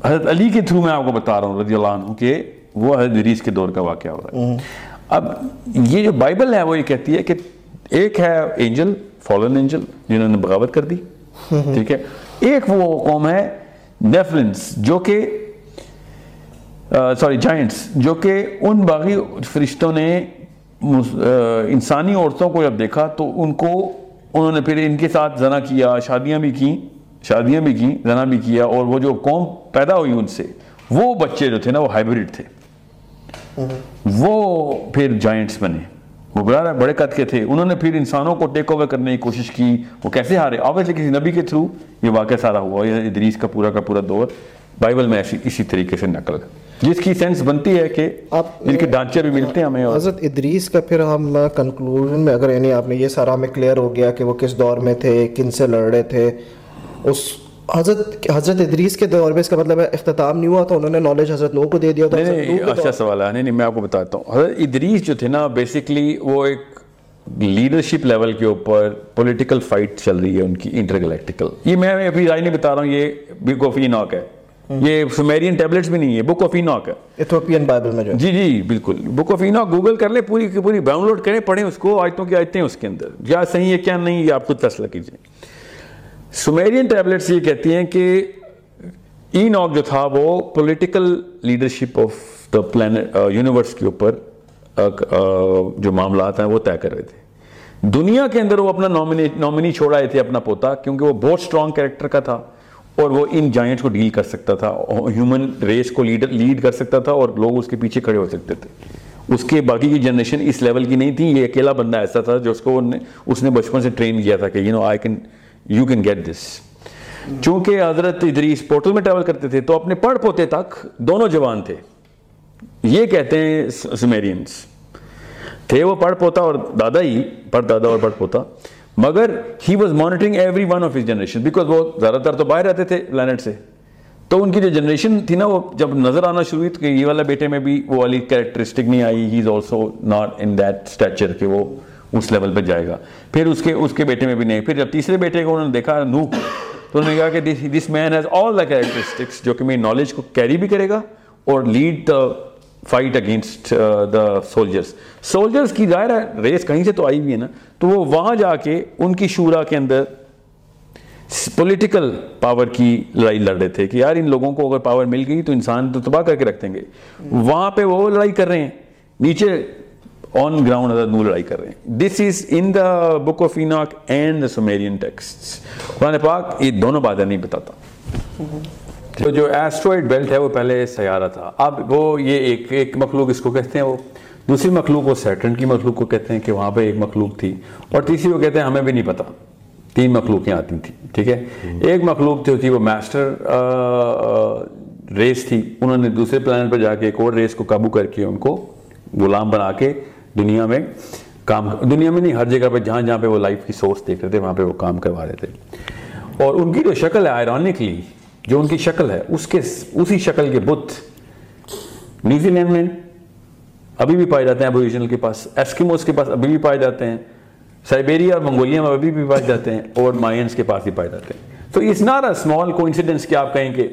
حضرت علی کے تھرو میں آپ کو بتا رہا ہوں رضی اللہ عنہ کہ وہ حضرت ادریس کے دور کا واقعہ ہو رہا ہے۔ اب یہ جو بائبل ہے وہ یہ کہتی ہے کہ ایک ہے اینجل فالن اینجل جنہوں نے بغاوت کر دی۔ ٹھیک ہے؟ ایک وہ قوم ہے نیفلنس جو کہ سوری جائنٹس جو کہ ان باغی فرشتوں نے انسانی عورتوں کو جب دیکھا تو ان کو انہوں نے پھر ان کے ساتھ زنا کیا شادیاں بھی کی شادیاں بھی کی زنا بھی کیا اور وہ جو قوم پیدا ہوئی ان سے وہ بچے جو تھے نا وہ ہائیبریڈ تھے۔ وہ پھر جائنٹس بنے۔ وہ بڑا بڑے قد کے تھے۔ انہوں نے پھر انسانوں کو ٹیک اوور کرنے کی کوشش کی۔ وہ کیسے ہارے؟ آبویسلی کسی نبی کے تھرو یہ واقعہ سارا ہوا۔ یہ ادریس کا پورا کا پورا دور بائبل میں ایسی اسی طریقے سے نقل۔ جس کی سینس بنتی ہے کہ آپ- جن کے ڈھانچے بھی ملتے ہیں ہمیں حضرت ادریس کا پھر ہم کنکلوژن میں اگر یعنی آپ نے یہ سارا ہمیں کلیئر ہو گیا کہ وہ کس دور میں تھے کن سے لڑ رہے تھے اس حضرت حضرت ادریس کے دور میں اس کا مطلب ہے اختتام نہیں ہوا تھا انہوں نے نالج حضرت نو کو دے دیا تھا اچھا سوال ہے نہیں نہیں میں آپ کو بتاتا ہوں۔ حضرت ادریس جو تھے نا بیسکلی وہ ایک لیڈرشپ لیول کے اوپر پولیٹیکل فائٹ چل رہی ہے ان کی انٹر گلیکٹیکل یہ میں ابھی رائے نہیں بتا رہا ہوں یہ بک آف ایناک ہے۔ یہ سمیرین ٹیبلٹس بھی نہیں ہے بک آف ایناک ہے ایتھوپین بائبل میں جو ہے. جی جی بالکل. بک آف ایناک گوگل کر لیں پوری کی پوری ڈاؤن لوڈ کریں پڑھیں اس کو آیتوں کی آیتیں اس کے اندر. کیا صحیح ہے کیا نہیں یہ آپ خود فیصلہ کیجیے سمیرین ٹیبلٹس یہ کہتی ہیں کہ ایناک جو تھا وہ political leadership of the planet universe کے اوپر جو معاملات ہیں وہ طے کر رہے تھے. دنیا کے اندر وہ اپنا نامنی نامنی چھوڑ آئے تھے اپنا پوتا کیونکہ وہ بہت سٹرونگ کریکٹر کا تھا. اور وہ ان جائنٹس کو ڈیل کر سکتا تھا ہیومن ریس کو لیڈر لیڈ کر سکتا تھا اور لوگ اس کے پیچھے کھڑے ہو سکتے تھے۔ اس کے باقی کی جنریشن اس لیول کی نہیں تھی، یہ اکیلا بندہ ایسا تھا جو اس کو اس نے بچپن سے ٹرین کیا تھا کہ you know I can you can get this چونکہ حضرت ادریس پورٹل میں ٹریول کرتے تھے تو اپنے پڑھ پوتے تک دونوں جوان تھے۔ یہ کہتے ہیں سمیرینس تھے وہ پڑھ پوتا اور دادا ہی، پڑھ دادا اور پڑھ پوتا۔ مگر he was monitoring every one of his generation because وہ زیادہ تر تو باہر رہتے تھے پلانٹ سے۔ تو ان کی جو جنریشن تھی نا وہ جب نظر آنا شروع ہوئی تو کہ یہ والا بیٹے میں بھی وہ والی کیریکٹرسٹک نہیں آئی he is also not in that stature کہ وہ اس لیول پہ جائے گا۔ پھر اس کے اس کے بیٹے میں بھی نہیں۔ پھر جب تیسرے بیٹے کو انہوں نے دیکھا نو تو انہوں نے کہا کہ دس مین ہیز آل دا کیریکٹرسٹکس جو کہ میری نالج کو کیری بھی کرے گا اور lead the fight against the soldiers soldiers کی ظاہر ہے، ریس کہیں سے تو آئی ہوئی ہے نا، تو وہ وہاں جا کے ان کی شورا کے اندر پولیٹیکل پاور کی لڑائی لڑ رہے تھے کہ یار ان لوگوں کو اگر پاور مل گئی تو انسان تو تباہ کر کے رکھ دیں گے۔ وہاں پہ وہ لڑائی کر رہے ہیں۔ نیچے آن گراؤنڈ اگر نو لڑائی کر رہے ہیں۔ This is in the book of Enoch and the Sumerian text Quran پاک یہ دونوں باتیں نہیں بتاتا۔ تو جو ایسٹروئڈ بیلٹ ہے وہ پہلے سیارہ تھا۔ اب وہ یہ ایک ایک مخلوق اس کو کہتے ہیں وہ۔ دوسری مخلوق وہ سیٹرن کی مخلوق کو کہتے ہیں کہ وہاں پہ ایک مخلوق تھی۔ اور تیسری وہ کہتے ہیں ہمیں بھی نہیں پتا۔ تین مخلوقیں آتی تھیں۔ ٹھیک ہے؟ ایک مخلوق جو تھی وہ میسٹر ریس تھی۔ انہوں نے دوسرے پلانٹ پہ جا کے ایک اور ریس کو قابو کر کے ان کو غلام بنا کے دنیا میں کام دنیا میں نہیں، ہر جگہ پہ جہاں جہاں پہ وہ لائف کی سورس دیکھ رہے تھے، وہاں پہ وہ کام کروا رہے تھے اور ان کی جو شکل ہے آئرونکلی جو ان کی شکل ہے، اس کے اسی شکل کے بت۔ نیوزی لینڈ میں ابھی بھی پائے جاتے ہیں ابوریجنل کے پاس ایسکیموس کے پاس ابھی بھی پائے جاتے ہیں سائبیریا اور منگولیا میں ابھی بھی پائے جاتے ہیں اور مائنس کے پاس بھی پائے جاتے ہیں۔ تو اس نار اے اسمال کو انسیڈنس کہ آپ کہیں کہ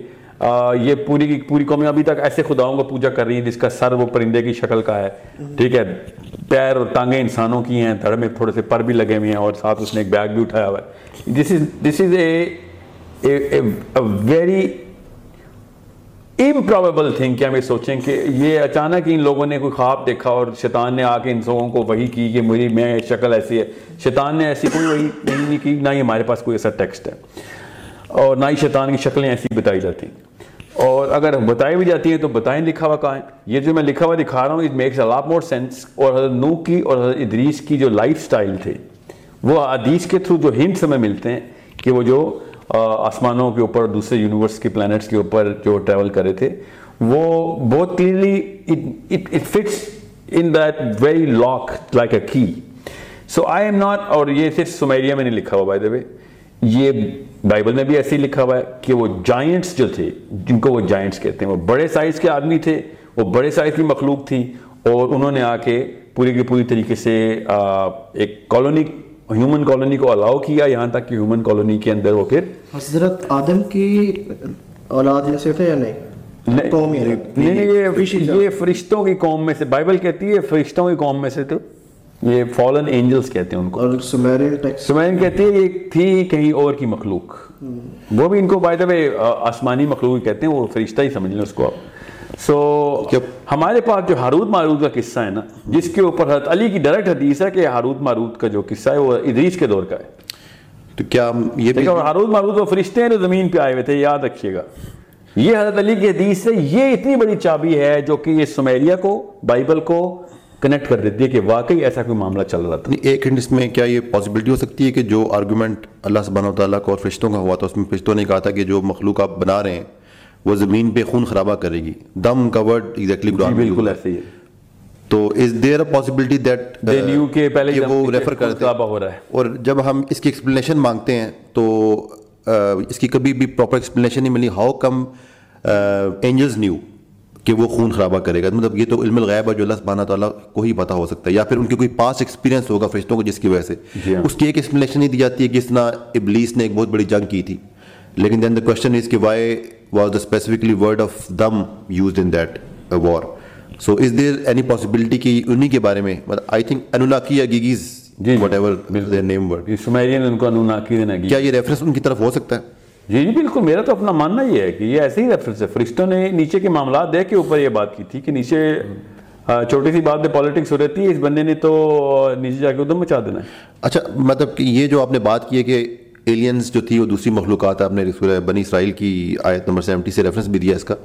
یہ پوری کی پوری قومی ابھی تک ایسے خداؤں کو پوجا کر رہی ہیں جس کا سر وہ پرندے کی شکل کا ہے۔ ٹھیک ہے، پیر اور ٹانگیں انسانوں کی ہیں، دھڑ میں تھوڑے سے پر بھی لگے ہوئے ہیں اور ساتھ اس نے ایک بیگ بھی اٹھایا ہوا ہے۔ دس از دس از اے ویری امپروبیبل تھنگ کہ ہمیں سوچیں کہ یہ اچانک ان لوگوں نے کوئی خواب دیکھا اور شیطان نے آ کے ان لوگوں کو وہی کی کہ میری میں شکل ایسی ہے۔ شیطان نے ایسی کوئی وہی نہیں کی، نہ ہی ہمارے پاس کوئی ایسا ٹیکسٹ ہے۔ اور نہ ہی شیطان کی شکلیں ایسی بتائی جاتی۔ ہیں اور اگر بتائی بھی جاتی ہیں تو بتائیں لکھا ہوا کہاں ہے؟ یہ جو میں لکھا ہوا دکھا رہا ہوں it makes a lot more sense اور حضرت نو کی اور حضرت ادریس کی جو لائف سٹائل تھے وہ حدیث کے تھرو جو ہنٹس ہمیں ملتے ہیں کہ وہ جو آسمانوں کے اوپر، دوسرے یونیورس کے پلانٹس کے اوپر جو ٹریول کرے تھے، وہ بہت clearly it fits in that very lock like a key so I am not اور یہ صرف سمیریا میں نہیں لکھا ہوا بائی دا وے یہ بائبل میں بھی ایسے ہی لکھا ہوا ہے کہ وہ جائنٹس جو تھے، جن کو وہ جائنٹس کہتے ہیں، وہ بڑے سائز کے آدمی تھے، وہ بڑے سائز کی مخلوق تھی، اور انہوں نے آ کے پوری کی پوری طریقے سے ایک کالونی ہیومن کالونی کو الاؤ کیا یہاں تک کہ ہیومن کالونی کے اندر وہ پھر حضرت آدم کی اولاد جیسے تھے یا نہیں؟ یہ فرشتوں۔ کی قوم میں سے بائبل کہتی ہے فرشتوں کی قوم میں سے تو یہ فالن اینجلز کہتے ہیں ان کو۔ اور سمیرین کہتی ہے یہ تھی کہیں اور کی مخلوق۔ وہ بھی ان کو بائی دا وے آسمانی مخلوق کہتے ہیں وہ فرشتہ ہی سمجھ لیں اس کو آپ۔ سو ہمارے پاس جو ہارود مارود کا قصہ ہے نا جس کے اوپر حضرت علی کی ڈائریکٹ حدیث ہے کہ ہارود مارود کا جو قصہ ہے وہ ادریس کے دور کا ہے۔ تو کیا یہ بھی ہارود مارود وہ فرشتے ہیں جو زمین پہ آئے ہوئے تھے یاد رکھیے گا۔ یہ حضرت علی کی حدیث سے یہ اتنی بڑی چابی ہے جو کہ یہ سمیریا کو بائبل کو کنیکٹ کر دیتی ہے کہ واقعی ایسا کوئی معاملہ چل رہا تھا۔ ایک ہنٹ اس میں کیا یہ پاسبلٹی ہو سکتی ہے کہ جو آرگومنٹ اللہ سبحانہ و تعالیٰ کو اور فرشتوں کا ہوا تھا اس میں فرشتوں نے کہا تھا کہ جو مخلوق آپ بنا رہے ہیں وہ زمین پہ خون خرابہ کرے گی۔ دم کا ورڈ ایگزیکٹلی بالکل ایسے ہی ہے۔ تو از دیر اے پاسبلٹی دیٹ کے پہلے وہ ریفر کرتے ہو رہا ہے۔ اور جب ہم اس کی ایکسپلینیشن مانگتے ہیں تو اس کی کبھی بھی پراپر ایکسپلینیشن نہیں ملی۔ ہاؤ کم اینجلز نیو کہ وہ خون خرابہ کرے گا؟ مطلب یہ تو علم الغیب ہے جو اللہ سبحانہ تعالیٰ کو ہی پتہ ہو سکتا ہے یا پھر ان کی کوئی پاس ایکسپیرینس ہوگا فرشتوں کو جس کی وجہ سے۔ جی ہاں۔ اس کی ایک ایکسپلینیشن نہیں دی جاتی ہے کہ اس طرح ابلیس نے ایک بہت بڑی جنگ کی تھی۔ لیکن دین دا کوشچن از کہ why was the specifically word of them used in that war so is there any possibility کہ انہیں کے بارے میں آئی تھنک انولاکی یا گیگیز whatever their name word ان کو انوناکی دینا کیا یہ ریفرنس ان کی طرف ہو سکتا ہے؟ جی جی بالکل۔ میرا تو اپنا ماننا یہ ہے کہ یہ ایسے ہی ریفرنس ہے۔ فرشتوں نے نیچے کے معاملات دیکھ کے اوپر یہ بات کی تھی کہ نیچے چھوٹی سی بات میں پالیٹکس ہو رہتی ہے اس بندے نے تو نیچے جا کے ادھر مچا دینا ہے۔ اچھا مطلب کہ یہ جو آپ نے بات کی ہے کہ ایلینز جو تھی وہ دوسری مخلوقات آپ نے بنی اسرائیل کی آیت نمبر سیونٹی سے ریفرنس بھی دیا اس کا۔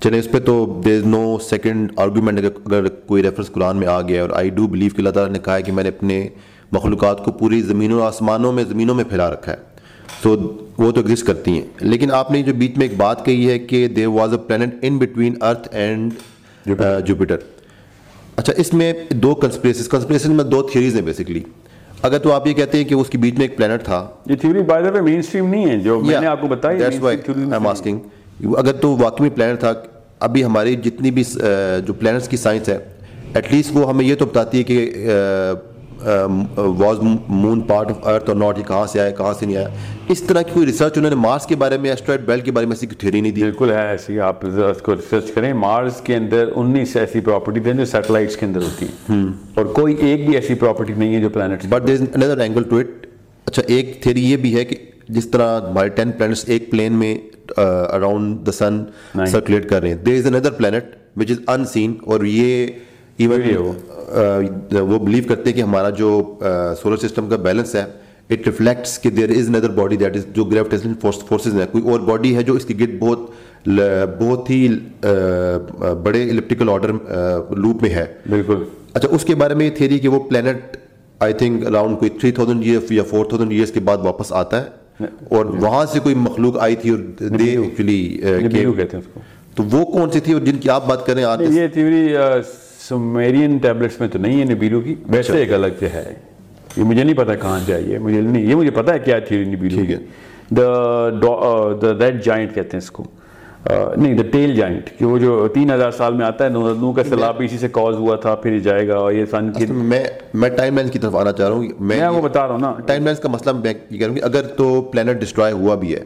چلے اس پہ تو دیر از نو سیکنڈ آرگومنٹ اگر کوئی ریفرنس قرآن میں آ گیا اور آئی ڈو بلیو کہ اللہ تعالیٰ نے کہا ہے کہ میں نے اپنے مخلوقات کو پوری زمینوں آسمانوں میں زمینوں میں پھیلا رکھا ہے۔ تو وہ تو ایگزسٹ کرتی ہیں۔ لیکن آپ نے جو بیچ میں ایک بات کہی ہے کہ there was a planet in between earth and Jupiter اچھا اس میں دو کنسپریسز کنسپریسز میں دو تھیوریز ہیں بیسکلی اگر تو آپ یہ کہتے ہیں کہ اس کے بیچ میں ایک پلانٹ تھا یہ theory by the way mainstream نہیں ہے جو میں نے آپ کو بتایا دیٹس وائی آئی ایم آسکنگ اگر تو واقعی میں پلانٹ تھا ابھی ہماری جتنی بھی جو پلانٹس کی سائنس ہے ایٹ لیسٹ وہ ہمیں یہ تو بتاتی ہے کہ was moon part of earth اور ناٹ یہ کہاں سے آیا کہاں سے نہیں آیا؟ اس طرح کی کوئی ریسرچ انہوں نے مارس کے بارے میں ایسٹرائڈ بیلٹ کے بارے میں ایسی کوئی تھیوری نہیں دی؟ بالکل ہے ایسی آپ اس کو ریسرچ کریں مارس کے اندر انیس ایسی پراپرٹی ہیں جو سیٹلائٹس کے اندر ہوتی ہیں. اور کوئی ایک بھی ایسی پراپرٹی نہیں ہے جو planet but there is another angle to it اچھا ایک تھیوری یہ بھی ہے کہ جس طرح ہمارے ٹین پلانٹس ایک پلین میں اراؤنڈ دا سن سرکولیٹ کر رہے ہیں. دیر از اندر پلانٹ وچ از ان سین اور یہ ایون وہ بلیو کرتے ہیں کہ ہمارا جو سولر سسٹم کا بیلنس ہے اٹ ریفلیکٹس کہ there is Nadar body that is جو گریویٹیشن فورسز ہیں۔ کوئی اور باڈی ہے جو اس کی گرد بہت بہت ہی بڑے الیپٹیکل آرڈر لوپ میں ہے۔ بالکل۔ اچھا اس کے بارے میں یہ تھیری کہ وہ پلانٹ آئی تھنک اراؤنڈ کوئی تھری تھاؤزینڈ ایئر یا فور تھاؤزینڈ ایئرس کے بعد واپس آتا ہے اور وہاں سے کوئی مخلوق آئی تھی اور دے ایکچولی تو وہ کون سی تھی اور جن کی آپ بات کریں یہ تھیوری سمیرین ٹیبلٹس میں تو نہیں ہے نبیلو کی؟ ویسے ایک الگ سے ہے۔ یہ مجھے نہیں پتا کہاں جائیے مجھے نہیں یہ مجھے پتا ہے کیا تھیوری نبیلو کی۔ دا ریڈ جائنٹ کہتے ہیں اس کو۔ نہیں دا ٹیل جائنٹ کہ وہ جو تین ہزار سال میں آتا ہے نو کا سیلاب اسی سے کاز ہوا تھا پھر جائے گا اور یہ سن کی میں میں ٹائم لائن کی طرف آنا چاہ رہا ہوں۔ میں وہ بتا رہا ہوں نا۔ ٹائم لائنس کا مسئلہ میں یہ کہہ رہا ہوں کہ اگر تو پلانٹ ڈسٹرائے ہوا بھی ہے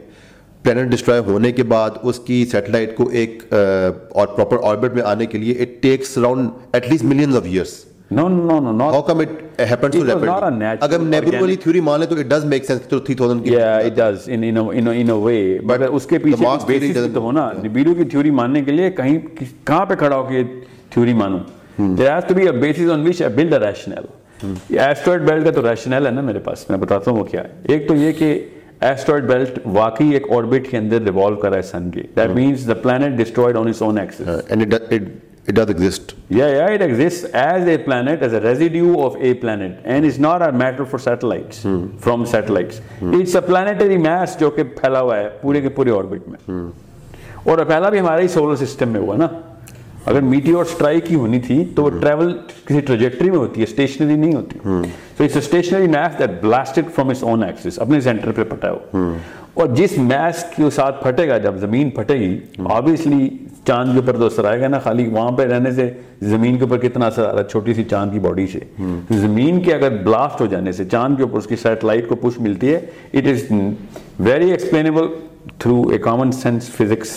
پلانٹ ڈسٹرائے ہونے کے بعد اس کی سیٹلائٹ کو ایک اور پراپر آربٹ میں آنے کے لیے it takes around at least millions of years No, no, no, not. How come it happens so rapidly? not a natural اگر نیبولو والی تھیوری مان لیں تو it does make sense تو 3000 کی Yeah, it does in in a in a, in a way. But اس کے پیچھے basis تو ہونا نبیلو کی تھیوری ماننے کے لیے کہیں کہاں پہ کھڑا ہو کے تھیوری مانوں There has to be a basis on which I build a rationale. Asteroid belt کا تو ریشنل ہے نا میرے پاس میں بتاتا ہوں وہ کیا ہے ایک تو یہ کہ ایسٹرائڈ بیلٹ واقعی ایک آربٹ کے اندر ریوالو کر رہا ہے سن کے that means the planet destroyed on its own axis and it it does exist yeah yeah it exists as a planet as a residue of a planet and it's not a matter for satellites hmm. from satellites hmm. it's a planetary mass جو کہ پھیلا ہوا ہے پورے کے پورے orbit میں hmm. اور پہلا بھی ہمارے سولر سسٹم میں ہوا نا اگر میٹیور سٹرائک ہی ہونی تھی تو وہ ٹریول کسی ٹریجیکٹری میں ہوتی ہے اسٹیشنری نہیں ہوتی۔ تو it's stationary mass that blasted from its own axis اپنے سینٹر پہ پھٹا ہو اور جس میس کے ساتھ پھٹے گا جب زمین پھٹے گی آبویسلی چاند کے اوپر تو اثر آئے گا نا خالی وہاں پہ رہنے سے زمین کے اوپر کتنا اثر آ رہا ہے چھوٹی سی چاند کی باڈی سے۔ زمین کے اگر بلاسٹ ہو جانے سے چاند کے اوپر اس کی سیٹلائٹ کو پش ملتی ہے it is very explainable through a common sense physics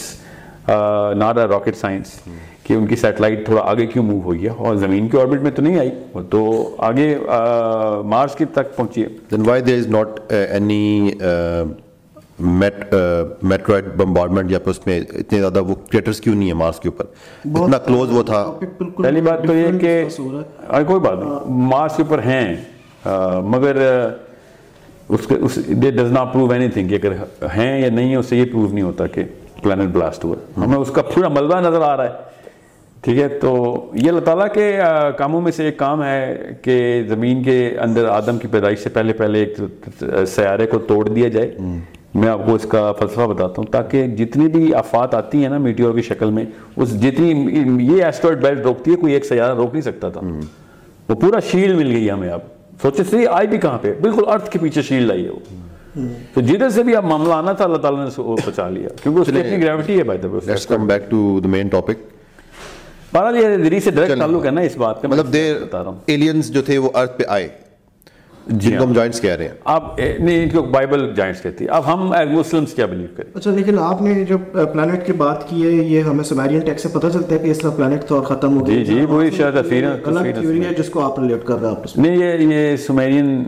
not a rocket science. کہ ان کی سیٹلائٹ تھوڑا آگے کیوں موو ہوئی ہے؟ اور زمین کے آربٹ میں تو نہیں آئی۔ وہ تو آگے مارس کی تک پہنچی ہے۔ Then why there is not any meteoroid bombardment یا پھر اس میں اتنے زیادہ وہ کریٹرز کیوں نہیں ہے مارس کے اوپر؟ اتنا کلوز وہ تھا۔ پہلی بات تو یہ کہ کوئی بات نہیں۔ مارس کے اوپر ہیں۔ مگر اس کے اس they does not prove any تھنگ کہ اگر ہیں یا نہیں ہے اس سے یہ پروو نہیں ہوتا کہ پلانٹ بلاسٹ ہوا ہمیں اس کا پورا ملبہ نظر آ رہا ہے۔ ٹھیک ہے تو یہ اللہ تعالیٰ کے کاموں میں سے ایک کام ہے کہ زمین کے اندر آدم کی پیدائش سے پہلے پہلے ایک سیارے کو توڑ دیا جائے۔ میں آپ کو اس کا فلسفہ بتاتا ہوں تاکہ جتنی بھی آفات آتی ہیں نا میٹیور کی شکل میں اس جتنی یہ ایسٹرائڈ بیلٹ روکتی ہے کوئی ایک سیارہ روک نہیں سکتا تھا۔ وہ پورا شیل مل گئی ہمیں اب۔ سوچے سی آئی بھی کہاں پہ؟ بالکل ارتھ کے پیچھے شیل لائی ہے وہ۔ تو جدھر سے بھی اب معاملہ آنا تھا اللہ تعالیٰ نے بچا لیا کیونکہ اس کی اپنی گریوٹی ہے by the let's come back to the main topic بہرحال یہ دری سے ڈائریکٹ تعلق ہے نا اس بات کا مطلب دیر ایلینز جو تھے وہ ارتھ پہ آئے۔ جن کو ہم جوائنٹس کہہ رہے ہیں۔ اب نہیں ان کو بائبل جوائنٹس کہتی ہے اب ہم مسلمس کیا بلیو کریں؟ اچھا لیکن آپ نے جو پلانٹ کی بات کی ہے یہ ہمیں سمیرین ٹیکس سے پتہ چلتا ہے کہ اس طرح پلانٹ تھا اور ختم ہو گیا جی جی وہی شاید تصویر الگ تھیوری ہے جس کو آپ ریلیٹ کر رہے ہیں آپ نہیں یہ یہ سمیرین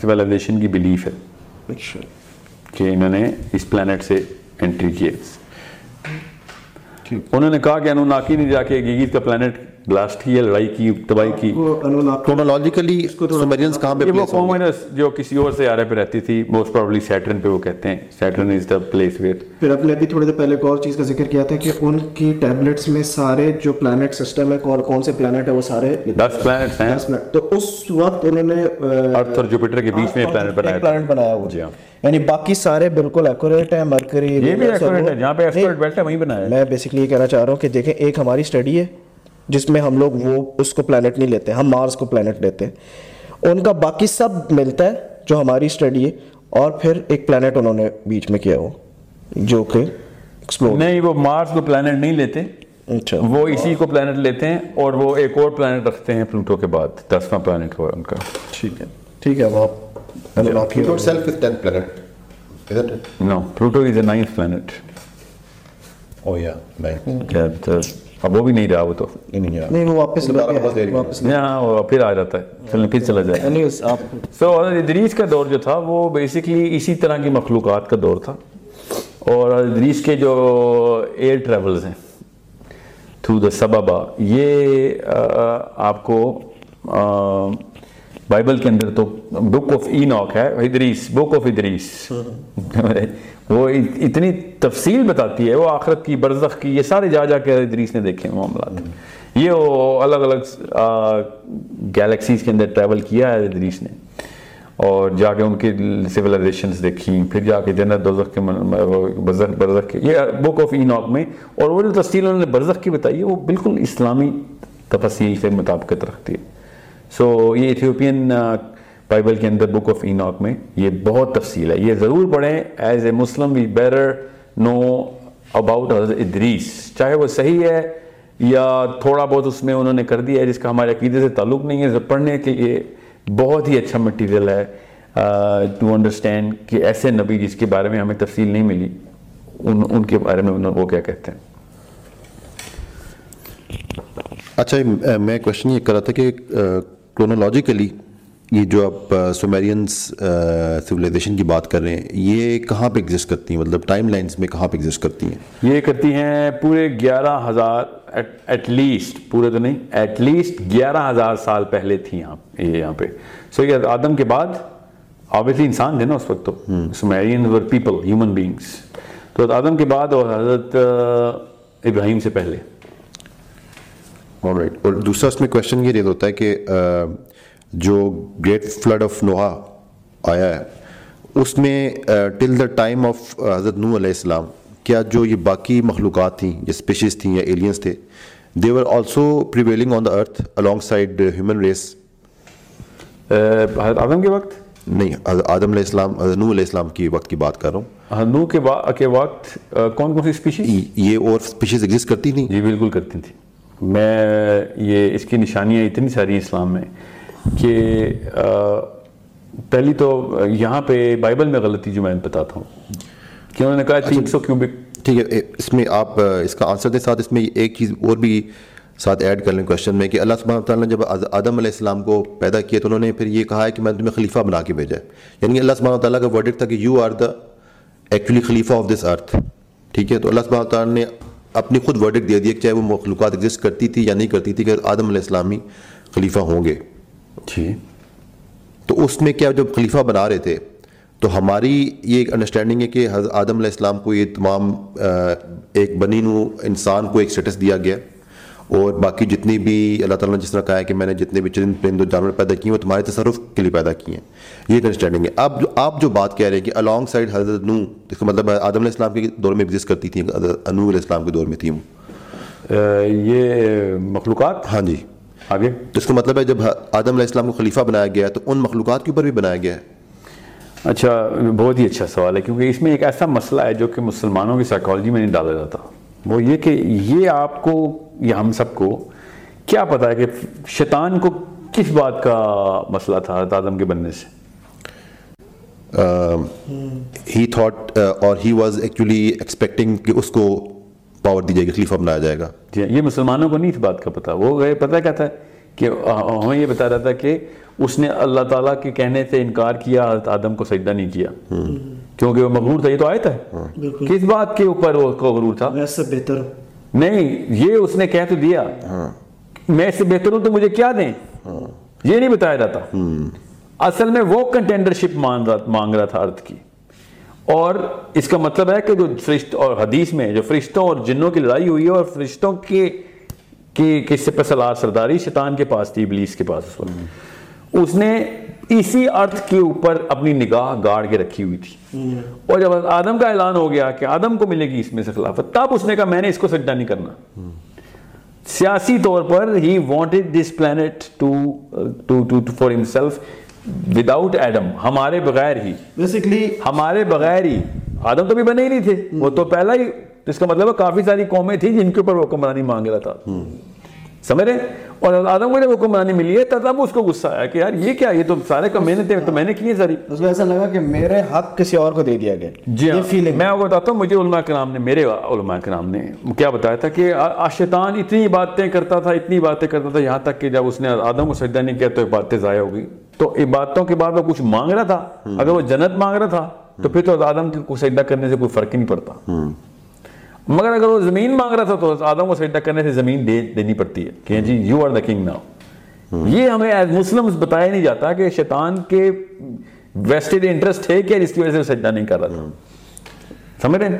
سویلائزیشن کی بلیف ہے۔ اچھا۔ کہ انہوں نے اس پلانٹ سے انٹری کی انہوں نے کہا کہ انوناکی نے جا کے گیگیت کا پلانٹ بلاسٹ کی یا لڑائی کی تباہی کی وہ کرونالوجیکلی سومیرینز کہاں پہ یہ وہ پلیس ہوں گے کومنس جو کسی اور سیارے پہ رہتی تھی موسٹ پرابلی سیٹرن پہ وہ کہتے ہیں۔ Saturn is the place where پھر آپ نے ابھی تھوڑی دیر پہلے ایک اور چیز کا ذکر کیا تھا کہ ان کی ٹیبلٹس میں سارے جو پلانٹ سسٹم ہے کون کون سے پلانٹ ہے وہ سارے دس پلانٹس ہیں۔ تو اس وقت انہوں نے ارتھ اور جوپیٹر کے بیچ میں پلانٹ بنایا تھا۔ پلانٹ بنایا ہوا۔ جی ہاں۔ یعنی باقی سارے بالکل ایکوریٹ ہیں مرکری یہ بھی ایکوریٹ ہے جہاں پہ ایکسپرٹ بیٹھا ہے وہیں بنایا ہے۔ میں بیسکلی یہ کہنا چاہ رہا ہوں کہ دیکھیں ایک ہماری اسٹڈی ہے۔ جس میں ہم لوگ وہ اس کو پلانٹ نہیں لیتے ہم مارس کو پلانٹ لیتے ہیں ان کا باقی سب ملتا ہے جو ہماری اسٹڈی ہے اور پھر ایک پلانٹ انہوں نے بیچ میں کیا ہو جو کہ ایکسپلور نہیں وہ مارس کو پلانٹ نہیں لیتے اچھا وہ اسی کو پلانٹ لیتے ہیں اور وہ ایک اور پلانٹ رکھتے ہیں پلوٹو کے بعد دسواں پلانٹ ہوا ان کا ٹھیک ہے ٹھیک ہے اب آپ is 10th planet. Isn't it? No Pluto is a ninth planet yeah, ninth. اب وہ بھی نہیں رہا وہ تو نہیں وہ واپس واپس وہ پھر آ جاتا ہے چلیں پھر چلا جائے سو ادریس کا دور جو تھا وہ بیسکلی اسی طرح کی مخلوقات کا دور تھا اور ادریس کے جو ایئر ٹریولز ہیں تھرو دا سبابا یہ آپ کو بائبل کے اندر تو بک آف ایناک ہے ادریس بک آف ادریس وہ اتنی تفصیل بتاتی ہے، وہ آخرت کی برزخ کی، یہ سارے جا جا کے ادریس نے دیکھے ہیں معاملات۔ یہ وہ الگ الگ گیلیکسیز کے اندر ٹریول کیا ہے ادریس نے۔ اور جا کے ان کی سویلائزیشنز دیکھی، پھر جا کے جنت دوزخ کے برزخ برزخ کے یہ بک آف ایناک میں۔ اور وہ جو تفصیل انہوں نے برزخ کی بتائی ہے، وہ بالکل اسلامی تفصیل سے مطابقت رکھتی ہے۔ سو یہ ایتھیوپین بائبل کے اندر بک آف ایناک میں یہ بہت تفصیل ہے۔ یہ ضرور پڑھیں۔ As a Muslim we barely know about Idris. چاہے وہ صحیح ہے یا تھوڑا بہت اس میں انہوں نے کر دیا ہے، جس کا ہمارے عقیدے سے تعلق نہیں ہے پڑھنے کے لیے بہت ہی اچھا مٹیریل ہے۔ ٹو انڈرسٹینڈ کہ ایسے نبی جس کے بارے میں ہمیں تفصیل نہیں ملی، ان ان کے بارے میں انہوں- وہ کیا کہتے ہیں۔ اچھا میں کوشچن یہ کر رہا تھا کہ کرونالوجیکلی یہ جو آپ سومیرینس سویلائزیشن کی بات کر رہے ہیں یہ کہاں پہ ایگزسٹ کرتی ہیں؟ مطلب ٹائم لائنس میں کہاں پہ ایگزسٹ کرتی ہیں؟ یہ کرتی ہیں پورے گیارہ ہزار ایٹ لیسٹ پورے تو نہیں ایٹ لیسٹ گیارہ ہزار سال پہلے تھی یہاں یہ یہاں پہ۔ سو یہ آدم کے بعد آبویسلی انسان تھے نا اس وقت تو۔ Sumerian were people human beings تو آدم کے بعد اور حضرت ابراہیم سے پہلے. اور دوسرا اس میں کوشچن یہ ریز ہوتا ہے کہ جو گریٹ فلڈ آف نوحا آیا ہے اس میں ٹل دا ٹائم آف حضرت نو علیہ السلام کیا جو یہ باقی مخلوقات تھیں یا اسپیشیز تھیں یا ایلینس تھے they were also prevailing on the earth along side human race حضرت آدم کے وقت؟ نہیں آدم علیہ السلام حضرت نو علیہ السلام کی وقت کی بات کر رہا ہوں۔ نوح کے با- کے وقت کون کون سی اسپیشیز یہ اور اسپیشیز ایگزسٹ کرتی تھیں؟ جی بالکل کرتی تھی میں یہ اس کی نشانیاں اتنی ساری اسلام میں کہ پہلی تو یہاں پہ بائبل میں غلطی جو میں بتاتا ہوں کہ انہوں نے کہا تین سو کیوبک۔ ٹھیک ہے، اس میں آپ اس کا آنسر دیں ساتھ، اس میں ایک چیز اور بھی ساتھ ایڈ کر لیں کوشچن میں کہ اللہ سبحانہ تعالیٰ نے جب آدم علیہ السلام کو پیدا کیا تو انہوں نے پھر یہ کہا ہے کہ میں تمہیں خلیفہ بنا کے بھیجا ہے۔ یعنی اللہ سبحانہ تعالیٰ کا ورڈک تھا کہ یو آر دا ایکچولی خلیفہ آف دس ارتھ ٹھیک ہے، تو اللہ سبحانہ تعالیٰ نے اپنی خود ورڈک دے دیا کہ چاہے وہ مخلوقات ایگزسٹ کرتی تھی یا نہیں کرتی تھی کہ آدم علیہ السلام ہی خلیفہ ہوں گے۔ جی۔ تو اس میں کیا جب خلیفہ بنا رہے تھے تو ہماری یہ ایک انڈرسٹینڈنگ ہے کہ حضرت آدم علیہ السلام کو یہ تمام ایک بنی نو انسان کو ایک سٹیٹس دیا گیا۔ اور باقی جتنی بھی اللہ تعالیٰ نے جس طرح کہا ہے کہ میں نے جتنے بھی چرند پرند و جانور پیدا کیے ہیں وہ تمہارے تصرف کے لیے پیدا کیے ہیں۔ یہ ایک انڈرسٹینڈنگ ہے۔ اب جو آپ جو بات کہہ رہے ہیں کہ الانگ سائڈ حضرت نو اس کا مطلب آدم علیہ السلام کے دور میں ایگزسٹ کرتی تھیں انو علیہ السلام کے دور میں تھیں وہ۔ یہ مخلوقات؟ ہاں جی۔ آگے۔ تو اس کا مطلب ہے جب آدم علیہ السلام کو خلیفہ بنایا گیا ہے تو ان مخلوقات کے اوپر بھی بنایا گیا ہے۔ اچھا بہت ہی اچھا سوال ہے کیونکہ اس میں ایک ایسا مسئلہ ہے جو کہ مسلمانوں کی سائیکالوجی میں نہیں ڈالا جاتا۔ وہ یہ کہ یہ آپ کو یا ہم سب کو کیا پتا ہے کہ شیطان کو کس بات کا مسئلہ تھا آدم کے بننے سے؟ ہی تھاٹ اور ہی واز ایکچولی ایکسپیکٹنگ کہ اس کو پاور دی جائے گی خلیفہ بنایا جائے گا جی یہ مسلمانوں کو نہیں اس بات کا پتا وہ گئے پتہ کیا تھا کہ ہمیں یہ بتا رہا تھا کہ اس نے اللہ تعالیٰ کے کہنے سے انکار کیا حضرت آدم کو سجدہ نہیں کیا۔ کیونکہ وہ مغرور تھا یہ تو آیت ہے۔ کس بات کے اوپر وہ غرور تھا؟ ویسے بہتر نہیں یہ اس نے کہہ تو دیا۔ میں اس سے بہتر ہوں تو مجھے کیا دیں؟ یہ نہیں بتایا جاتا۔ اصل میں وہ کنٹینڈرشپ مانگ رہا مانگ رہا تھا ارتھ کی۔ اور اس کا مطلب ہے کہ جو فرشت اور حدیث میں جو فرشتوں اور جنوں کی لڑائی ہوئی ہے اور فرشتوں کے کی کس سے پسلار سرداری شیطان کے پاس تھی، ابلیس کے پاس اس وقت۔ اس نے اسی ارتھ کے اوپر اپنی نگاہ گاڑ کے رکھی ہوئی تھی۔ اور جب آدم کا اعلان ہو گیا کہ آدم کو ملے گی اس میں سے خلافت، تب اس نے کہا، میں نے اس کو سجدہ نہیں کرنا۔ سیاسی طور پر ہی wanted this planet to for himself without Adam ہمارے بغیر ہی۔ بیسکلی ہمارے بغیر ہی۔ آدم تو بھی بنے ہی نہیں تھے۔ وہ تو پہلا ہی اس کا مطلب ہے کافی ساری قومیں تھیں جن کے اوپر وہ حکمرانی مانگ رہا تھا۔ سمجھ رہے اور آدم کو جب حکمرانی ملی ہے تب اس کو غصہ آیا کہ یار یہ کیا؟ یہ تو سارے کا محنت تو میں نے کی ہے ساری؟ اس کو ایسا لگا کہ میرے حق کسی اور کو دے دیا گیا۔ جی ہاں۔ فیلنگ میں کو بتاتا ہوں مجھے علماء کرام نے میرے علماء کرام نے کیا بتایا تھا کہ شیطان اتنی باتیں کرتا تھا اتنی باتیں کرتا تھا یہاں تک کہ جب اس نے آدم کو سجدہ نہیں کیا تو باتیں ضائع ہو گئی۔ تو عبادتوں کے بعد وہ کچھ مانگ رہا تھا۔ اگر وہ جنت مانگ رہا تھا تو پھر تو آدم کو سجدہ کرنے سے کوئی فرق ہی نہیں پڑتا۔ مگر اگر وہ زمین مانگ رہا تھا تو آدم کو سجدہ کرنے سے زمین دے دینی پڑتی ہے کہ جی you are the king now یہ ہمیں ایز مسلم بتایا نہیں جاتا کہ شیطان کے ویسٹڈ انٹرسٹ ہے کیا جس کی وجہ سے وہ سجدہ نہیں کر رہا تھا۔ سمجھ رہے ہیں؟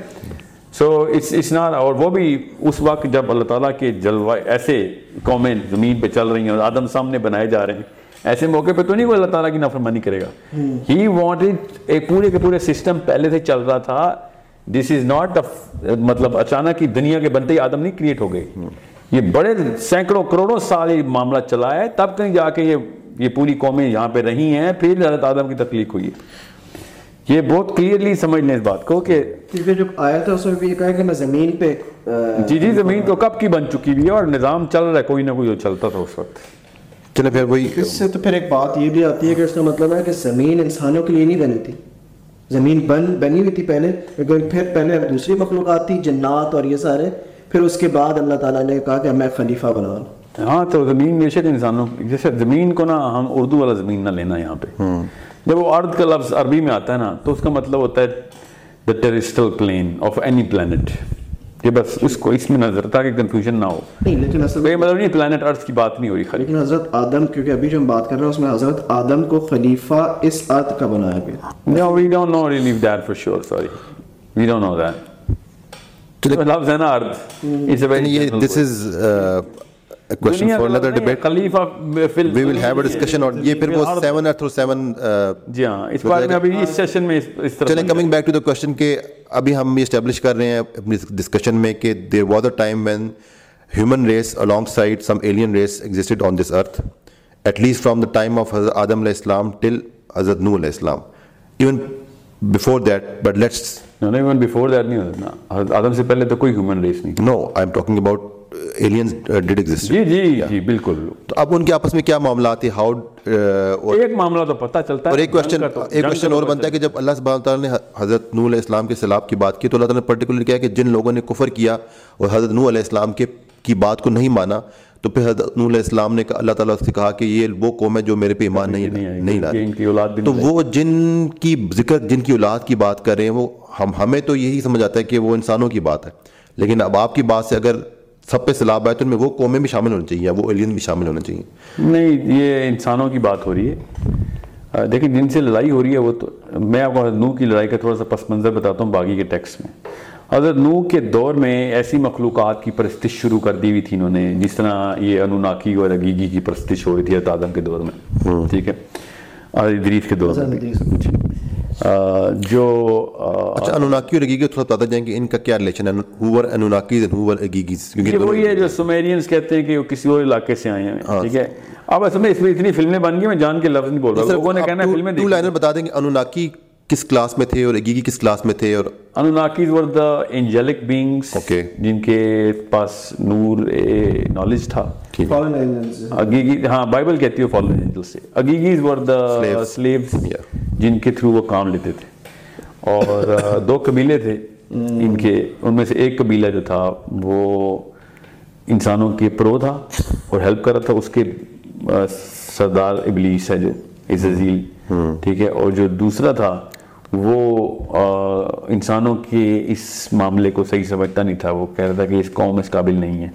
سو اٹس ناٹ اور وہ بھی اس وقت جب اللہ تعالیٰ کے جلوائے ایسے قومیں زمین پہ چل رہی ہیں اور آدم سامنے بنائے جا رہے ہیں۔ ایسے موقع پہ تو نہیں وہ اللہ تعالیٰ کی نافرمانی کرے گا۔ ہی وانٹڈ ایک پورے کے پورے سسٹم پہلے سے چل رہا تھا۔ دس از ناٹ مطلب اچانک ہی دنیا کے بنتے ہی آدم نہیں کریٹ ہو گئے۔ یہ بڑے سینکڑوں کروڑوں سال یہ معاملہ چلا ہے۔ تب کہیں جا کے یہ یہ پوری قومیں یہاں پہ رہی ہیں۔ پھر حضرت آدم کی تخلیق ہوئی۔ ہے یہ بہت کلیئرلی سمجھ لیں اس بات کو کہ کیونکہ جو آیا تھا اس میں بھی یہ کہا کہ میں زمین پہ جی جی زمین تو کب کی بن چکی بھی ہے اور نظام چل رہا ہے کوئی نہ کوئی جو چلتا تھا اس وقت۔ چلے پھر وہی اس سے تو پھر ایک بات یہ بھی آتی ہے کہ اس کا مطلب ہے کہ زمین انسانوں کے لیے نہیں بنی تھی۔ زمین بن بنی ہوئی تھی پہلے لیکن پھر پہلے دوسری مخلوقات تھی جنات اور یہ سارے پھر اس کے بعد اللہ تعالیٰ نے کہا کہ میں خلیفہ بنا لوں۔ ہاں تو زمین بے شک انسانوں جیسے زمین کو نا ہم اردو والا زمین نہ لینا یہاں پہ۔ جب وہ ارد کا لفظ عربی میں آتا ہے نا تو اس کا مطلب ہوتا ہے the terrestrial plane of any planet کہ بس اس کو اس میں نظر تاکہ کنفیوژن نہ ہو نہیں لیکن اصل مطلب نہیں پلانٹ ارتھ کی بات نہیں ہو رہی خالی لیکن حضرت آدم کیونکہ ابھی جو ہم بات کر رہے ہیں اس میں حضرت آدم کو خلیفہ اس ارتھ کا بنایا گیا No, we don't know really that for sure, sorry. We don't know that. لفظ ہے نا ارتھ دس. از لفظ نہیں ہے، ڈبیٹ خلیفہ فل وی ول ہیو اے ڈسکشن اور یہ پھر وہ سیون ارتھ اور سیون جی ہاں اس بارے میں ابھی اس سیشن میں اس طرح چلیں coming back to the question کہ ابھی ہم یہ اسٹیبلش کر رہے ہیں اپنی ڈسکشن میں کہ there was a time when human race along side some alien race existed on this earth at least from the time of حضرت آدم علیہ السلام ٹل حضرت نو علیہ السلام even before that but let's نہیں ایون بیفور دیٹ نہیں ہوتا حضرت آدم سے پہلے تو کوئی ہیومن ریس نہیں no I am talking about aliens did exist جی جی جی بالکل۔ تو اب ان کے آپس میں کیا معاملات تھے ہاؤ ایک معاملہ تو پتہ چلتا ہے اور ایک کوشچن ایک کوشچن اور بنتا ہے کہ جب اللہ سبحانہ تعالیٰ نے حضرت نو علیہ السلام کے سیلاب کی بات کی تو اللہ تعالیٰ نے پرٹیکولر کیا کہ جن لوگوں نے کفر کیا اور حضرت نو علیہ السلام کے کی بات کو نہیں مانا تو پھر حضرت نو علیہ السلام نے اللہ تعالیٰ سے کہا کہ یہ وہ قوم ہے جو میرے پہ ایمان نہیں نہیں لا کہ ان کی اولاد بھی تو وہ جن کی ذکر جن کی اولاد کی بات کر رہے ہیں وہ ہم ہمیں تو یہی سمجھ آتا ہے کہ وہ انسانوں کی بات ہے۔ لیکن اب آپ کی بات سے اگر سب پہ تو ان میں وہ قومیں بھی شامل ہونی چاہیے یا وہ ایلین بھی شامل ہونا چاہیے؟ نہیں یہ انسانوں کی بات ہو رہی ہے۔ دیکھیں جن سے لڑائی ہو رہی ہے وہ تو میں آپ کو حضرت نوح کی لڑائی کا تھوڑا سا پس منظر بتاتا ہوں باقی کے ٹیکسٹ میں۔ حضرت نوح کے دور میں ایسی مخلوقات کی پرستش شروع کر دی ہوئی تھی انہوں نے جس طرح یہ انوناکی اور اگیگی کی پرستش ہو رہی تھی حضرت آدم کے دور میں۔ ٹھیک ہے؟ اور ادریس کے دور میں۔ جو اچھا انوناکی اور اگیگی تھوڑا بتاتا جائیں کہ ان کا کیا ریلیشن ہے؟ ہوور انوناکیز اینڈ ہوور اگیگیز یہ کیونکہ وہی ہے جو سمیرینز کہتے ہیں کہ وہ کسی اور علاقے سے آئے ہیں ٹھیک ہے؟ اب اصل میں اس میں اتنی فلمیں بن گئی میں جان کے لفظ نہیں بول رہا لوگوں نے کہنا ہے فلمیں ٹو دیکھیں۔ لائنر بتا دیں کہ انوناکی کس کلاس میں تھے اور اگیگی کس کلاس میں تھے اور انوناکیز ور دا اینجلک Okay. جن کے پاس نور نالج تھا. اگیگی ہاں بائبل کہتی ہے فالو اینجل سے۔ اگیگیز ور دا. سلیوز. جن کے تھرو وہ کام لیتے تھے۔ اور دو قبیلے تھے۔ ان کے ان میں سے ایک قبیلہ جو تھا وہ انسانوں کے پرو تھا اور ہیلپ کر رہا تھا۔ اس کے سردار ابلیس ہے جو عزازیل۔ ٹھیک ہے۔ اور جو دوسرا تھا وہ انسانوں کے اس معاملے کو صحیح سمجھتا نہیں تھا۔ وہ کہہ رہا تھا کہ اس قوم اس قابل نہیں ہے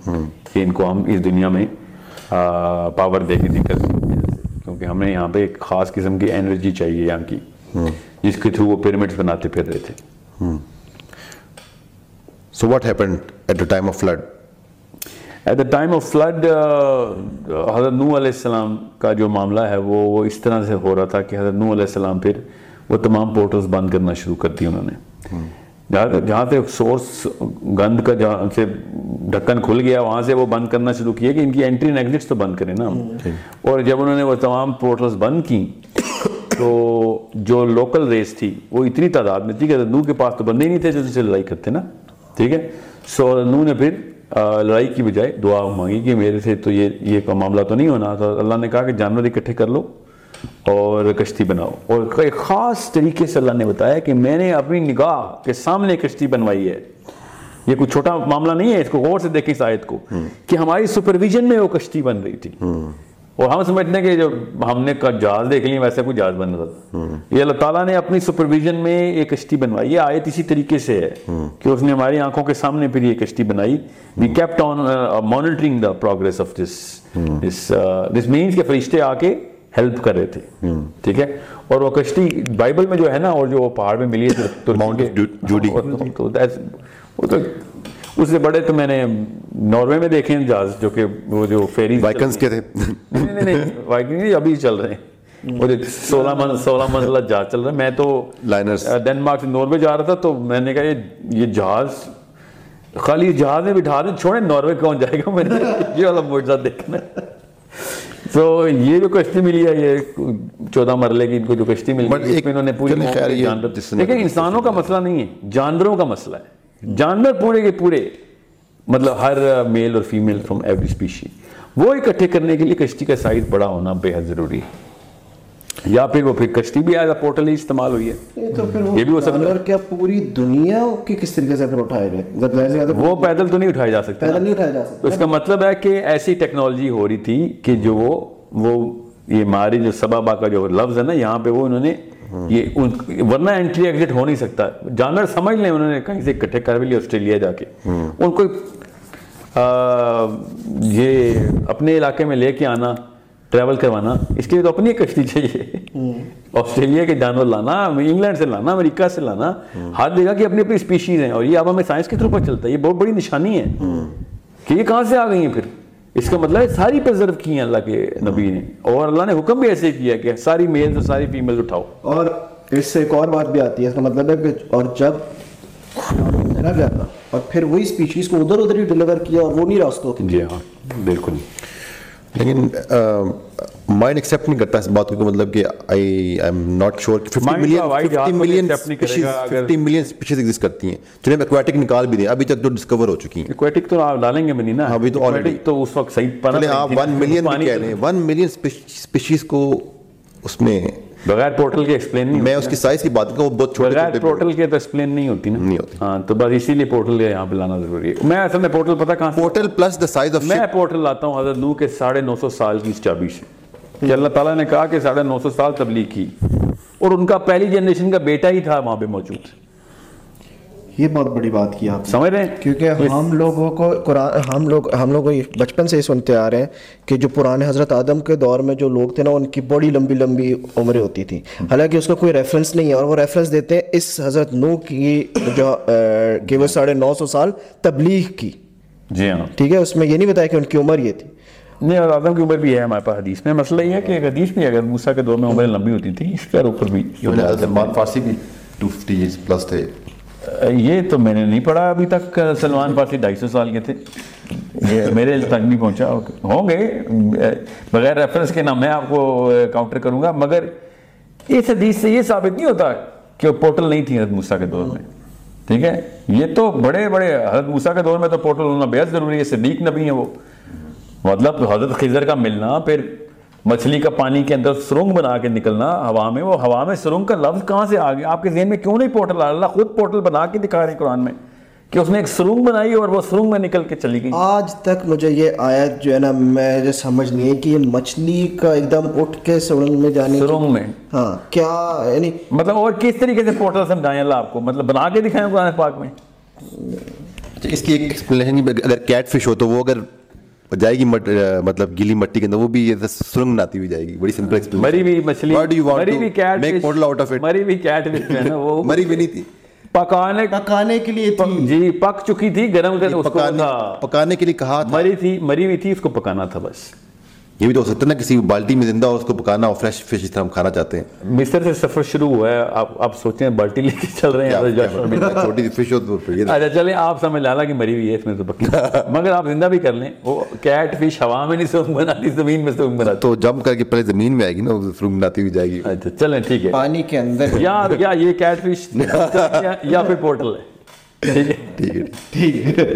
کہ ان کو ہم اس دنیا میں پاور دے گی دقت کیونکہ ہمیں یہاں پہ ایک خاص قسم کی انرجی چاہیے یہاں کی جس کے تھرو وہ پیرامڈس بناتے پھر رہے تھے۔ So what happen at the time of flood at the time of flood حضرت نو علیہ السلام کا جو معاملہ ہے وہ وہ اس طرح سے ہو رہا تھا کہ حضرت نو علیہ السلام پھر وہ تمام پورٹلز بند کرنا شروع کر دی انہوں نے۔ جہاں سے سورس گند کا جہاں سے ڈھکن کھل گیا وہاں سے وہ بند کرنا شروع کیے کہ ان کی انٹری اینڈ ایگزٹس تو بند کریں نا۔ ہم اور جب انہوں نے وہ تمام پورٹلز بند کی تو جو لوکل ریس تھی وہ اتنی تعداد میں تھی کہ نو کے پاس تو بندے ہی نہیں تھے جو سے لڑائی کرتے نا۔ ٹھیک ہے؟ سو نو نے پھر لڑائی کی بجائے دعا مانگی کہ میرے سے تو یہ یہ معاملہ تو نہیں ہونا۔ تو اللہ نے کہا کہ جانور اکٹھے کر لو۔ اور کشتی بناؤ۔ اور ایک خاص طریقے سے اللہ نے بتایا کہ میں نے اپنی نگاہ کے سامنے کشتی بنوائی ہے۔ یہ کوئی چھوٹا معاملہ نہیں ہے اس کو غور سے دیکھیں اس آیت کو کہ ہماری سپرویژن میں وہ کشتی بن رہی تھی۔ اور ہم سمجھتے ہیں کہ جو ہم نے جہاز دیکھ لیا ویسے کوئی جہاز بن رہا تھا یہ اللہ تعالیٰ نے اپنی سپرویژن میں یہ کشتی بنوائی۔ یہ آیت اسی طریقے سے ہے کہ اس نے ہماری آنکھوں کے سامنے پھر یہ کشتی بنائی۔ We kept on monitoring the progress of this this means کہ فرشتے آ کے ہیلپ کر رہے تھے ٹھیک ہے اور وہ کشتی بائبل میں جو ہے نا اور جو پہاڑ میں ملی ہے وہ تو اس سے بڑے تو میں نے ناروے میں دیکھے ہیں جہاز جو کہ وہ جو فیری وائکنز کے تھے نہیں نہیں وائکنگ ابھی چل رہے ہیں سولہ سولہ منزلہ جہاز چل رہا ہے میں تو Liners. ڈینمارک سے ناروے جا رہا تھا تو میں نے کہا یہ جہاز خالی جہاز میں بٹھا دیں چھوڑیں ناروے کون جائے گا میں نے یہ والا معجزہ دیکھنا ہے تو یہ جو کشتی ملی ہے یہ چودہ مرلے کی ان کو جو کشتی ملی ہے اس میں انہوں نے پوری لیکن انسانوں کا مسئلہ نہیں ہے جانوروں کا مسئلہ ہے۔ جانور پورے کے پورے مطلب ہر میل اور فیمیل فرام ایوری اسپیشی وہ اکٹھے کرنے کے لیے کشتی کا سائز بڑا ہونا بے حد ضروری ہے۔ یا پھر وہ پھر کشتی بھی ایز اے پورٹل ہی استعمال ہوئی ہے۔ یہ بھی ہو سکتا ہے۔ کیا پوری دنیا کی کس طریقے سے اٹھائے گئے؟ وہ پیدل تو نہیں اٹھائے جا سکتے۔ پیدل نہیں اٹھایا جا تو سکتا اس کا مطلب ہے کہ ایسی ٹیکنالوجی ہو رہی تھی کہ جو وہ وہ یہ ماری جو سبابا کا جو لفظ ہے نا یہاں پہ وہ انہوں نے یہ ورنہ انٹری ایگزٹ ہو نہیں سکتا۔ جانور سمجھ لیں انہوں نے کہیں سے اکٹھے کر بھی لیا آسٹریلیا جا کے۔ ان کو یہ اپنے علاقے میں لے کے آنا۔ ٹریول کروانا اس کے لیے تو اپنی ایک کشتی چاہیے۔ آسٹریلیا کے جانور لانا انگلینڈ سے لانا امریکہ سے لانا ہاتھ دے گا کہ اپنی اپنی اسپیشیز ہیں۔ اور یہ اب ہمیں سائنس کے تھرو پر چلتا ہے۔ یہ بہت بڑی نشانی ہے۔ کہ یہ کہاں سے آ گئی ہیں پھر؟ اس کا مطلب ہے ساری پرزرو کی ہیں اللہ کے نبی نے۔ اور اللہ نے حکم بھی ایسے کیا کہ ساری میل اور ساری فیمیل اٹھاؤ۔ اور اس سے ایک اور بات بھی آتی ہے۔ اس کا مطلب ہے کہ اور جب گیا تھا اور پھر وہی اسپیشیز کو ادھر ادھر ہی ڈلیور کیا اور وہ نہیں راستوں جی ہاں بالکل۔ لیکن مائنڈ ایکسیپٹ نہیں کرتا اس بات کو مطلب کہ I I am not sure million fifty million species exist کرتی ہیں۔ چلیں ایکویٹک نکال بھی دیں۔ ابھی تک جو ڈسکور ہو چکی ہیں۔ ایکویٹک تو آپ ڈالیں گے بھی نہیں نا۔ ابھی تو Aquatic تو اس وقت صحیح پڑا چلیں آپ ون ملین کہہ لیں ون ملین اسپیشیز کو اس میں بغیر پورٹل کے ایکسپلین نہیں میں اس کی سائز کی بات کروں بہت چھوٹے بغیر پورٹل کے تو ایکسپلین نہیں ہوتی نا۔ نہیں ہوتی۔ ہاں تو بس اسی لیے پورٹل یہاں پہ لانا ضروری ہے۔ میں اصل میں پورٹل پتہ کہاں سے portal plus the size of میں پورٹل لاتا ہوں حضرت نو کے ساڑھے نو سو سال کی اس چابی سے۔ کہ اللہ تعالیٰ نے کہا کہ ساڑھے نو سو سال تبلیغ کی۔ اور ان کا پہلی جنریشن کا بیٹا ہی تھا وہاں پہ موجود۔ یہ بہت بڑی بات کی آپ سمجھ رہے ہیں؟ کیونکہ ہم لوگوں کو قرآن ہم لوگ ہم لوگ بچپن سے ہی سنتے آ رہے ہیں کہ جو پرانے حضرت آدم کے دور میں جو لوگ تھے نا ان کی بڑی لمبی لمبی عمریں ہوتی تھیں۔ حالانکہ اس کا کوئی ریفرنس نہیں ہے اور وہ ریفرنس دیتے ہیں اس حضرت نو کی جو کہ وہ ساڑھے نو سو سال تبلیغ کی۔ جی ہاں۔ ٹھیک ہے؟ اس میں یہ نہیں بتایا کہ ان کی عمر یہ تھی۔ نہیں اور آدم کی عمر بھی ہے ہمارے پاس حدیث میں۔ مسئلہ یہ ہے کہ ایک حدیث بھی اگر موسیٰ کے دور میں عمریں لمبی ہوتی تھیں اس کے اوپر بھی فارسی بھی ٹو ففٹی پلس تھے۔ یہ تو میں نے نہیں پڑھا ابھی تک، سلمان فارسی ڈھائی سو سال کے تھے۔ یہ میرے تک نہیں پہنچا۔ ہوں گے۔ بغیر ریفرنس کے نام میں آپ کو کاؤنٹر کروں گا، مگر اس حدیث سے یہ ثابت نہیں ہوتا کہ وہ پورٹل نہیں تھی حضرت موسیٰ کے دور میں۔ ٹھیک ہے؟ یہ تو بڑے بڑے، حضرت موسیٰ کے دور میں تو پورٹل ہونا بے حد ضروری ہے، صدیق نبی ہیں وہ۔ مطلب حضرت خضر کا ملنا، پھر مچھلی کا پانی کے اندر سرنگ بنا کے نکلنا ہوا میں وہ ہوا میں سرنگ کا لفظ کہاں سے آ گیا؟ آپ کے ذہن میں کیوں نہیں پورٹل آ اللہ خود پورٹل بنا کے دکھا رہے ہیں قرآن میں کہ اس نے ایک سرنگ بنائی اور وہ سرنگ میں نکل کے چلی گئی۔ آج تک مجھے یہ آیت جو ہے نا میں جو سمجھ نہیں ہے کہ یہ مچھلی کا ایک دم اٹھ کے سڑنگ میں جانے سرنگ میں۔ ہاں کیا یعنی مطلب اور کس طریقے سے پورٹل سمجھائیں اللہ آپ کو؟ مطلب بنا کے دکھائیں قرآن پاک میں۔ اچھا اس کی ایک ایکسپلینیشن اگر کیٹ فش ہو تو وہ اگر جائے گی مٹ, مطلب گیلی مٹی کے اندر وہ بھی یہ سرنگ بناتی ہوئی جائے گی بڑی سمپل ایکسپلینیشن مری ہوئی مچھلی مری to ہوئی cat make portal out of it? مری ہوئی کیٹ فش ہے نا وہ. مری بھی نہیں تھی. پکانے پکانے کے لیے تھی. جی پک چکی تھی گرم کر اس کو پکانے تھا پکانے کے لیے کہا تھا۔ مری تھی مری ہوئی تھی اس کو پکانا تھا بس۔ یہ بھی تو ہو سکتا ہے نا کسی بالٹی میں زندہ اور اس کو پکانا اور فریش فش اس طرح ہم کھانا چاہتے ہیں۔ مصر سے سفر شروع ہوا ہے آپ آپ سوچیں بالٹی لے کے چل رہے ہیں [laughs] چھوٹی سی فش ہو تو اچھا چلیں آپ سمجھ لالا کہ مری ہوئی ہے اس میں تو پکی [laughs] مگر آپ زندہ بھی کر لیں۔ وہ کیٹ فش ہوا میں نہیں سونگ بناتی زمین میں سونگ بناتی تو جمپ کر کے پہلے زمین میں آئے گی نا سرنگ بناتی ہوئی جائے گی۔ اچھا چلیں ٹھیک ہے۔ پانی کے اندر۔ یا یا یہ کیٹ فش [laughs] یا پھر پورٹل ہے۔ ٹھیک ہے ٹھیک ہے۔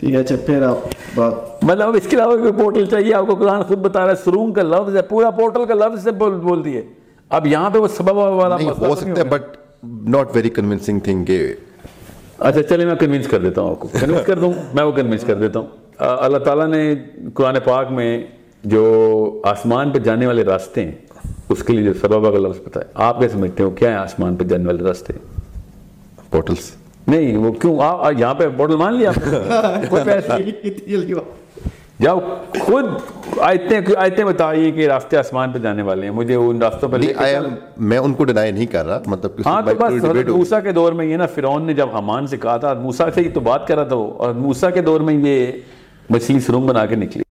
ٹھیک ہے اچھا پھر آپ بات۔ مطلب اس کے علاوہ کوئی پورٹل چاہیے؟ آپ کو قرآن خود بتا رہا ہے سرون کا لفظ ہے پورا پورٹل کا لفظ سے بول بول دیے۔ اب یہاں پہ وہ سبب والا ہو سکتا ہے but not very convincing thing کہ اچھا چلے میں کنونس کر دیتا ہوں آپ کو۔ کنونس کر دوں میں وہ کنونس کر دیتا ہوں۔ اللہ تعالیٰ نے قرآن پاک میں جو آسمان پہ جانے والے راستے ہیں اس کے لیے جو سبب کا لفظ ہے آپ کیا سمجھتے ہو کیا ہے آسمان پہ جانے والے راستے؟ پورٹلس نہیں وہ کیوں؟ یہاں پہ بوٹل مان لیا؟ [laughs] جاؤ خود آیتیں آیتیں بتائیے کہ راستے آسمان پہ جانے والے ہیں۔ مجھے ان راستوں چلیں۔ میں ان کو ڈینائی نہیں کر رہا مطلب ہاں تو بس حضرت۔ موسیٰ کے دور میں یہ نا فرعون نے جب حمان سے کہا تھا موسیٰ سے ہی تو بات کر رہا تھا وہ اور موسیٰ کے دور میں یہ مچھلی سرنگ بنا کے نکلی۔